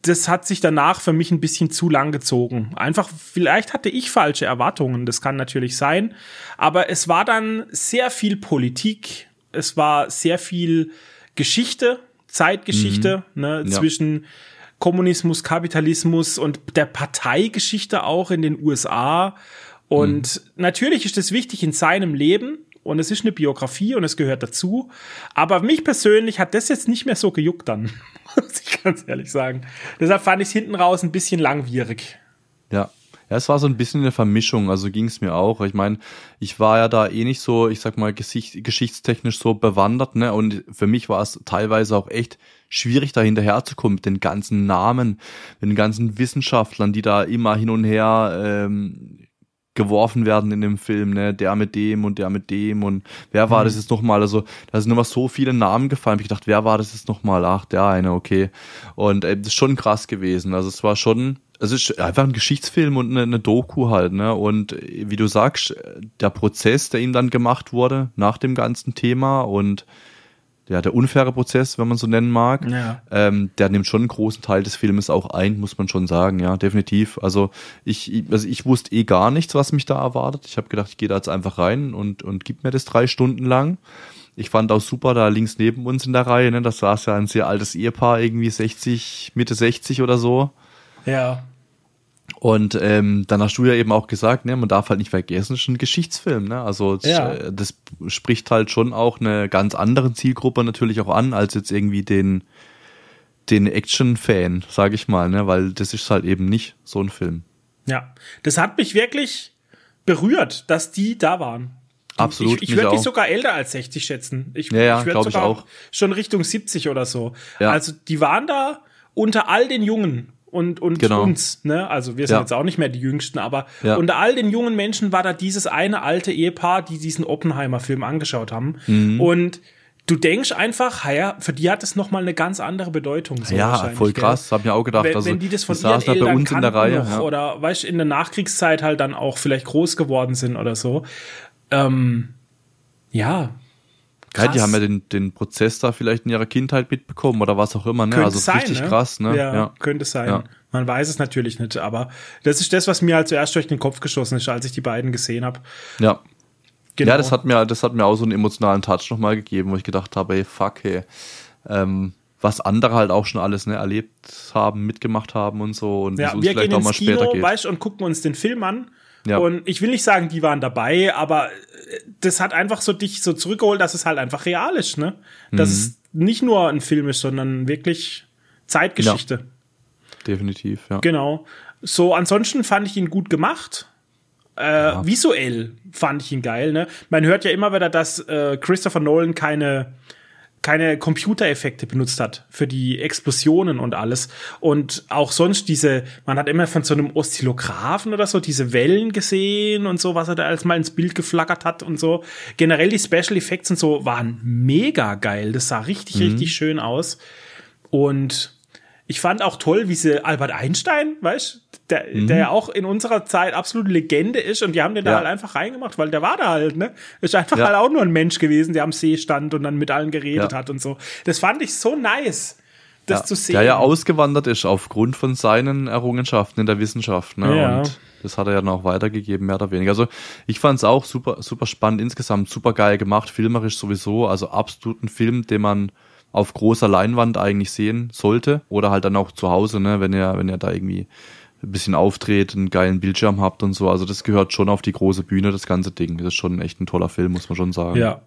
das hat sich danach für mich ein bisschen zu lang gezogen. Einfach, vielleicht hatte ich falsche Erwartungen, das kann natürlich sein. Aber es war dann sehr viel Politik, es war sehr viel Geschichte, Zeitgeschichte, mhm. ne, ja. zwischen Kommunismus, Kapitalismus und der Parteigeschichte auch in den USA. Und mhm. natürlich ist es wichtig in seinem Leben und es ist eine Biografie und es gehört dazu. Aber mich persönlich hat das jetzt nicht mehr so gejuckt dann, <laughs> muss ganz ehrlich sagen. Deshalb fand ich es hinten raus ein bisschen langwierig. Ja, ja, es war so ein bisschen eine Vermischung, also ging es mir auch. Ich meine, ich war ja da eh nicht so, ich sag mal, gesicht, geschichtstechnisch so bewandert, ne? Und für mich war es teilweise auch echt schwierig, da hinterherzukommen mit den ganzen Namen, mit den ganzen Wissenschaftlern, die da immer hin und her ähm, geworfen werden in dem Film, ne, der mit dem und der mit dem und wer war mhm. das jetzt nochmal? Also, da sind immer so viele Namen gefallen. Ich dachte, wer war das jetzt nochmal? Ach, der eine, okay. Und äh, das ist schon krass gewesen. Also es war schon, es ist einfach ein Geschichtsfilm und eine, eine Doku halt, ne? Und äh, wie du sagst, der Prozess, der ihm dann gemacht wurde nach dem ganzen Thema und ja, der unfaire Prozess, wenn man so nennen mag, Ja. ähm, der nimmt schon einen großen Teil des Filmes auch ein, muss man schon sagen, ja, definitiv. Also ich, also ich wusste eh gar nichts, was mich da erwartet. Ich habe gedacht, ich gehe da jetzt einfach rein und, und gib mir das drei Stunden lang. Ich fand auch super, da links neben uns in der Reihe, ne, das saß ja ein sehr altes Ehepaar, irgendwie 60, Mitte 60 oder so. Ja. Und ähm, dann hast du ja eben auch gesagt, ne, man darf halt nicht vergessen, es ist ein Geschichtsfilm, ne? Also Ja. äh, das spricht halt schon auch eine ganz andere Zielgruppe natürlich auch an, als jetzt irgendwie den, den Action-Fan, sage ich mal, ne? Weil das ist halt eben nicht so ein Film. Ja. Das hat mich wirklich berührt, dass die da waren. Absolut, Ich, ich würde die auch. sogar älter als 60 schätzen. Ich, Ja, ja, ich würd glaub ich sogar auch. Schon Richtung 70 oder so. Ja. Also die waren da unter all den Jungen und, und Genau. uns, ne? Also wir sind Ja. jetzt auch nicht mehr die Jüngsten, aber Ja. unter all den jungen Menschen war da dieses eine alte Ehepaar, die diesen Oppenheimer-Film angeschaut haben. Mhm. Und du denkst einfach, ja, für die hat es nochmal eine ganz andere Bedeutung. So ja, voll gell? krass, hab mir auch gedacht. wenn, also, wenn die das von ihren da Eltern bei uns in der Reihe. noch, ja. oder weißt in der Nachkriegszeit halt dann auch vielleicht groß geworden sind oder so. Ähm, ja. Ja, die krass. haben ja den, den Prozess da vielleicht in ihrer Kindheit mitbekommen oder was auch immer, ne? Könnte also sein, richtig ne? krass, ne? Ja, könnte sein. Ja. Man weiß es natürlich nicht, aber das ist das, was mir halt zuerst durch den Kopf geschossen ist, als ich die beiden gesehen habe. ja. Genau. Ja, das hat mir, das hat mir auch so einen emotionalen Touch nochmal gegeben, wo ich gedacht habe, ey, fuck, hey, ähm, was andere halt auch schon alles ne, erlebt haben, mitgemacht haben und so und ja, wir vielleicht gehen auch mal ins später Kino, geht. weißt, und gucken uns den Film an. Ja. Und ich will nicht sagen, die waren dabei, aber das hat einfach so dich so zurückgeholt, dass es halt einfach real ist, ne? Dass Mhm. es nicht nur ein Film ist, sondern wirklich Zeitgeschichte. Definitiv, ja. Genau. So, ansonsten fand ich ihn gut gemacht. Äh, Visuell fand ich ihn geil, ne? Man hört ja immer wieder, dass äh, Christopher Nolan keine keine Computereffekte benutzt hat für die Explosionen und alles. Und auch sonst diese, man hat immer von so einem Oszillographen oder so diese Wellen gesehen und so, was er da als mal ins Bild geflackert hat und so. Generell die Special Effects und so waren mega geil. Das sah richtig, richtig schön aus. Und ich fand auch toll, wie sie Albert Einstein, weißt der, der ja auch in unserer Zeit absolute Legende ist und die haben den da Ja. halt einfach reingemacht, weil der war da halt, ne? Ist einfach Ja. halt auch nur ein Mensch gewesen, der am See stand und dann mit allen geredet Ja. hat und so. Das fand ich so nice, das zu sehen. Der ja ausgewandert ist aufgrund von seinen Errungenschaften in der Wissenschaft. Ne? Ja. Und das hat er ja dann auch weitergegeben, mehr oder weniger. Also ich fand es auch super, super spannend, insgesamt super geil gemacht, filmerisch sowieso. Also absolut ein Film, den man auf großer Leinwand eigentlich sehen sollte. Oder halt dann auch zu Hause, ne? wenn ihr, wenn ihr da irgendwie ein bisschen aufdreht, einen geilen Bildschirm habt und so. Also das gehört schon auf die große Bühne, das ganze Ding. Das ist schon echt ein toller Film, muss man schon sagen. Ja,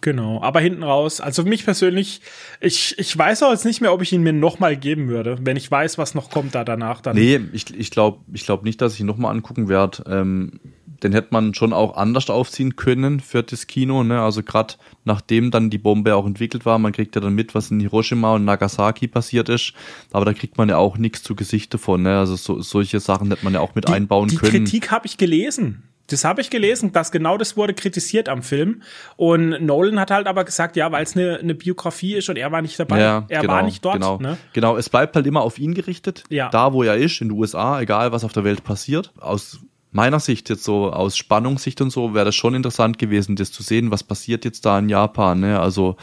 genau. Aber hinten raus, also für mich persönlich, ich, ich weiß auch jetzt nicht mehr, ob ich ihn mir nochmal geben würde, wenn ich weiß, was noch kommt da danach. Dann. Nee, ich, ich glaube ich glaub nicht, dass ich ihn nochmal angucken werde. Ähm, den hätte man schon auch anders aufziehen können für das Kino. Ne? Also gerade nachdem dann die Bombe auch entwickelt war, man kriegt ja dann mit, was in Hiroshima und Nagasaki passiert ist. Aber da kriegt man ja auch nichts zu Gesicht davon. Ne? Also so, solche Sachen hätte man ja auch mit die, einbauen die können. Kritik habe ich gelesen. Das habe ich gelesen, dass genau das wurde kritisiert am Film. Und Nolan hat halt aber gesagt, ja, weil es eine, eine Biografie ist und er war nicht dabei. Ja, er genau, war nicht dort. Genau. Ne? genau, es bleibt halt immer auf ihn gerichtet. Ja. Da, wo er ist, in den USA, egal was auf der Welt passiert. Aus meiner Sicht jetzt so, aus Spannungssicht und so, wäre das schon interessant gewesen, das zu sehen, was passiert jetzt da in Japan. Ne? Also,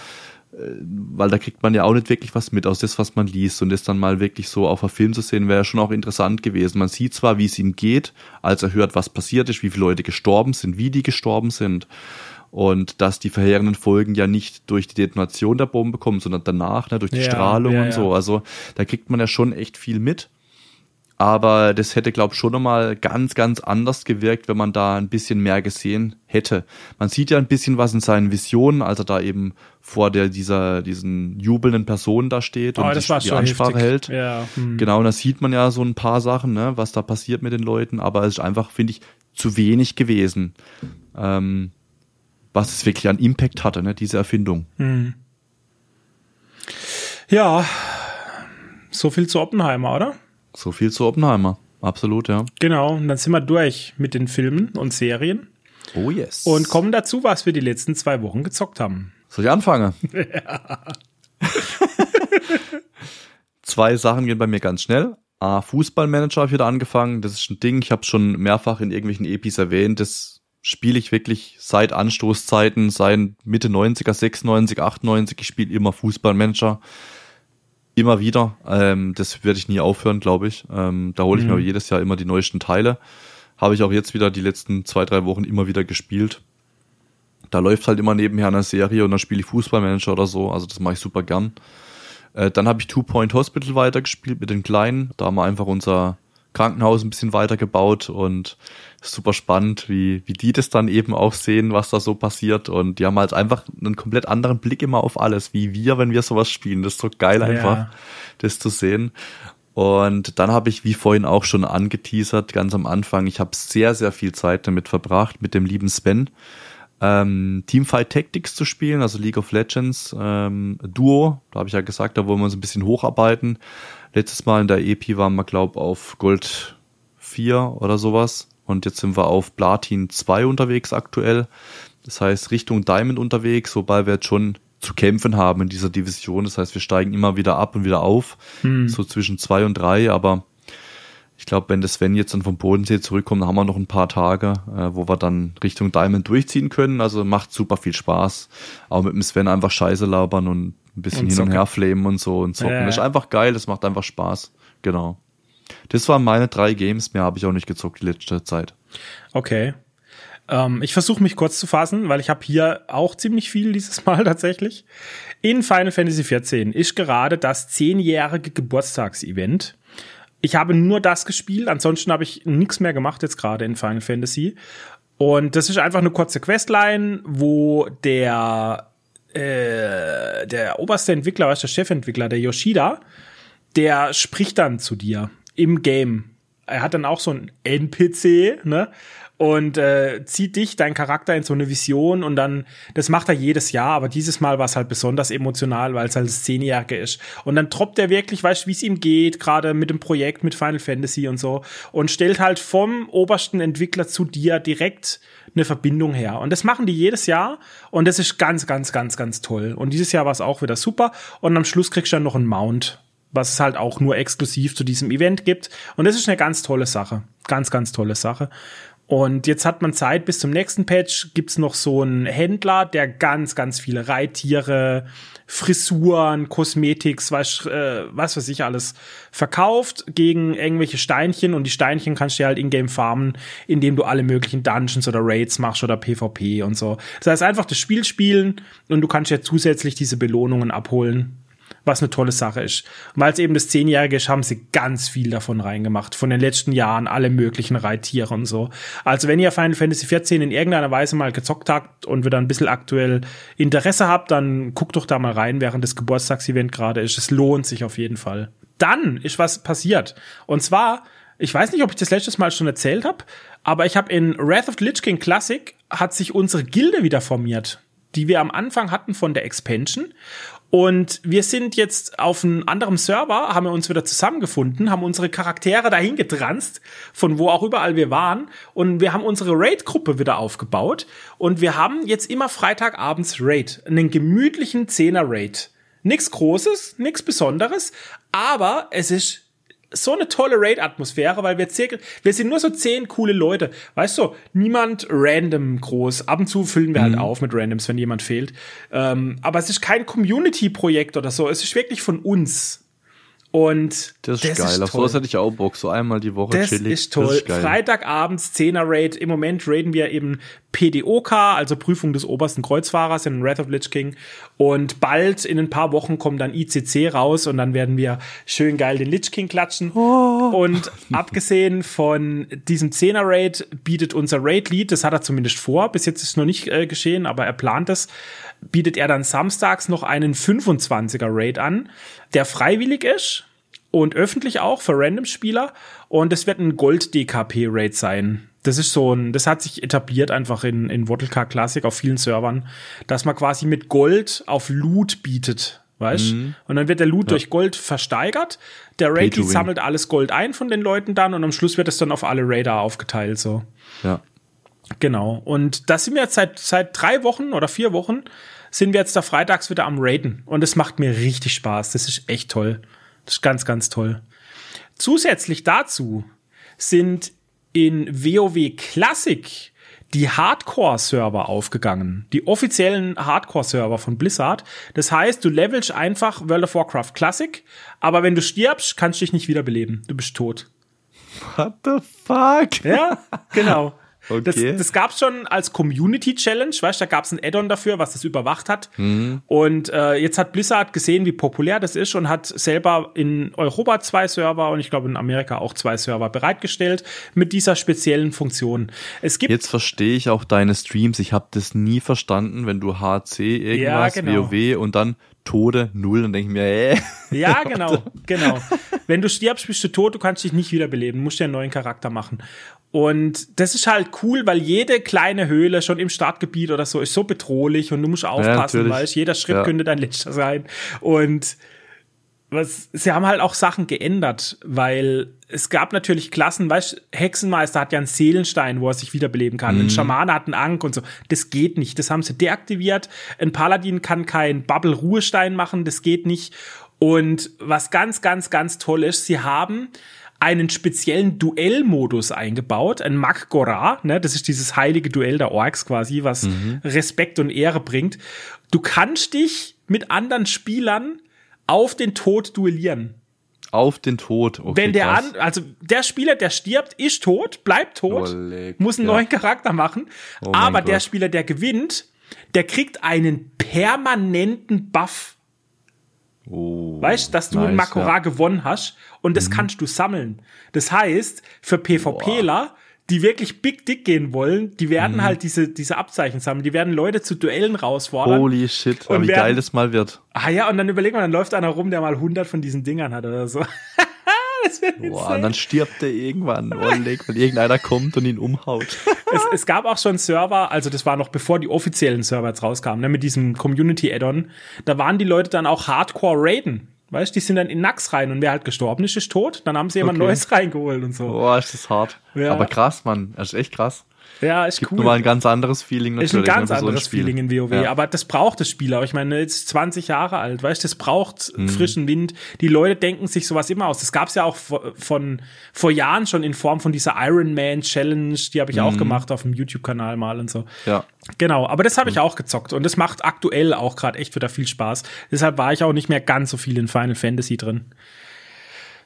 äh, weil da kriegt man ja auch nicht wirklich was mit aus das, was man liest. Und das dann mal wirklich so auf einem Film zu sehen, wäre schon auch interessant gewesen. Man sieht zwar, wie es ihm geht, als er hört, was passiert ist, wie viele Leute gestorben sind, wie die gestorben sind. Und dass die verheerenden Folgen ja nicht durch die Detonation der Bombe kommen, sondern danach, ne, durch die Ja, Strahlung ja, und ja. so. Also da kriegt man ja schon echt viel mit. Aber das hätte, glaube ich, schon nochmal ganz, ganz anders gewirkt, wenn man da ein bisschen mehr gesehen hätte. Man sieht ja ein bisschen was in seinen Visionen, als er da eben vor der, dieser, diesen jubelnden Person da steht und Aber das die, die Ansprache heftig. hält. Ja, hm. Genau, und da sieht man ja so ein paar Sachen, ne, was da passiert mit den Leuten, aber es ist einfach, finde ich, zu wenig gewesen. Ähm, was es wirklich an Impact hatte, ne, diese Erfindung. ja, so viel zu Oppenheimer, oder? So viel zu Oppenheimer. Absolut, ja. Genau, und dann sind wir durch mit den Filmen und Serien Oh yes. und kommen dazu, was wir die letzten zwei Wochen gezockt haben. Soll ich anfangen? <laughs> Zwei Sachen gehen bei mir ganz schnell. A, Fußballmanager habe ich wieder angefangen. Das ist ein Ding, ich habe schon mehrfach in irgendwelchen Epis erwähnt. Das spiele ich wirklich seit Anstoßzeiten, seit Mitte 90er, 96, 98. Ich spiele immer Fußballmanager. Immer wieder. Ähm, das werde ich nie aufhören, glaube ich. Ähm, da hole ich mhm. mir jedes Jahr immer die neuesten Teile. Habe ich auch jetzt wieder die letzten zwei, drei Wochen immer wieder gespielt. Da läuft halt immer nebenher eine Serie und dann spiele ich Fußballmanager oder so. Also das mache ich super gern. Äh, dann habe ich Two Point Hospital weitergespielt mit den Kleinen. Da haben wir einfach unser Krankenhaus ein bisschen weitergebaut und super spannend, wie, wie die das dann eben auch sehen, was da so passiert. Und die haben halt einfach einen komplett anderen Blick immer auf alles, wie wir, wenn wir sowas spielen. Das ist so geil einfach, ja. das zu sehen. Und dann habe ich, wie vorhin auch schon angeteasert, ganz am Anfang, ich habe sehr, sehr viel Zeit damit verbracht, mit dem lieben Sven ähm, Teamfight Tactics zu spielen, also League of Legends ähm, Duo. Da habe ich ja gesagt, da wollen wir uns ein bisschen hocharbeiten. Letztes Mal in der EP waren wir, glaube auf Gold 4 oder sowas. Und jetzt sind wir auf Platin 2 unterwegs aktuell. Das heißt, Richtung Diamond unterwegs, wobei wir jetzt schon zu kämpfen haben in dieser Division. Das heißt, wir steigen immer wieder ab und wieder auf, hm. so zwischen zwei und drei. Aber ich glaube, wenn das Sven jetzt dann vom Bodensee zurückkommt, dann haben wir noch ein paar Tage, äh, wo wir dann Richtung Diamond durchziehen können. Also macht super viel Spaß. Auch mit dem Sven einfach Scheiße labern und ein bisschen und hin und her flamen und so und zocken. Äh. Das ist einfach geil, das macht einfach Spaß. Genau. Das waren meine drei Games, mehr habe ich auch nicht gezockt die letzte Zeit. Okay. Ähm, ich versuche mich kurz zu fassen, weil ich habe hier auch ziemlich viel dieses <laughs> Mal tatsächlich. In Final Fantasy XIV ist gerade das zehnjährige Geburtstagsevent. Ich habe nur das gespielt, ansonsten habe ich nichts mehr gemacht jetzt gerade in Final Fantasy. Und das ist einfach eine kurze Questline, wo der äh, der oberste Entwickler, was der Chefentwickler, der Yoshida, der spricht dann zu dir im Game. Er hat dann auch so ein NPC, ne? und äh, zieht dich, dein Charakter in so eine Vision und dann, das macht er jedes Jahr, aber dieses Mal war es halt besonders emotional, weil es halt das ist. Und dann troppt er wirklich, weißt du, wie es ihm geht, gerade mit dem Projekt, mit Final Fantasy und so und stellt halt vom obersten Entwickler zu dir direkt eine Verbindung her. Und das machen die jedes Jahr und das ist ganz, ganz, ganz, ganz toll. Und dieses Jahr war es auch wieder super und am Schluss kriegst du dann noch einen Mount was es halt auch nur exklusiv zu diesem Event gibt. Und das ist eine ganz tolle Sache. Ganz, ganz tolle Sache. Und jetzt hat man Zeit bis zum nächsten Patch. Gibt's noch so einen Händler, der ganz, ganz viele Reittiere, Frisuren, Kosmetiks, was, äh, was weiß ich alles verkauft gegen irgendwelche Steinchen. Und die Steinchen kannst du halt in-game farmen, indem du alle möglichen Dungeons oder Raids machst oder PvP und so. Das heißt einfach das Spiel spielen und du kannst ja zusätzlich diese Belohnungen abholen was eine tolle Sache ist. weil es eben das Zehnjährige ist, haben sie ganz viel davon reingemacht. Von den letzten Jahren, alle möglichen Reittiere und so. Also wenn ihr Final Fantasy XIV in irgendeiner Weise mal gezockt habt und wieder ein bisschen aktuell Interesse habt, dann guckt doch da mal rein, während das Geburtstagsevent gerade ist. Es lohnt sich auf jeden Fall. Dann ist was passiert. Und zwar, ich weiß nicht, ob ich das letztes Mal schon erzählt habe, aber ich habe in Wrath of the Lich King Classic hat sich unsere Gilde wieder formiert die wir am Anfang hatten von der Expansion. Und wir sind jetzt auf einem anderen Server, haben wir uns wieder zusammengefunden, haben unsere Charaktere dahin getranst, von wo auch überall wir waren. Und wir haben unsere Raid-Gruppe wieder aufgebaut. Und wir haben jetzt immer Freitagabends Raid. Einen gemütlichen Zehner-Raid. Nix Großes, nix Besonderes, aber es ist so eine tolle Raid-Atmosphäre, weil wir circa, wir sind nur so zehn coole Leute. Weißt du, niemand random groß. Ab und zu füllen wir halt mhm. halt auf mit Randoms, wenn jemand fehlt. Ähm, aber es ist kein Community-Projekt oder so. Es ist wirklich von uns. Und das ist das geil. Ist Auf sowas hätte ich auch Bock. So einmal die Woche das chillig. Ist toll. Das ist toll. Freitagabends 10er Raid. Im Moment raiden wir eben PDOK, also Prüfung des obersten Kreuzfahrers in Wrath of Lich King. Und bald in ein paar Wochen kommt dann ICC raus und dann werden wir schön geil den Lich King klatschen. Oh. Und abgesehen von diesem 10er Raid bietet unser Raid Lead, das hat er zumindest vor, bis jetzt ist es noch nicht äh, geschehen, aber er plant es, bietet er dann samstags noch einen 25er Raid an, der freiwillig ist und öffentlich auch für Random-Spieler. Und es wird ein Gold-DKP-Raid sein. Das ist so ein, das hat sich etabliert einfach in, in Vodka Classic auf vielen Servern, dass man quasi mit Gold auf Loot bietet. Weißt? Mhm. Und dann wird der Loot ja. durch Gold versteigert. Der Raid sammelt alles Gold ein von den Leuten dann und am Schluss wird es dann auf alle Raider aufgeteilt, so. Ja. Genau. Und das sind wir jetzt seit, seit drei Wochen oder vier Wochen sind wir jetzt da freitags wieder am Raiden. Und es macht mir richtig Spaß. Das ist echt toll. Das ist ganz, ganz toll. Zusätzlich dazu sind in WoW Classic die Hardcore-Server aufgegangen. Die offiziellen Hardcore-Server von Blizzard. Das heißt, du levelst einfach World of Warcraft Classic, aber wenn du stirbst, kannst du dich nicht wiederbeleben. Du bist tot. What the fuck? Ja, genau. <laughs> Okay. Das, das gab es schon als Community Challenge, weißt du, da gab es ein Add-on dafür, was das überwacht hat. Mhm. Und äh, jetzt hat Blizzard gesehen, wie populär das ist und hat selber in Europa zwei Server und ich glaube in Amerika auch zwei Server bereitgestellt mit dieser speziellen Funktion. Es gibt Jetzt verstehe ich auch deine Streams. Ich habe das nie verstanden, wenn du HC irgendwas, Ja, genau. WoW und dann Tode null und denke ich mir, äh. Ja, <laughs> genau, genau. Wenn du stirbst, bist du tot, du kannst dich nicht wiederbeleben, musst dir einen neuen Charakter machen. Und das ist halt cool, weil jede kleine Höhle schon im Startgebiet oder so ist so bedrohlich und du musst aufpassen, natürlich. weißt jeder Schritt Ja. könnte dein letzter sein. Und was, sie haben halt auch Sachen geändert, weil es gab natürlich Klassen, weißt Hexenmeister hat ja einen Seelenstein, wo er sich wiederbeleben kann. Ein Schamane hat einen Ank und so. Das geht nicht. Das haben sie deaktiviert. Ein Paladin kann keinen Bubble-Ruhestein machen. Das geht nicht. Und was ganz, ganz, ganz toll ist, sie haben einen speziellen Duellmodus eingebaut, ein Makgora, ne, das ist dieses heilige Duell der Orks quasi, was Respekt und Ehre bringt. Du kannst dich mit anderen Spielern auf den Tod duellieren. Auf den Tod. Okay, Wenn der krass. an, also der Spieler, der stirbt, ist tot, bleibt tot, leck, muss einen ja. neuen Charakter machen. Oh aber der. Spieler, der gewinnt, der kriegt einen permanenten Buff. Oh, Weißt, dass du nice, ein Makora ja. Mhm. gewonnen hast und das kannst du sammeln. Das heißt, für PvPler, die wirklich big dick gehen wollen, die werden Mhm. halt diese, diese Abzeichen sammeln. Die werden Leute zu Duellen rausfordern. Holy shit, Und wie werden- geil das mal wird. Ah ja, und dann überlegt man, dann läuft einer rum, der mal 100 von diesen Dingern hat oder so. <laughs> das wird Boah, und dann stirbt er irgendwann, oh, leck, weil irgendeiner kommt und ihn umhaut. <laughs> es, es gab auch schon Server, also das war noch bevor die offiziellen Server jetzt rauskamen, ne, mit diesem Community-Add-on. Da waren die Leute dann auch Hardcore raiden. Weißt, die sind dann in Nax rein und wer halt gestorben ist, ist tot. Dann haben sie jemand Okay. Neues <laughs> reingeholt und so. Boah, ist das hart. Ja. Aber krass, Mann. Das ist echt krass. Ja, ist Gibt cool. nochmal ein ganz anderes Feeling ist natürlich. ein ganz ne, so anderes Spiel. Feeling in WoW, Ja. aber das braucht das Spiel auch. Ich meine, jetzt 20 Jahre alt, weißt du, das braucht Mhm. frischen Wind. Die Leute denken sich sowas immer aus. Das gab's ja auch vor- von vor Jahren schon in Form von dieser Iron Man Challenge, die habe ich Mhm. auch gemacht auf dem YouTube-Kanal mal und so. Ja. Genau, aber das habe ich auch gezockt und das macht aktuell auch gerade echt wieder viel Spaß. Deshalb war ich auch nicht mehr ganz so viel in Final Fantasy drin.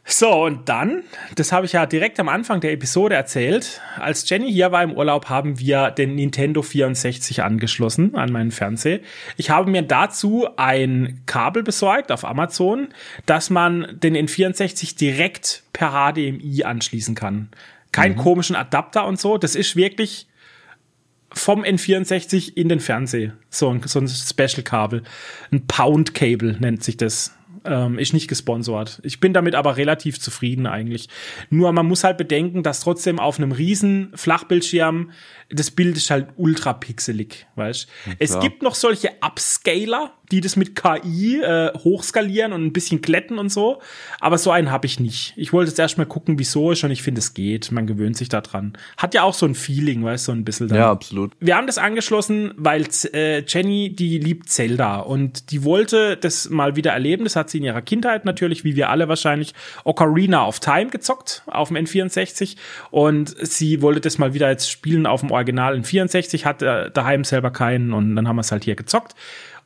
So, und dann, das habe ich ja direkt am Anfang der Episode erzählt, als Jenny hier war im Urlaub, haben wir den Nintendo 64 angeschlossen an meinen Fernseher. Ich habe mir dazu ein Kabel besorgt auf Amazon, dass man den N64 direkt per HDMI anschließen kann. Keinen komischen Adapter und so, das ist wirklich vom N64 in den Fernseher. So ein, so ein Special-Kabel. Ein Pound-Cable nennt sich das. Ähm, ist nicht gesponsert. Ich bin damit aber relativ zufrieden eigentlich. Nur man muss halt bedenken, dass trotzdem auf einem riesen Flachbildschirm das Bild ist halt ultra pixelig, weißt? Es klar. gibt noch solche Upscaler, die das mit KI äh, hochskalieren und ein bisschen glätten und so, aber so einen habe ich nicht. Ich wollte jetzt erst mal gucken, wieso ist und ich finde, es geht. Man gewöhnt sich da dran. Hat ja auch so ein Feeling, weißt du, so ein bisschen. dann. Ja, absolut. Wir haben das angeschlossen, weil äh, Jenny, die liebt Zelda und die wollte das mal wieder erleben. Das hat sie in ihrer Kindheit natürlich, wie wir alle wahrscheinlich, Ocarina of Time gezockt auf dem N64 und sie wollte das mal wieder jetzt spielen auf dem Original N64, hat äh, daheim selber keinen und dann haben wir es halt hier gezockt.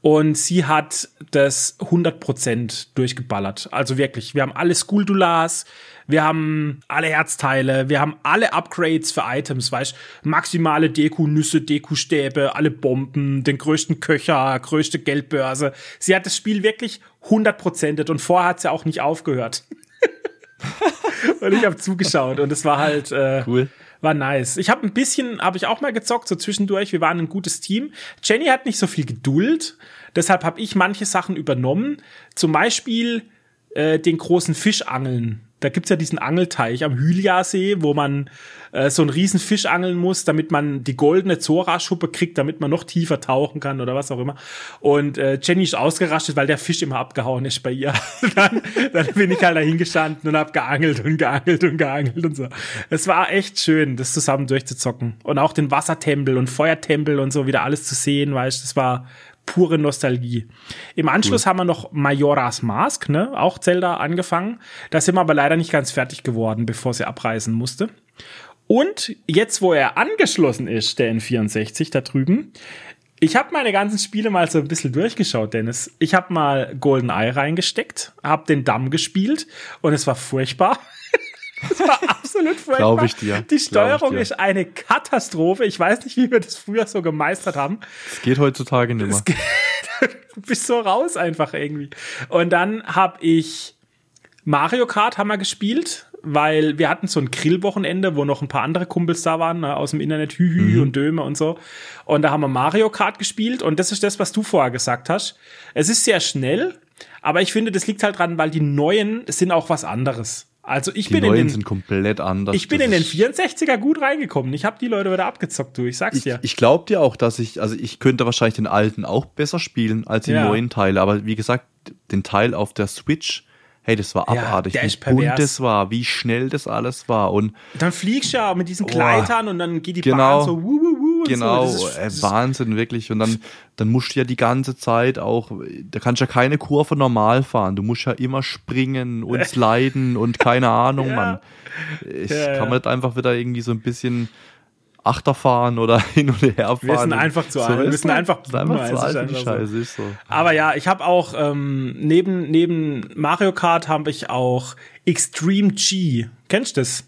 Und sie hat das 100% durchgeballert. Also wirklich, wir haben alle Skuldulars, wir haben alle Herzteile, wir haben alle Upgrades für Items, weißt maximale Deku-Nüsse, Deku-Stäbe, alle Bomben, den größten Köcher, größte Geldbörse. Sie hat das Spiel wirklich 100%et und vorher hat sie auch nicht aufgehört. <laughs> und ich habe zugeschaut und es war halt äh, Cool. War nice. Ich habe ein bisschen, habe ich auch mal gezockt, so zwischendurch. Wir waren ein gutes Team. Jenny hat nicht so viel Geduld, deshalb habe ich manche Sachen übernommen. Zum Beispiel äh, den großen Fischangeln. Da gibt's ja diesen Angelteich am Hylia-See, wo man äh, so einen riesen Fisch angeln muss, damit man die goldene Zora-Schuppe kriegt, damit man noch tiefer tauchen kann oder was auch immer. Und äh, Jenny ist ausgerastet, weil der Fisch immer abgehauen ist bei ihr. <laughs> dann, dann bin ich halt da hingestanden und hab geangelt und geangelt und geangelt und so. Es war echt schön, das zusammen durchzuzocken. Und auch den Wassertempel und Feuertempel und so wieder alles zu sehen, weißt das war pure Nostalgie. Im Anschluss haben wir noch Majora's Mask, ne, auch Zelda angefangen. Da sind wir aber leider nicht ganz fertig geworden, bevor sie abreisen musste. Und jetzt, wo er angeschlossen ist, der N64 da drüben, ich habe meine ganzen Spiele mal so ein bisschen durchgeschaut, Dennis. Ich habe mal Golden Eye reingesteckt, habe den Damm gespielt und es war furchtbar. Es war absolut <laughs> furchtbar. Glaube ich dir. Die Steuerung dir. ist eine Katastrophe. Ich weiß nicht, wie wir das früher so gemeistert haben. Es geht heutzutage nicht mehr. <laughs> du bist so raus einfach irgendwie. Und dann habe ich Mario Kart haben wir gespielt, weil wir hatten so ein Grillwochenende, wo noch ein paar andere Kumpels da waren, ne, aus dem Internet, Hühü mhm. und Döme und so. Und da haben wir Mario Kart gespielt und das ist das, was du vorher gesagt hast. Es ist sehr schnell, aber ich finde, das liegt halt dran, weil die neuen sind auch was anderes. Also ich die bin neuen in den, sind komplett anders. Ich bin das in den 64er gut reingekommen. Ich habe die Leute wieder abgezockt, du. Ich sag's ich, dir. Ich glaube dir auch, dass ich, also ich könnte wahrscheinlich den alten auch besser spielen als die ja. neuen Teile. Aber wie gesagt, den Teil auf der Switch, hey, das war abartig, ja, wie bunt das war, wie schnell das alles war. Und dann fliegst du ja mit diesen Kleidern und dann geht die genau, Bahn so wuh, wuh, wuh Genau, so. ist, äh, Wahnsinn, wirklich. Und dann, dann musst du ja die ganze Zeit auch, da kannst du ja keine Kurve normal fahren. Du musst ja immer springen und <laughs> sliden und keine Ahnung, ja. Mann. Ich ja, kann man das einfach wieder irgendwie so ein bisschen Achterfahren oder <laughs> hin und her fahren. Wir sind einfach zu alt. wir sind einfach, ist einfach zu alt. Die Scheiße ist so. Aber ja, ich habe auch ähm, neben neben Mario Kart habe ich auch Extreme G. Kennst du das?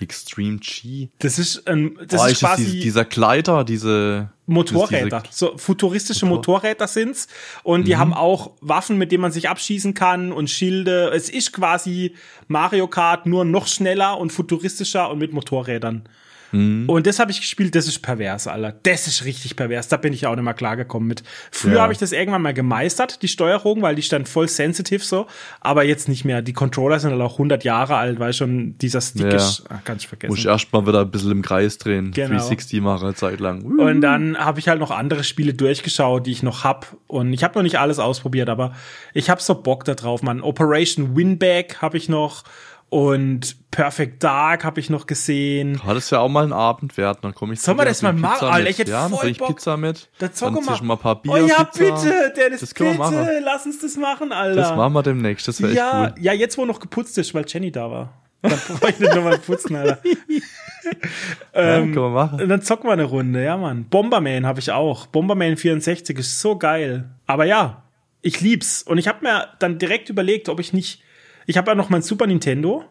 Extreme G. Das ist ähm, das oh, ist, ist quasi dieser Gleiter, diese Motorräder. Diese so futuristische Motor Motorräder sind's und die mhm. haben auch Waffen, mit denen man sich abschießen kann und Schilde. Es ist quasi Mario Kart nur noch schneller und futuristischer und mit Motorrädern. Mhm. Und das habe ich gespielt, das ist pervers, Alter. Das ist richtig pervers. Da bin ich auch nicht mal klargekommen mit. Früher Ja. habe ich das irgendwann mal gemeistert, die Steuerung, weil die stand voll sensitive so. Aber jetzt nicht mehr. Die Controller sind halt auch 100 Jahre alt, weil schon dieser Stick Ja. ist. Ah, kann ich vergessen. Muss ich erstmal wieder ein bisschen im Kreis drehen. Genau. 360 machen eine Zeit lang. Und dann habe ich halt noch andere Spiele durchgeschaut, die ich noch hab. Und ich habe noch nicht alles ausprobiert, aber ich habe so Bock da drauf, Mann. Operation Winback habe ich noch und Perfect Dark habe ich noch gesehen. Hat es ja auch mal einen Abend wert, dann komme ich Sollen wir das mal machen? Alter, ich hätte ja, voll Bock. Pizza mit. Dann zocken wir mal. ein paar Bier, Oh ja, Pizza. bitte, Dennis, Das bitte, machen. lass uns das machen, Alter. Das machen wir demnächst, das wäre ja, echt cool. ja, jetzt wo noch geputzt ist, weil Jenny da war. Dann <laughs> brauche ich nicht nochmal putzen, Alter. <laughs> ähm, können wir machen. Dann zocken wir eine Runde, ja, Mann. Bomberman habe ich auch. Bomberman 64 ist so geil. Aber ja, ich lieb's. Und ich habe mir dann direkt überlegt, ob ich nicht. Ich habe ja noch mein Super Nintendo.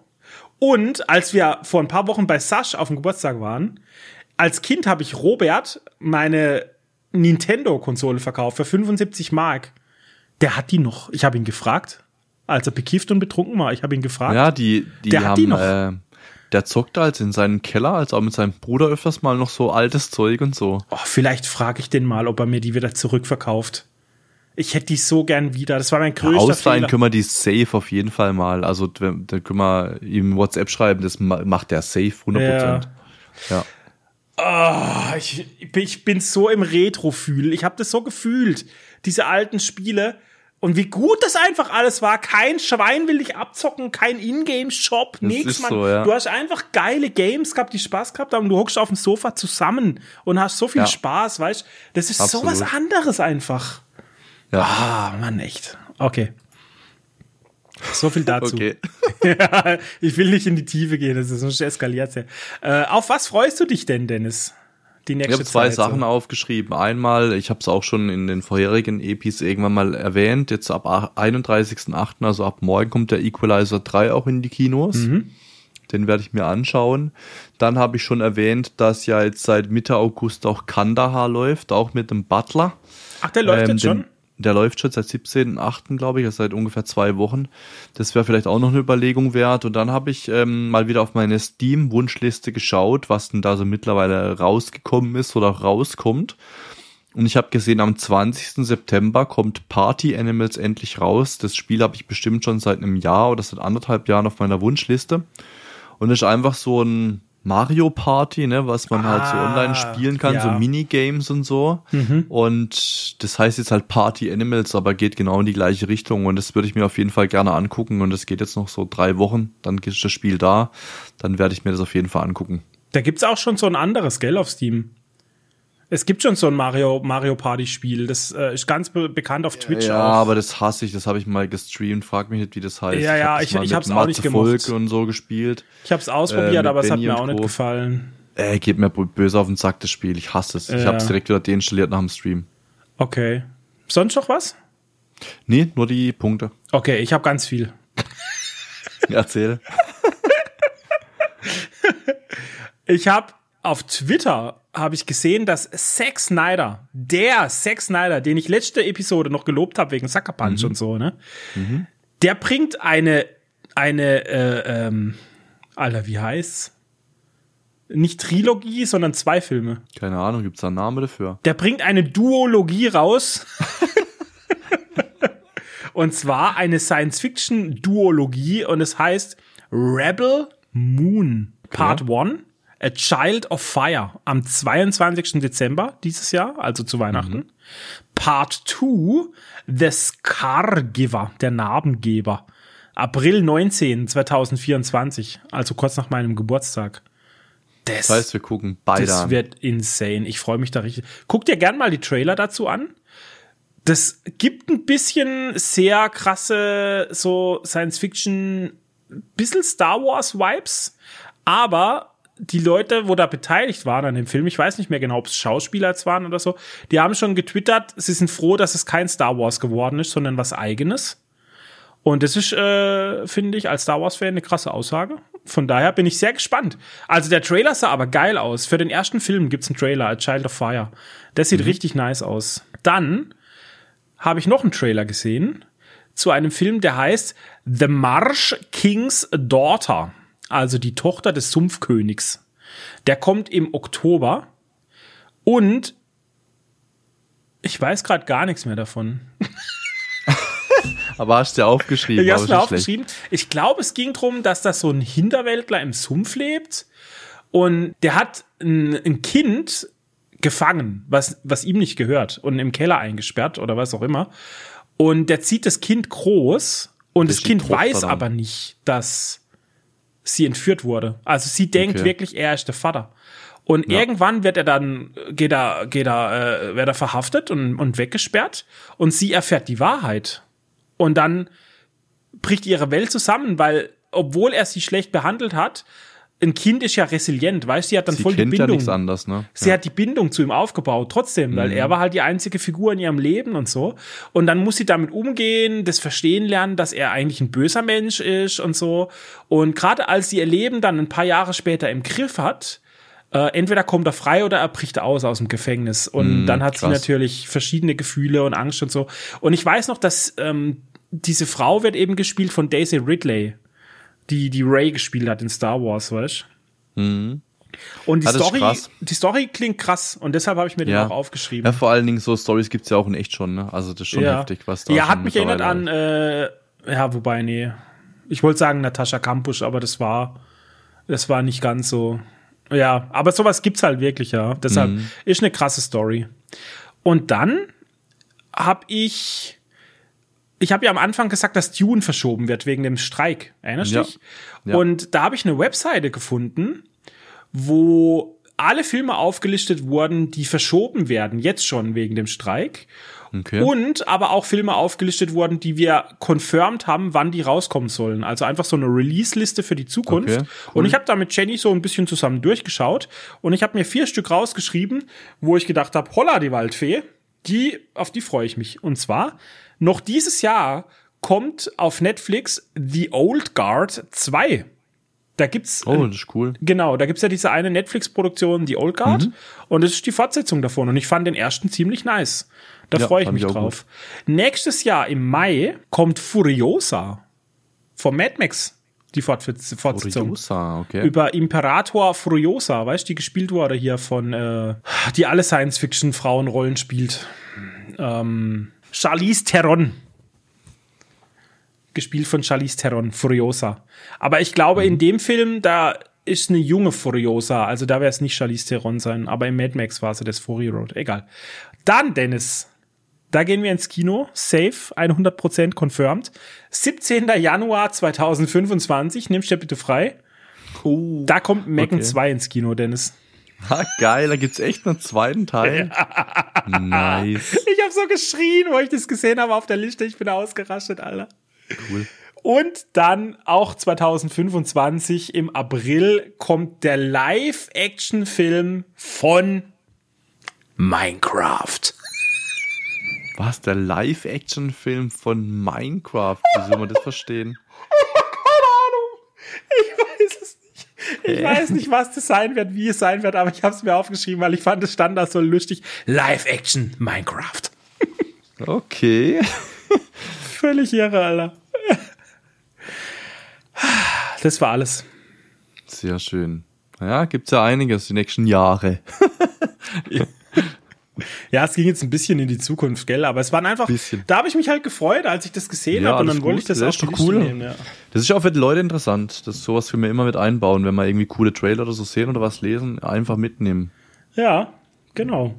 Und als wir vor ein paar Wochen bei Sash auf dem Geburtstag waren, als Kind habe ich Robert meine Nintendo-Konsole verkauft für 75 Mark. Der hat die noch. Ich habe ihn gefragt, als er bekifft und betrunken war. Ich habe ihn gefragt. Ja, die, die Der hat haben, die noch. Äh, der zockt halt in seinem Keller, als auch mit seinem Bruder öfters mal noch so altes Zeug und so. Oh, vielleicht frage ich den mal, ob er mir die wieder zurückverkauft. Ich hätte die so gern wieder. Das war mein größter Ausleihen Fehler. können wir die safe auf jeden Fall mal. Also da können wir ihm WhatsApp schreiben, das ma- macht der safe 100%. Ja. Ah, ich, ich bin so im Retro-Fühl. Ich habe das so gefühlt. Diese alten Spiele. Und wie gut das einfach alles war. Kein Schwein will dich abzocken, kein Ingame-Shop, Mann. so, ja. Du hast einfach geile Games gehabt, die Spaß gehabt haben. Du hockst auf dem Sofa zusammen und hast so viel Ja. Spaß, weißt Das ist so Absolut. was anderes einfach. Ja. Ah, Mann, echt. Okay. So viel dazu. Okay. <laughs> Ja, ich will nicht in die Tiefe gehen, das ist sonst eskaliert ja. Äh, auf was freust du dich denn, Dennis? Die Ich nächste habe zwei Zeit, Sachen so. aufgeschrieben. Einmal, ich habe es auch schon in den vorherigen Epis irgendwann mal erwähnt, jetzt ab 31.08., also ab morgen kommt der Equalizer 3 auch in die Kinos. Mhm. Den werde ich mir anschauen. Dann habe ich schon erwähnt, dass ja jetzt seit Mitte August auch Kandahar läuft, auch mit dem Butler. Ach, der läuft Ähm, jetzt schon? Der läuft schon seit 17.8., glaube ich, also seit ungefähr zwei Wochen. Das wäre vielleicht auch noch eine Überlegung wert. Und dann habe ich ähm, mal wieder auf meine Steam-Wunschliste geschaut, was denn da so mittlerweile rausgekommen ist oder rauskommt. Und ich habe gesehen, am 20. September kommt Party Animals endlich raus. Das Spiel habe ich bestimmt schon seit einem Jahr oder seit anderthalb Jahren auf meiner Wunschliste. Und ist einfach so ein Mario Party, ne, was man halt so Ah, online spielen kann, ja. so Minigames und so. Und das heißt jetzt halt Party Animals, aber geht genau in die gleiche Richtung. Und das würde ich mir auf jeden Fall gerne angucken. Und es geht jetzt noch so drei Wochen, dann ist das Spiel da. Dann werde ich mir das auf jeden Fall angucken. Da gibt's auch schon so ein anderes, gell, auf Steam. Es gibt schon so ein Mario, Mario Party Spiel. Das äh, ist ganz be bekannt auf Twitch ja, auch. aber das hasse ich. Das habe ich mal gestreamt. Frag mich nicht, wie das heißt. Ja, ja, ich- ich mit hab's auch Matze nicht gemocht. Volk und so gespielt. Ich habe es ausprobiert, Äh, aber es hat Benny mir auch nicht gefallen. Ey, geht mir böse auf den Sack, das Spiel. Ich hasse es. Ich Ja. habe es direkt wieder deinstalliert nach dem Stream. Okay. Sonst noch was? Nee, nur die Punkte. Okay, ich habe ganz viel. <laughs> Erzähl. <laughs> Ich habe auf Twitter habe ich gesehen, dass Zack Snyder, der Zack Snyder, den ich letzte Episode noch gelobt habe wegen Sucker Punch und so, ne? Der bringt eine eine äh, ähm, Alter, wie heißt's? Nicht Trilogie, sondern zwei Filme. Keine Ahnung, gibt's da einen Namen dafür? Der bringt eine Duologie raus. <laughs> und zwar eine Science-Fiction-Duologie und es heißt Rebel Moon Part 1, A Child of Fire am 22. Dezember dieses Jahr, also zu Weihnachten. Part 2, The Scargiver, der Narbengeber. April 19, 2024, also kurz nach meinem Geburtstag. Das heißt, wir gucken beide Das an. wird insane. Ich freue mich da richtig. Guck dir gern mal die Trailer dazu an. Das gibt ein bisschen sehr krasse so Science Fiction, bisschen Star Wars Vibes, aber die Leute, wo da beteiligt waren an dem Film, ich weiß nicht mehr genau, ob es Schauspieler jetzt waren oder so, die haben schon getwittert, sie sind froh, dass es kein Star Wars geworden ist, sondern was eigenes. Und das ist, äh, finde ich, als Star Wars-Fan eine krasse Aussage. Von daher bin ich sehr gespannt. Also der Trailer sah aber geil aus. Für den ersten Film gibt's einen Trailer, A Child of Fire. Das sieht richtig nice aus. Dann habe ich noch einen Trailer gesehen zu einem Film, der heißt The Marsh King's Daughter. Also die Tochter des Sumpfkönigs. Der kommt im Oktober. Und ich weiß gerade gar nichts mehr davon. <laughs> Aber hast du ja aufgeschrieben. Ich hab's mir aufgeschrieben. Ich glaube, es ging drum, dass da so ein Hinterwäldler im Sumpf lebt und der hat ein, ein Kind gefangen, was, was ihm nicht gehört und im Keller eingesperrt oder was auch immer. Und der zieht das Kind groß und Das das, Kind weiß dann. aber nicht, dass sie entführt wurde. Also sie denkt Okay. wirklich, er ist der Vater. Und Ja. irgendwann wird er dann, geht er, geht er, äh, wird er verhaftet und, und weggesperrt und sie erfährt die Wahrheit. Und dann bricht ihre Welt zusammen, weil, obwohl er sie schlecht behandelt hat, ein Kind ist ja resilient, weißt du, sie hat dann Sie voll die kennt ja Bindung. nichts anderes, ne? Sie hat die Bindung zu ihm aufgebaut, trotzdem, weil er war halt die einzige Figur in ihrem Leben und so. Und dann muss sie damit umgehen, das verstehen lernen, dass er eigentlich ein böser Mensch ist und so. Und gerade als sie ihr Leben dann ein paar Jahre später im Griff hat, äh, entweder kommt er frei oder er bricht aus aus dem Gefängnis. Und dann hat sie krass. natürlich verschiedene Gefühle und Angst und so. Und ich weiß noch, dass ähm, diese Frau wird eben gespielt von Daisy Ridley, die die Ray gespielt hat in Star Wars, weißt du? Und die Mhm. Ja, das ist Story, die Story klingt krass und deshalb habe ich mir den Ja. auch aufgeschrieben. Ja, vor allen Dingen so Stories gibt's ja auch in echt schon, ne? Also das ist schon ja, heftig, was da Ja, hat mich erinnert an, äh, ja, wobei, nee. Ich wollte sagen Natascha Kampusch, aber das war, das war nicht ganz so. Ja, aber sowas gibt's halt wirklich, ja. Deshalb Mhm. ist eine krasse Story. Und dann habe ich, ich habe ja am Anfang gesagt, dass Dune verschoben wird wegen dem Streik. Erinnerst du Ja. dich? Ja. Und da habe ich eine Webseite gefunden, wo alle Filme aufgelistet wurden, die verschoben werden, jetzt schon wegen dem Streik. Okay. Und aber auch Filme aufgelistet wurden, die wir confirmed haben, wann die rauskommen sollen. Also einfach so eine Release-Liste für die Zukunft. Okay, cool. Und ich habe da mit Jenny so ein bisschen zusammen durchgeschaut und ich habe mir vier Stück rausgeschrieben, wo ich gedacht habe, holla die Waldfee, die auf die freue ich mich. Und zwar noch dieses Jahr kommt auf Netflix The Old Guard 2. Da gibt's oh, das ist cool. Genau, da gibt's ja diese eine Netflix-Produktion, die Old Guard, Mhm. und das ist die Fortsetzung davon. Und ich fand den ersten ziemlich nice. Da Ja, freue ich mich ich drauf. Nächstes Jahr im Mai kommt Furiosa vom Mad Max, die Fortsetz- Fortsetzung. Furiosa, okay. Über Imperator Furiosa, weißt du, die gespielt wurde hier von, äh, die alle Science-Fiction-Frauenrollen spielt. Ähm, Charlize Theron. Gespielt von Charlize Theron, Furiosa. Aber ich glaube, Mhm. in dem Film, da ist eine junge Furiosa, also da wäre es nicht Charlize Theron sein, aber im Mad Max war sie das Fury Road, egal. Dann, Dennis, da gehen wir ins Kino, safe, 100% confirmed. 17. Januar 2025, nimmst du dir bitte frei. Da kommt Megan Okay. 2 ins Kino, Dennis. <laughs> Ah, geil, da gibt's echt einen zweiten Teil. Ja. Nice. Ich habe so geschrien, wo ich das gesehen habe auf der Liste. Ich bin ausgerastet, Alter. Cool. Und dann auch 2025 im April kommt der Live-Action-Film von Minecraft. Was, der Live-Action-Film von Minecraft? Wie soll man das verstehen? <laughs> Keine Ahnung. Ich weiß es. Ich weiß nicht, was das sein wird, wie es sein wird, aber ich habe es mir aufgeschrieben, weil ich fand, es stand da so lustig. Live-Action Minecraft. Okay. Völlig irre, Alter. Das war alles. Sehr schön. Ja, gibt's ja einiges die nächsten Jahre. <laughs> ja, es ging jetzt ein bisschen in die Zukunft, gell? Aber es waren einfach. Bisschen. Da habe ich mich halt gefreut, als ich das gesehen ja, habe und dann wollte ich das, das auch ist doch cool. Nehmen, ja. Das ist auch für die Leute interessant. Das ist sowas für mir immer mit einbauen, wenn wir irgendwie coole Trailer oder so sehen oder was lesen, einfach mitnehmen. Ja, genau.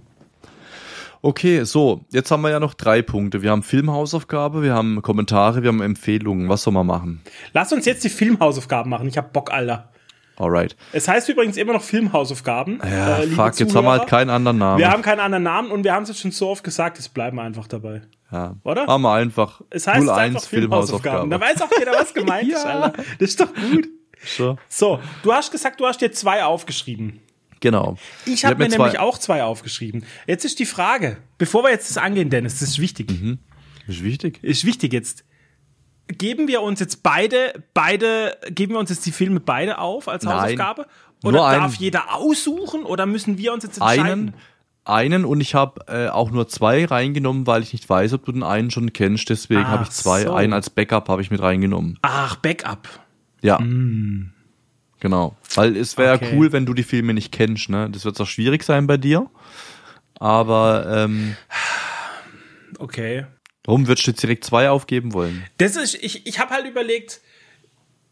Okay, so, jetzt haben wir ja noch drei Punkte. Wir haben Filmhausaufgabe, wir haben Kommentare, wir haben Empfehlungen. Was soll man machen? Lass uns jetzt die Filmhausaufgaben machen. Ich hab Bock, Alter. Alright. Es heißt übrigens immer noch Filmhausaufgaben. Ja, äh, fuck, Zuhörer. jetzt haben wir halt keinen anderen Namen. Wir haben keinen anderen Namen und wir haben es jetzt schon so oft gesagt, es bleiben einfach dabei. Ja. Oder? Machen wir einfach. Es heißt 01 einfach Filmhausaufgaben. Da weiß auch jeder, was gemeint <laughs> ja. ist, Alter. Das ist doch gut. So. so, du hast gesagt, du hast dir zwei aufgeschrieben. Genau. Ich habe hab mir nämlich auch zwei aufgeschrieben. Jetzt ist die Frage, bevor wir jetzt das angehen, Dennis, das ist wichtig. Mhm. Ist wichtig. Ist wichtig jetzt. Geben wir uns jetzt beide, beide, geben wir uns jetzt die Filme beide auf als Nein, Hausaufgabe? Oder darf jeder aussuchen oder müssen wir uns jetzt entscheiden? Einen, einen und ich habe äh, auch nur zwei reingenommen, weil ich nicht weiß, ob du den einen schon kennst. Deswegen habe ich zwei. So. Einen als Backup habe ich mit reingenommen. Ach, Backup. Ja. Mm. Genau. Weil es wäre okay. cool, wenn du die Filme nicht kennst, ne? Das wird zwar schwierig sein bei dir. Aber ähm, Okay. Warum würdest du jetzt direkt zwei aufgeben wollen? Das ist, ich, ich habe halt überlegt,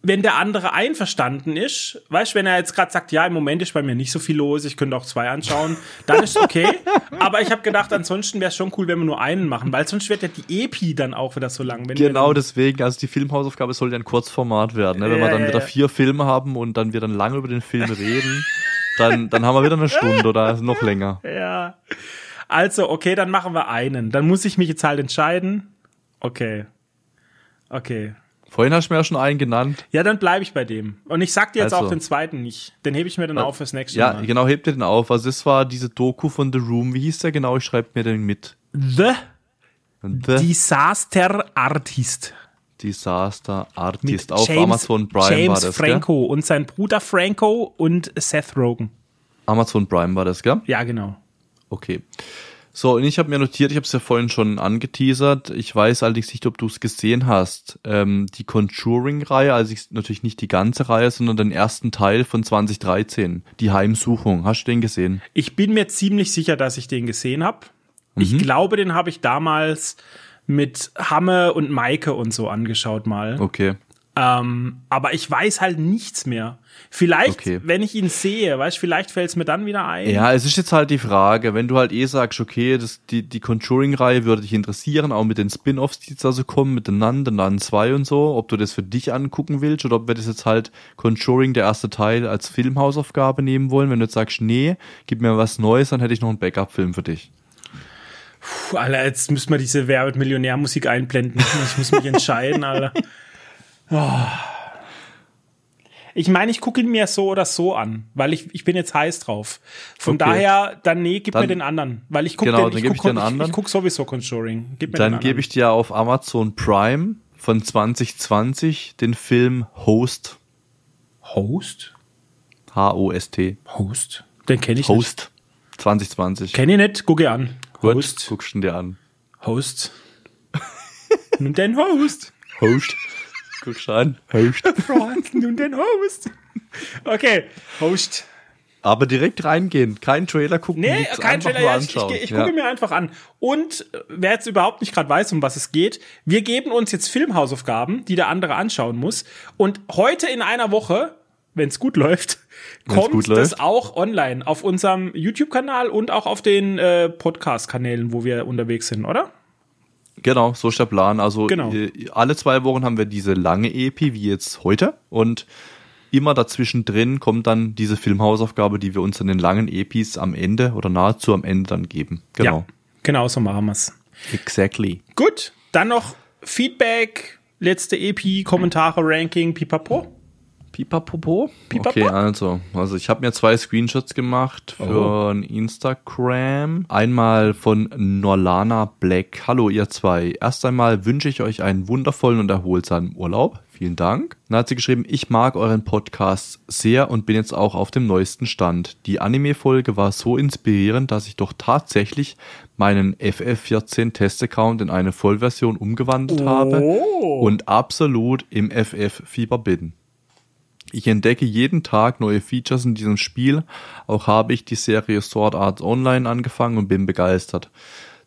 wenn der andere einverstanden ist, weißt du, wenn er jetzt gerade sagt, ja, im Moment ist bei mir nicht so viel los, ich könnte auch zwei anschauen, dann ist okay. <laughs> Aber ich habe gedacht, ansonsten wäre es schon cool, wenn wir nur einen machen, weil sonst wird ja die Epi dann auch wieder so lang. genau deswegen, also die Filmhausaufgabe soll ja ein Kurzformat werden. Ne? Wenn ja, wir dann wieder vier Filme haben und dann wir dann lange über den Film reden, dann, dann haben wir wieder eine Stunde oder noch länger. <laughs> Ja. Also, okay, dann machen wir einen. Dann muss ich mich jetzt halt entscheiden. Okay. Okay. Vorhin hast du mir ja schon einen genannt. Ja, dann bleibe ich bei dem. Und ich sag dir jetzt also. auch den zweiten nicht. Den hebe ich mir dann auf fürs nächste ja, Mal. Ja, genau, heb dir den auf. Also das war diese Doku von The Room. Wie hieß der genau? Ich schreibe mir den mit. The, The Disaster Artist. Disaster Artist. Auf James, Amazon Prime James war das, Franco gell? und sein Bruder Franco und Seth Rogen. Amazon Prime war das, gell? Ja, genau. Okay. So, und ich habe mir notiert, ich habe es ja vorhin schon angeteasert. Ich weiß allerdings nicht, ob du es gesehen hast. Ähm, die Conjuring-Reihe, also ich, natürlich nicht die ganze Reihe, sondern den ersten Teil von 2013, die Heimsuchung. Hast du den gesehen? Ich bin mir ziemlich sicher, dass ich den gesehen habe. Mhm. Ich glaube, den habe ich damals mit Hamme und Maike und so angeschaut mal. Okay. Ähm, aber ich weiß halt nichts mehr. Vielleicht, okay. wenn ich ihn sehe, weißt vielleicht fällt es mir dann wieder ein. Ja, es ist jetzt halt die Frage, wenn du halt eh sagst, okay, das, die, die Conjuring-Reihe würde dich interessieren, auch mit den Spin-Offs, die jetzt also kommen, mit den Nun, den Nun 2 und so, ob du das für dich angucken willst oder ob wir das jetzt halt Conjuring, der erste Teil, als Filmhausaufgabe nehmen wollen. Wenn du jetzt sagst, nee, gib mir was Neues, dann hätte ich noch einen Backup-Film für dich. Puh, Alter, jetzt müssen wir diese Werbet-Millionär-Musik einblenden. Ich muss mich <laughs> entscheiden, Alter. Ich meine, ich gucke ihn mir so oder so an, weil ich, ich bin jetzt heiß drauf. Von okay. daher, dann nee, gib dann, mir den anderen. Weil ich gucke genau, den, ich guck, ich, ich, ich guck sowieso Conjuring. Gib mir dann gebe ich dir auf Amazon Prime von 2020 den Film Host. Host? H-O-S-T. Host? Den kenne ich Host. nicht. 2020. Kenne ich nicht, gucke an. Host. Gut, guckst du dir an. Host. <laughs> Nun den Host. Host. Guckst an. Host. <laughs> Nun den Host. Okay, Host. Aber direkt reingehen, kein Trailer gucken. Nee, kein Trailer, ja, ich, ich, ich ja. gucke mir einfach an. Und äh, wer jetzt überhaupt nicht gerade weiß, um was es geht, wir geben uns jetzt Filmhausaufgaben, die der andere anschauen muss. Und heute in einer Woche, wenn es gut läuft, kommt gut das läuft. auch online auf unserem YouTube-Kanal und auch auf den äh, Podcast-Kanälen, wo wir unterwegs sind, oder? Genau, so ist der Plan. Also genau. alle zwei Wochen haben wir diese lange EP, wie jetzt heute. Und immer dazwischen drin kommt dann diese Filmhausaufgabe, die wir uns in den langen Epis am Ende oder nahezu am Ende dann geben. Genau. Ja, genau so machen wir's. Exactly. Gut, dann noch Feedback, letzte EP, Kommentare, Ranking, pipapo. Pipapopo? Pipapo? Okay, also, also ich habe mir zwei Screenshots gemacht für Oh. ein Instagram. Einmal von Norlana Black. Hallo ihr zwei. Erst einmal wünsche ich euch einen wundervollen und erholsamen Urlaub. Vielen Dank. Dann hat sie geschrieben, ich mag euren Podcast sehr und bin jetzt auch auf dem neuesten Stand. Die Anime-Folge war so inspirierend, dass ich doch tatsächlich meinen FF14 Test-Account in eine Vollversion umgewandelt habe Oh. und absolut im FF-Fieber bin. Ich entdecke jeden Tag neue Features in diesem Spiel. Auch habe ich die Serie Sword Art Online angefangen und bin begeistert.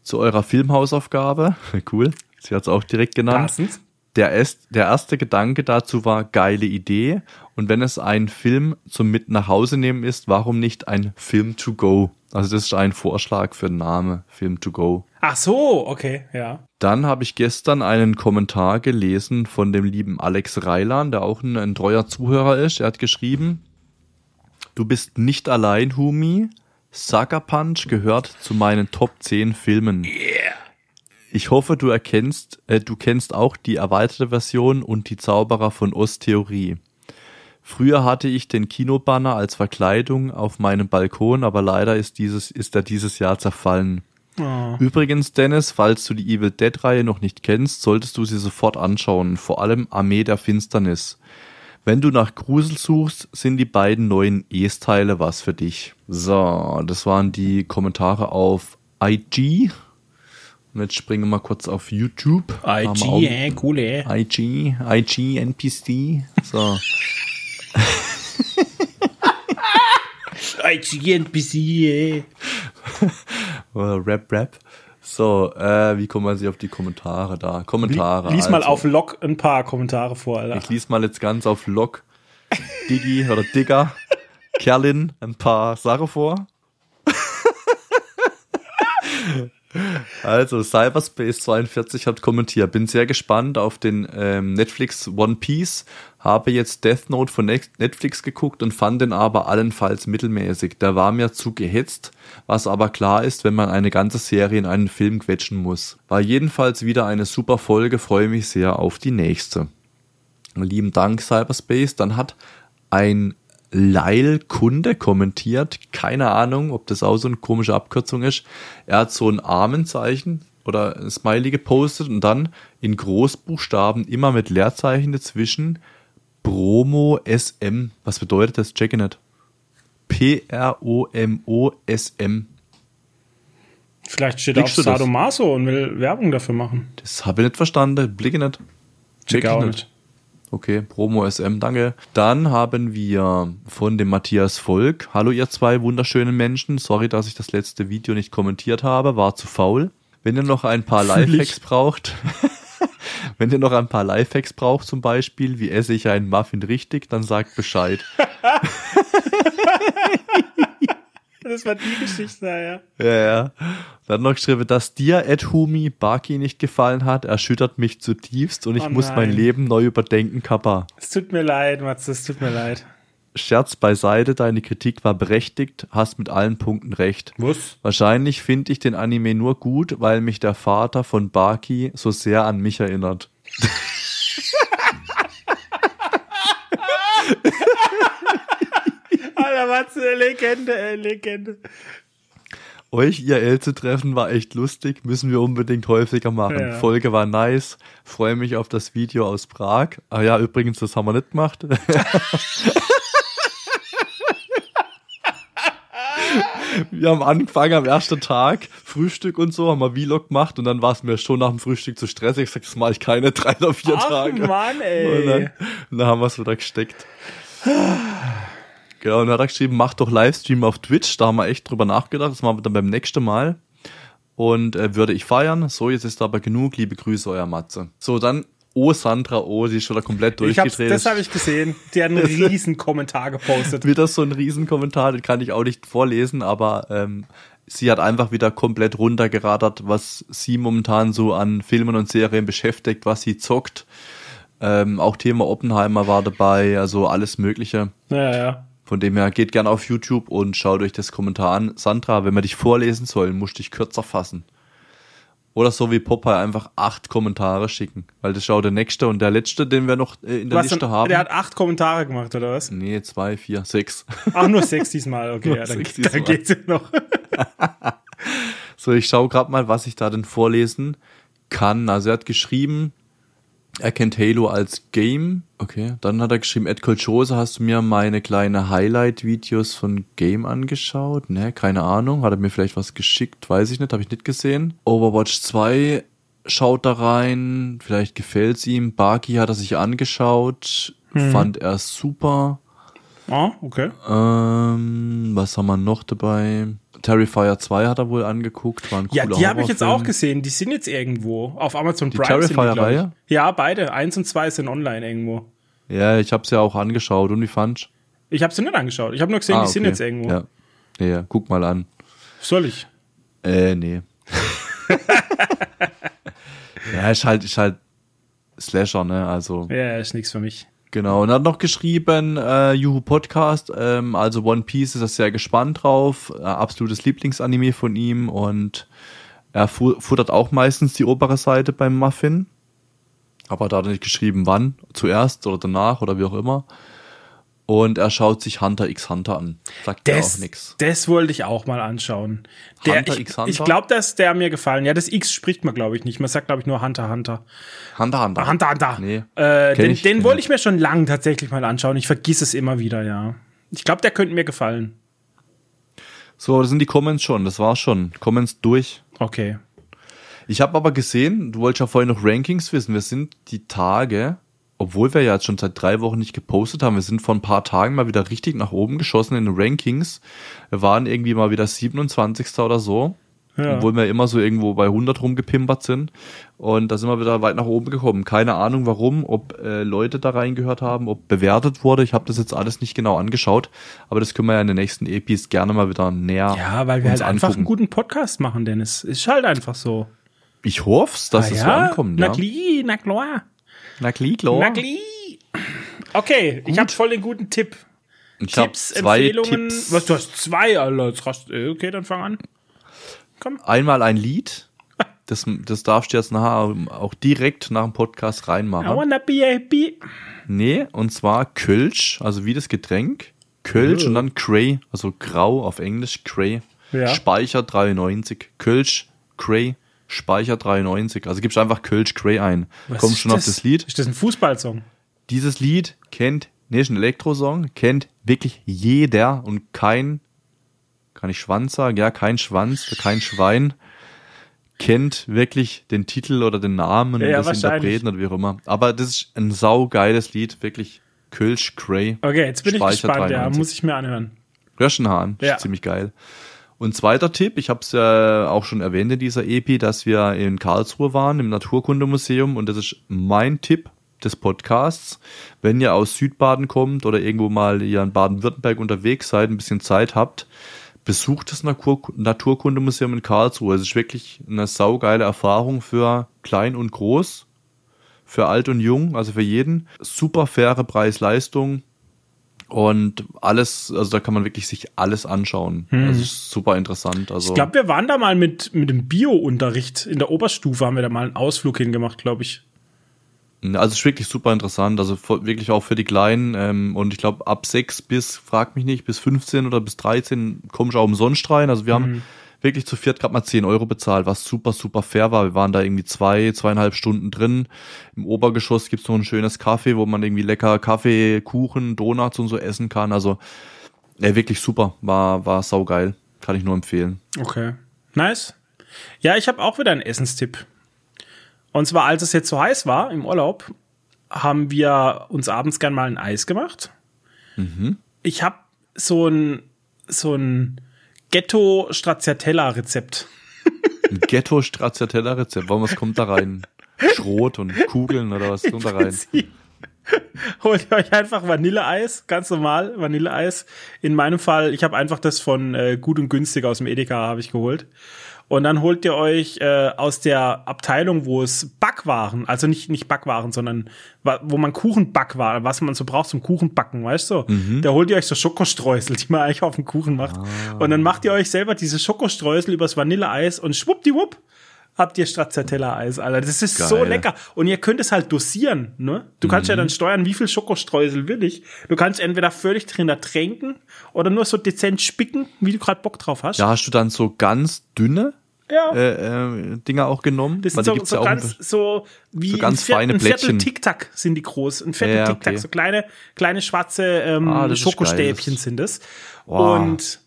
Zu eurer Filmhausaufgabe, <laughs> cool, sie hat es auch direkt genannt. Passend. Der, est, der erste Gedanke dazu war geile Idee. Und wenn es ein Film zum Mit nach Hause nehmen ist, warum nicht ein Film to go? Also das ist ein Vorschlag für den Name, Film to go. Ach so, okay, ja. Dann habe ich gestern einen Kommentar gelesen von dem lieben Alex Reilan, der auch ein, ein treuer Zuhörer ist. Er hat geschrieben, du bist nicht allein, Humi. Sucker Punch gehört zu meinen Top 10 Filmen. Ich hoffe, du erkennst, äh, du kennst auch die erweiterte Version und die Zauberer von Osttheorie. Früher hatte ich den Kinobanner als Verkleidung auf meinem Balkon, aber leider ist dieses, ist er dieses Jahr zerfallen. Oh. Übrigens, Dennis, falls du die Evil Dead Reihe noch nicht kennst, solltest du sie sofort anschauen. Vor allem Armee der Finsternis. Wenn du nach Grusel suchst, sind die beiden neuen Es-Teile was für dich. So, das waren die Kommentare auf IG. Und jetzt springen wir mal kurz auf YouTube. IG, äh, cool, äh. IG, IG, NPC. So. <laughs> NPC, Rap, Rap. So, äh, wie kommt man sich auf die Kommentare da? Kommentare. Lies mal also. auf Log ein paar Kommentare vor, Alter. Ich lies mal jetzt ganz auf Log, Diggi oder Digger, Kerlin ein paar Sachen vor. Also, Cyberspace42 hat kommentiert. Bin sehr gespannt auf den ähm, Netflix One Piece. Habe jetzt Death Note von Net- Netflix geguckt und fand den aber allenfalls mittelmäßig. Der war mir zu gehetzt, was aber klar ist, wenn man eine ganze Serie in einen Film quetschen muss. War jedenfalls wieder eine super Folge, freue mich sehr auf die nächste. Lieben Dank, Cyberspace. Dann hat ein Leil-Kunde kommentiert. Keine Ahnung, ob das auch so eine komische Abkürzung ist. Er hat so ein Armenzeichen oder ein Smiley gepostet und dann in Großbuchstaben immer mit Leerzeichen dazwischen Promo SM. Was bedeutet das? Check ich nicht. P-R-O-M-O-S-M. Vielleicht steht auf Blickst das? Sadomaso und will Werbung dafür machen. Das habe ich nicht verstanden. Blicke nicht. Check nicht. nicht. Okay, Promo SM, danke. Dann haben wir von dem Matthias Volk. Hallo ihr zwei wunderschönen Menschen. Sorry, dass ich das letzte Video nicht kommentiert habe, war zu faul. Wenn ihr noch ein paar ich. Lifehacks braucht, <laughs> wenn ihr noch ein paar Lifehacks braucht zum Beispiel, wie esse ich einen Muffin richtig, dann sagt Bescheid. <laughs> Das war die Geschichte, ja. Ja, ja. Dann noch geschrieben, dass dir, Ed Humi, Baki nicht gefallen hat, erschüttert mich zutiefst und ich Oh muss mein. Leben neu überdenken, Kappa. Es tut mir leid, Mats, es tut mir leid. Scherz beiseite, deine Kritik war berechtigt, hast mit allen Punkten recht. Was? Wahrscheinlich finde ich den Anime nur gut, weil mich der Vater von Baki so sehr an mich erinnert. <laughs> Alter, Mats, eine Legende, ey, Legende. Euch IRL zu treffen war echt lustig, müssen wir unbedingt häufiger machen. Ja. Folge war nice, freue mich auf das Video aus Prag. Ah ja, übrigens, das haben wir nicht gemacht. <laughs> Wir haben angefangen am ersten Tag, Frühstück und so, haben wir Vlog gemacht und dann war es mir schon nach dem Frühstück zu stressig. Ich sag, das mache ich keine drei oder vier Ach, Tage. Mann, Und ey. dann, und dann haben wir es wieder gesteckt. Genau, und dann hat er geschrieben, mach doch Livestream auf Twitch. Da haben wir echt drüber nachgedacht. Das machen wir dann beim nächsten Mal. Und äh, würde ich feiern. So, jetzt ist aber genug. Liebe Grüße, euer Matze. So, dann, oh Sandra, oh, sie ist schon wieder komplett durchgedreht. das habe ich gesehen. Die hat einen <laughs> riesen Kommentar gepostet. wieder so ein Riesenkommentar, den kann ich auch nicht vorlesen, aber ähm, sie hat einfach wieder komplett runtergeradert, was sie momentan so an Filmen und Serien beschäftigt, was sie zockt. Ähm, auch Thema Oppenheimer war dabei, also alles Mögliche. Ja, ja. Von dem her geht gerne auf YouTube und schaut euch das Kommentar an. Sandra, wenn wir dich vorlesen sollen, musst du dich kürzer fassen. Oder so wie Popeye einfach acht Kommentare schicken. Weil das schaut der nächste und der letzte, den wir noch äh, in der Was Liste dann, haben. der hat acht Kommentare gemacht, oder was? nee, zwei, vier, sechs. Ach, nur sechs diesmal, <laughs> okay, ja, dann, sechs <laughs> dann diesmal. geht's ja noch. <laughs> So, ich schaue gerade mal, was ich da denn vorlesen kann. Also er hat geschrieben, er kennt Halo als Game. Okay. Dann hat er geschrieben, Ed Colchose, hast du mir meine kleine Highlight-Videos von Game angeschaut? Ne, keine Ahnung. Hat er mir vielleicht was geschickt? Weiß ich nicht, habe ich nicht gesehen. Overwatch 2 schaut da rein. Vielleicht gefällt's ihm. Baki hat er sich angeschaut. Fand er super. Ah, okay. Ähm, was haben wir noch dabei? Terrifier 2 hat er wohl angeguckt. War ein Ja, die habe ich jetzt auch gesehen. Die sind jetzt irgendwo. Auf Amazon Die Prime die. Terrifier-Reihe? Ja, beide. Eins und zwei sind online irgendwo. Ja, ich hab's ja auch angeschaut. Und wie fand's? Ich habe sie nicht angeschaut. Ich habe nur gesehen, Ah, die sind okay. jetzt irgendwo. Ja. ja, guck mal an. Soll ich? Äh, nee. <laughs> ja, ist halt, ist halt Slasher, ne? Also, Ja, ist nichts für mich. Genau. Und hat noch geschrieben, äh, Juhu Podcast, ähm, also One Piece ist er sehr gespannt drauf. Äh, absolutes Lieblingsanime von ihm und er fu futtert auch meistens die obere Seite beim Muffin. Aber da hat er nicht geschrieben, wann, zuerst oder danach oder wie auch immer. Und er schaut sich Hunter x Hunter an. Sagt mir auch Das, nix. das wollte ich auch mal anschauen. Der, Hunter ich x Hunter? ich glaube, dass der mir gefallen. Ja, das X spricht man, glaube ich, nicht. Man sagt, glaube ich, nur Hunter, Hunter. Hunter Hunter. Hunter, Hunter. Nee. Äh, den ich, den wollte ich. mir schon lang tatsächlich mal anschauen. Ich vergiss es immer wieder, ja. Ich glaube, der könnte mir gefallen. So, das sind die Comments schon. Das war's schon. Comments durch. Okay. Ich habe aber gesehen, du wolltest ja vorhin noch Rankings wissen. Wir sind die Tage, obwohl wir ja jetzt schon seit drei Wochen nicht gepostet haben, wir sind vor ein paar Tagen mal wieder richtig nach oben geschossen in den Rankings. Wir waren irgendwie mal wieder 27. oder so. Ja. Obwohl wir immer so irgendwo bei 100 rumgepimpert sind. Und da sind wir wieder weit nach oben gekommen. Keine Ahnung warum, ob äh, Leute da reingehört haben, ob bewertet wurde. Ich habe das jetzt alles nicht genau angeschaut. Aber das können wir ja in den nächsten Epis gerne mal wieder näher Ja, weil wir halt einfach angucken. einen guten Podcast machen, Dennis. Ist halt einfach so. Ich hoff's, dass Ah es ja? so ankommt. Na Ja. na klar. Na klar, klar. Na klar. Okay, ich habe voll den guten Tipp. Ich Tipps, zwei Empfehlungen. Tipps. Was, du hast zwei, Alter. Äh, okay, dann fang an. Komm. Einmal ein Lied. Das, das darfst du jetzt nachher auch direkt nach dem Podcast I reinmachen. wanna be happy. Nee, und zwar Kölsch, also wie das Getränk. Kölsch Oh. und dann Cray, also grau auf Englisch, Cray. Ja. Speicher 93. Kölsch, Cray, Speicher 93. Also gibst einfach Kölsch, Cray ein. Was Kommst schon auf das Lied. Ist das ein Fußballsong? Dieses Lied kennt, nee, ist ein Elektrosong, kennt wirklich jeder und kein, kann ich Schwanz sagen? Ja, kein Schwanz, kein Schwein kennt wirklich den Titel oder den Namen Ja, und ja, das. Interpreten oder wie auch immer. Aber das ist ein saugeiles Lied, wirklich Kölsch Cray. Okay, jetzt bin ich Speicher gespannt, ja. 93. Muss ich mir anhören. Röschenhahn, Ja. ziemlich geil. Und zweiter Tipp, ich habe es ja auch schon erwähnt in dieser Epi, dass wir in Karlsruhe waren, im Naturkundemuseum und das ist mein Tipp des Podcasts. Wenn ihr aus Südbaden kommt oder irgendwo mal hier in Baden-Württemberg unterwegs seid, ein bisschen Zeit habt, besucht das Natur Naturkundemuseum in Karlsruhe. Es ist wirklich eine saugeile Erfahrung für klein und groß, für alt und jung, also für jeden. Super faire Preis-Leistung. Und alles, also da kann man wirklich sich alles anschauen. Das ist super interessant. Also Ich glaube, wir waren da mal mit, mit dem Bio-Unterricht. In der Oberstufe haben wir da mal einen Ausflug hingemacht, glaube ich. Also es ist wirklich super interessant, also wirklich auch für die Kleinen ähm, und ich glaube ab 6 bis, frag mich nicht, bis 15 oder bis 13 kommst du auch umsonst rein. Also wir haben wirklich zu viert gerade mal 10 Euro bezahlt, was super, super fair war. Wir waren da irgendwie zwei, zweieinhalb Stunden drin. Im Obergeschoss gibt's noch ein schönes Kaffee, wo man irgendwie lecker Kaffee, Kuchen, Donuts und so essen kann. Also ja, wirklich super, war, war saugeil. Kann ich nur empfehlen. Okay. Nice. Ja, ich habe auch wieder einen Essenstipp. Und zwar, als es jetzt so heiß war im Urlaub, haben wir uns abends gern mal ein Eis gemacht. Ich habe so ein, so ein Ghetto-Stracciatella-Rezept. Ein Ghetto Stracciatella Rezept. Warum, was kommt da rein? Schrot und Kugeln oder was kommt da rein? holt ihr euch einfach Vanilleeis, ganz normal Vanilleeis. In meinem Fall, ich habe einfach das von äh, gut und günstig aus dem Edeka habe ich geholt. Und dann holt ihr euch äh, aus der Abteilung, wo es Backwaren, also nicht nicht Backwaren, sondern wo man Kuchenbackwaren, was man so braucht zum Kuchenbacken, weißt du? Mhm. Da holt ihr euch so Schokostreusel, die man eigentlich auf den Kuchen macht. Ah. Und dann macht ihr euch selber diese Schokostreusel übers Vanilleeis und schwuppdiwupp habt ihr Stracciatella-Eis, Alter. Das ist Geil. so lecker. Und ihr könnt es halt dosieren, ne? Du mhm. kannst ja dann steuern, wie viel Schokostreusel will ich. Du kannst entweder völlig drin ertränken oder nur so dezent spicken, wie du gerade Bock drauf hast. Ja, hast du dann so ganz dünne ja. äh, äh, Dinger auch genommen? Das sind so, so, ja ganz, so wie so ganz feine Plättchen. Ein Viertel Tic-Tac sind die groß. Ein Viertel ja, Tic-Tac. So kleine, kleine schwarze ähm, ah, Schokostäbchen sind es. Wow. Und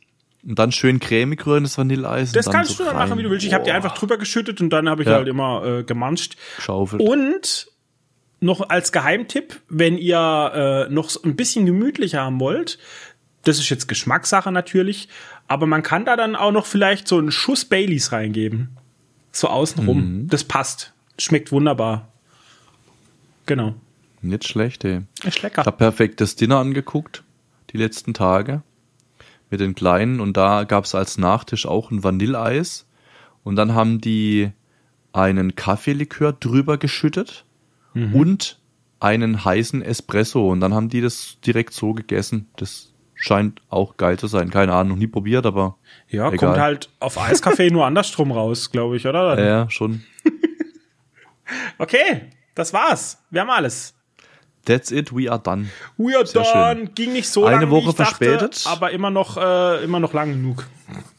und dann schön cremig rühren, das Vanilleeis. Das kannst so du dann rein. machen, wie du willst. Ich habe die einfach drüber geschüttet und dann habe ich ja. halt immer äh, gemanscht. Geschaufelt. Und noch als Geheimtipp, wenn ihr äh, noch ein bisschen gemütlicher haben wollt, das ist jetzt Geschmackssache natürlich, aber man kann da dann auch noch vielleicht so einen Schuss Baileys reingeben. So außenrum. Mhm. Das passt. Schmeckt wunderbar. Genau. Nicht schlecht, ey. Ist lecker. Ich habe perfektes Dinner angeguckt, die letzten Tage mit den Kleinen und da gab es als Nachtisch auch ein Vanilleeis und dann haben die einen Kaffeelikör drüber geschüttet mhm. und einen heißen Espresso und dann haben die das direkt so gegessen. Das scheint auch geil zu sein. Keine Ahnung, noch nie probiert, aber ja, egal. kommt halt auf Eiskaffee nur andersrum raus, glaube ich, oder? Ja, schon. <laughs> okay, das war's. Wir haben alles. That's it, we are done. We are Sehr done. Schön. Ging nicht so lange. Eine Woche verspätet. Dachte, aber immer noch, äh, immer noch lang genug.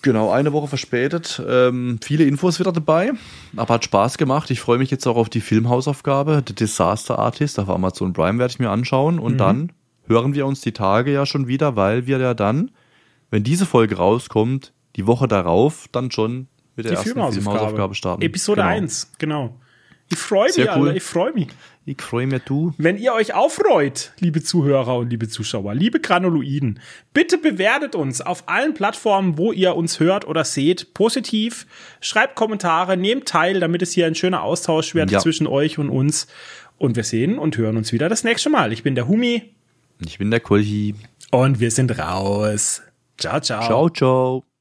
Genau, eine Woche verspätet. Ähm, viele Infos wieder dabei, aber hat Spaß gemacht. Ich freue mich jetzt auch auf die Filmhausaufgabe, The Disaster Artist auf Amazon Prime werde ich mir anschauen und mhm. dann hören wir uns die Tage ja schon wieder, weil wir ja dann, wenn diese Folge rauskommt, die Woche darauf dann schon mit der die ersten Filmhausaufgabe, Filmhausaufgabe starten. Episode genau. 1, genau. Ich freue mich, cool. Alter, ich freue mich. Ich freue mich, du. Wenn ihr euch aufreut, liebe Zuhörer und liebe Zuschauer, liebe Granuloiden, bitte bewertet uns auf allen Plattformen, wo ihr uns hört oder seht, positiv. Schreibt Kommentare, nehmt teil, damit es hier ein schöner Austausch wird ja. zwischen euch und uns. Und wir sehen und hören uns wieder das nächste Mal. Ich bin der Humi. Ich bin der Kolchi. Und wir sind raus. Ciao, ciao. Ciao, ciao.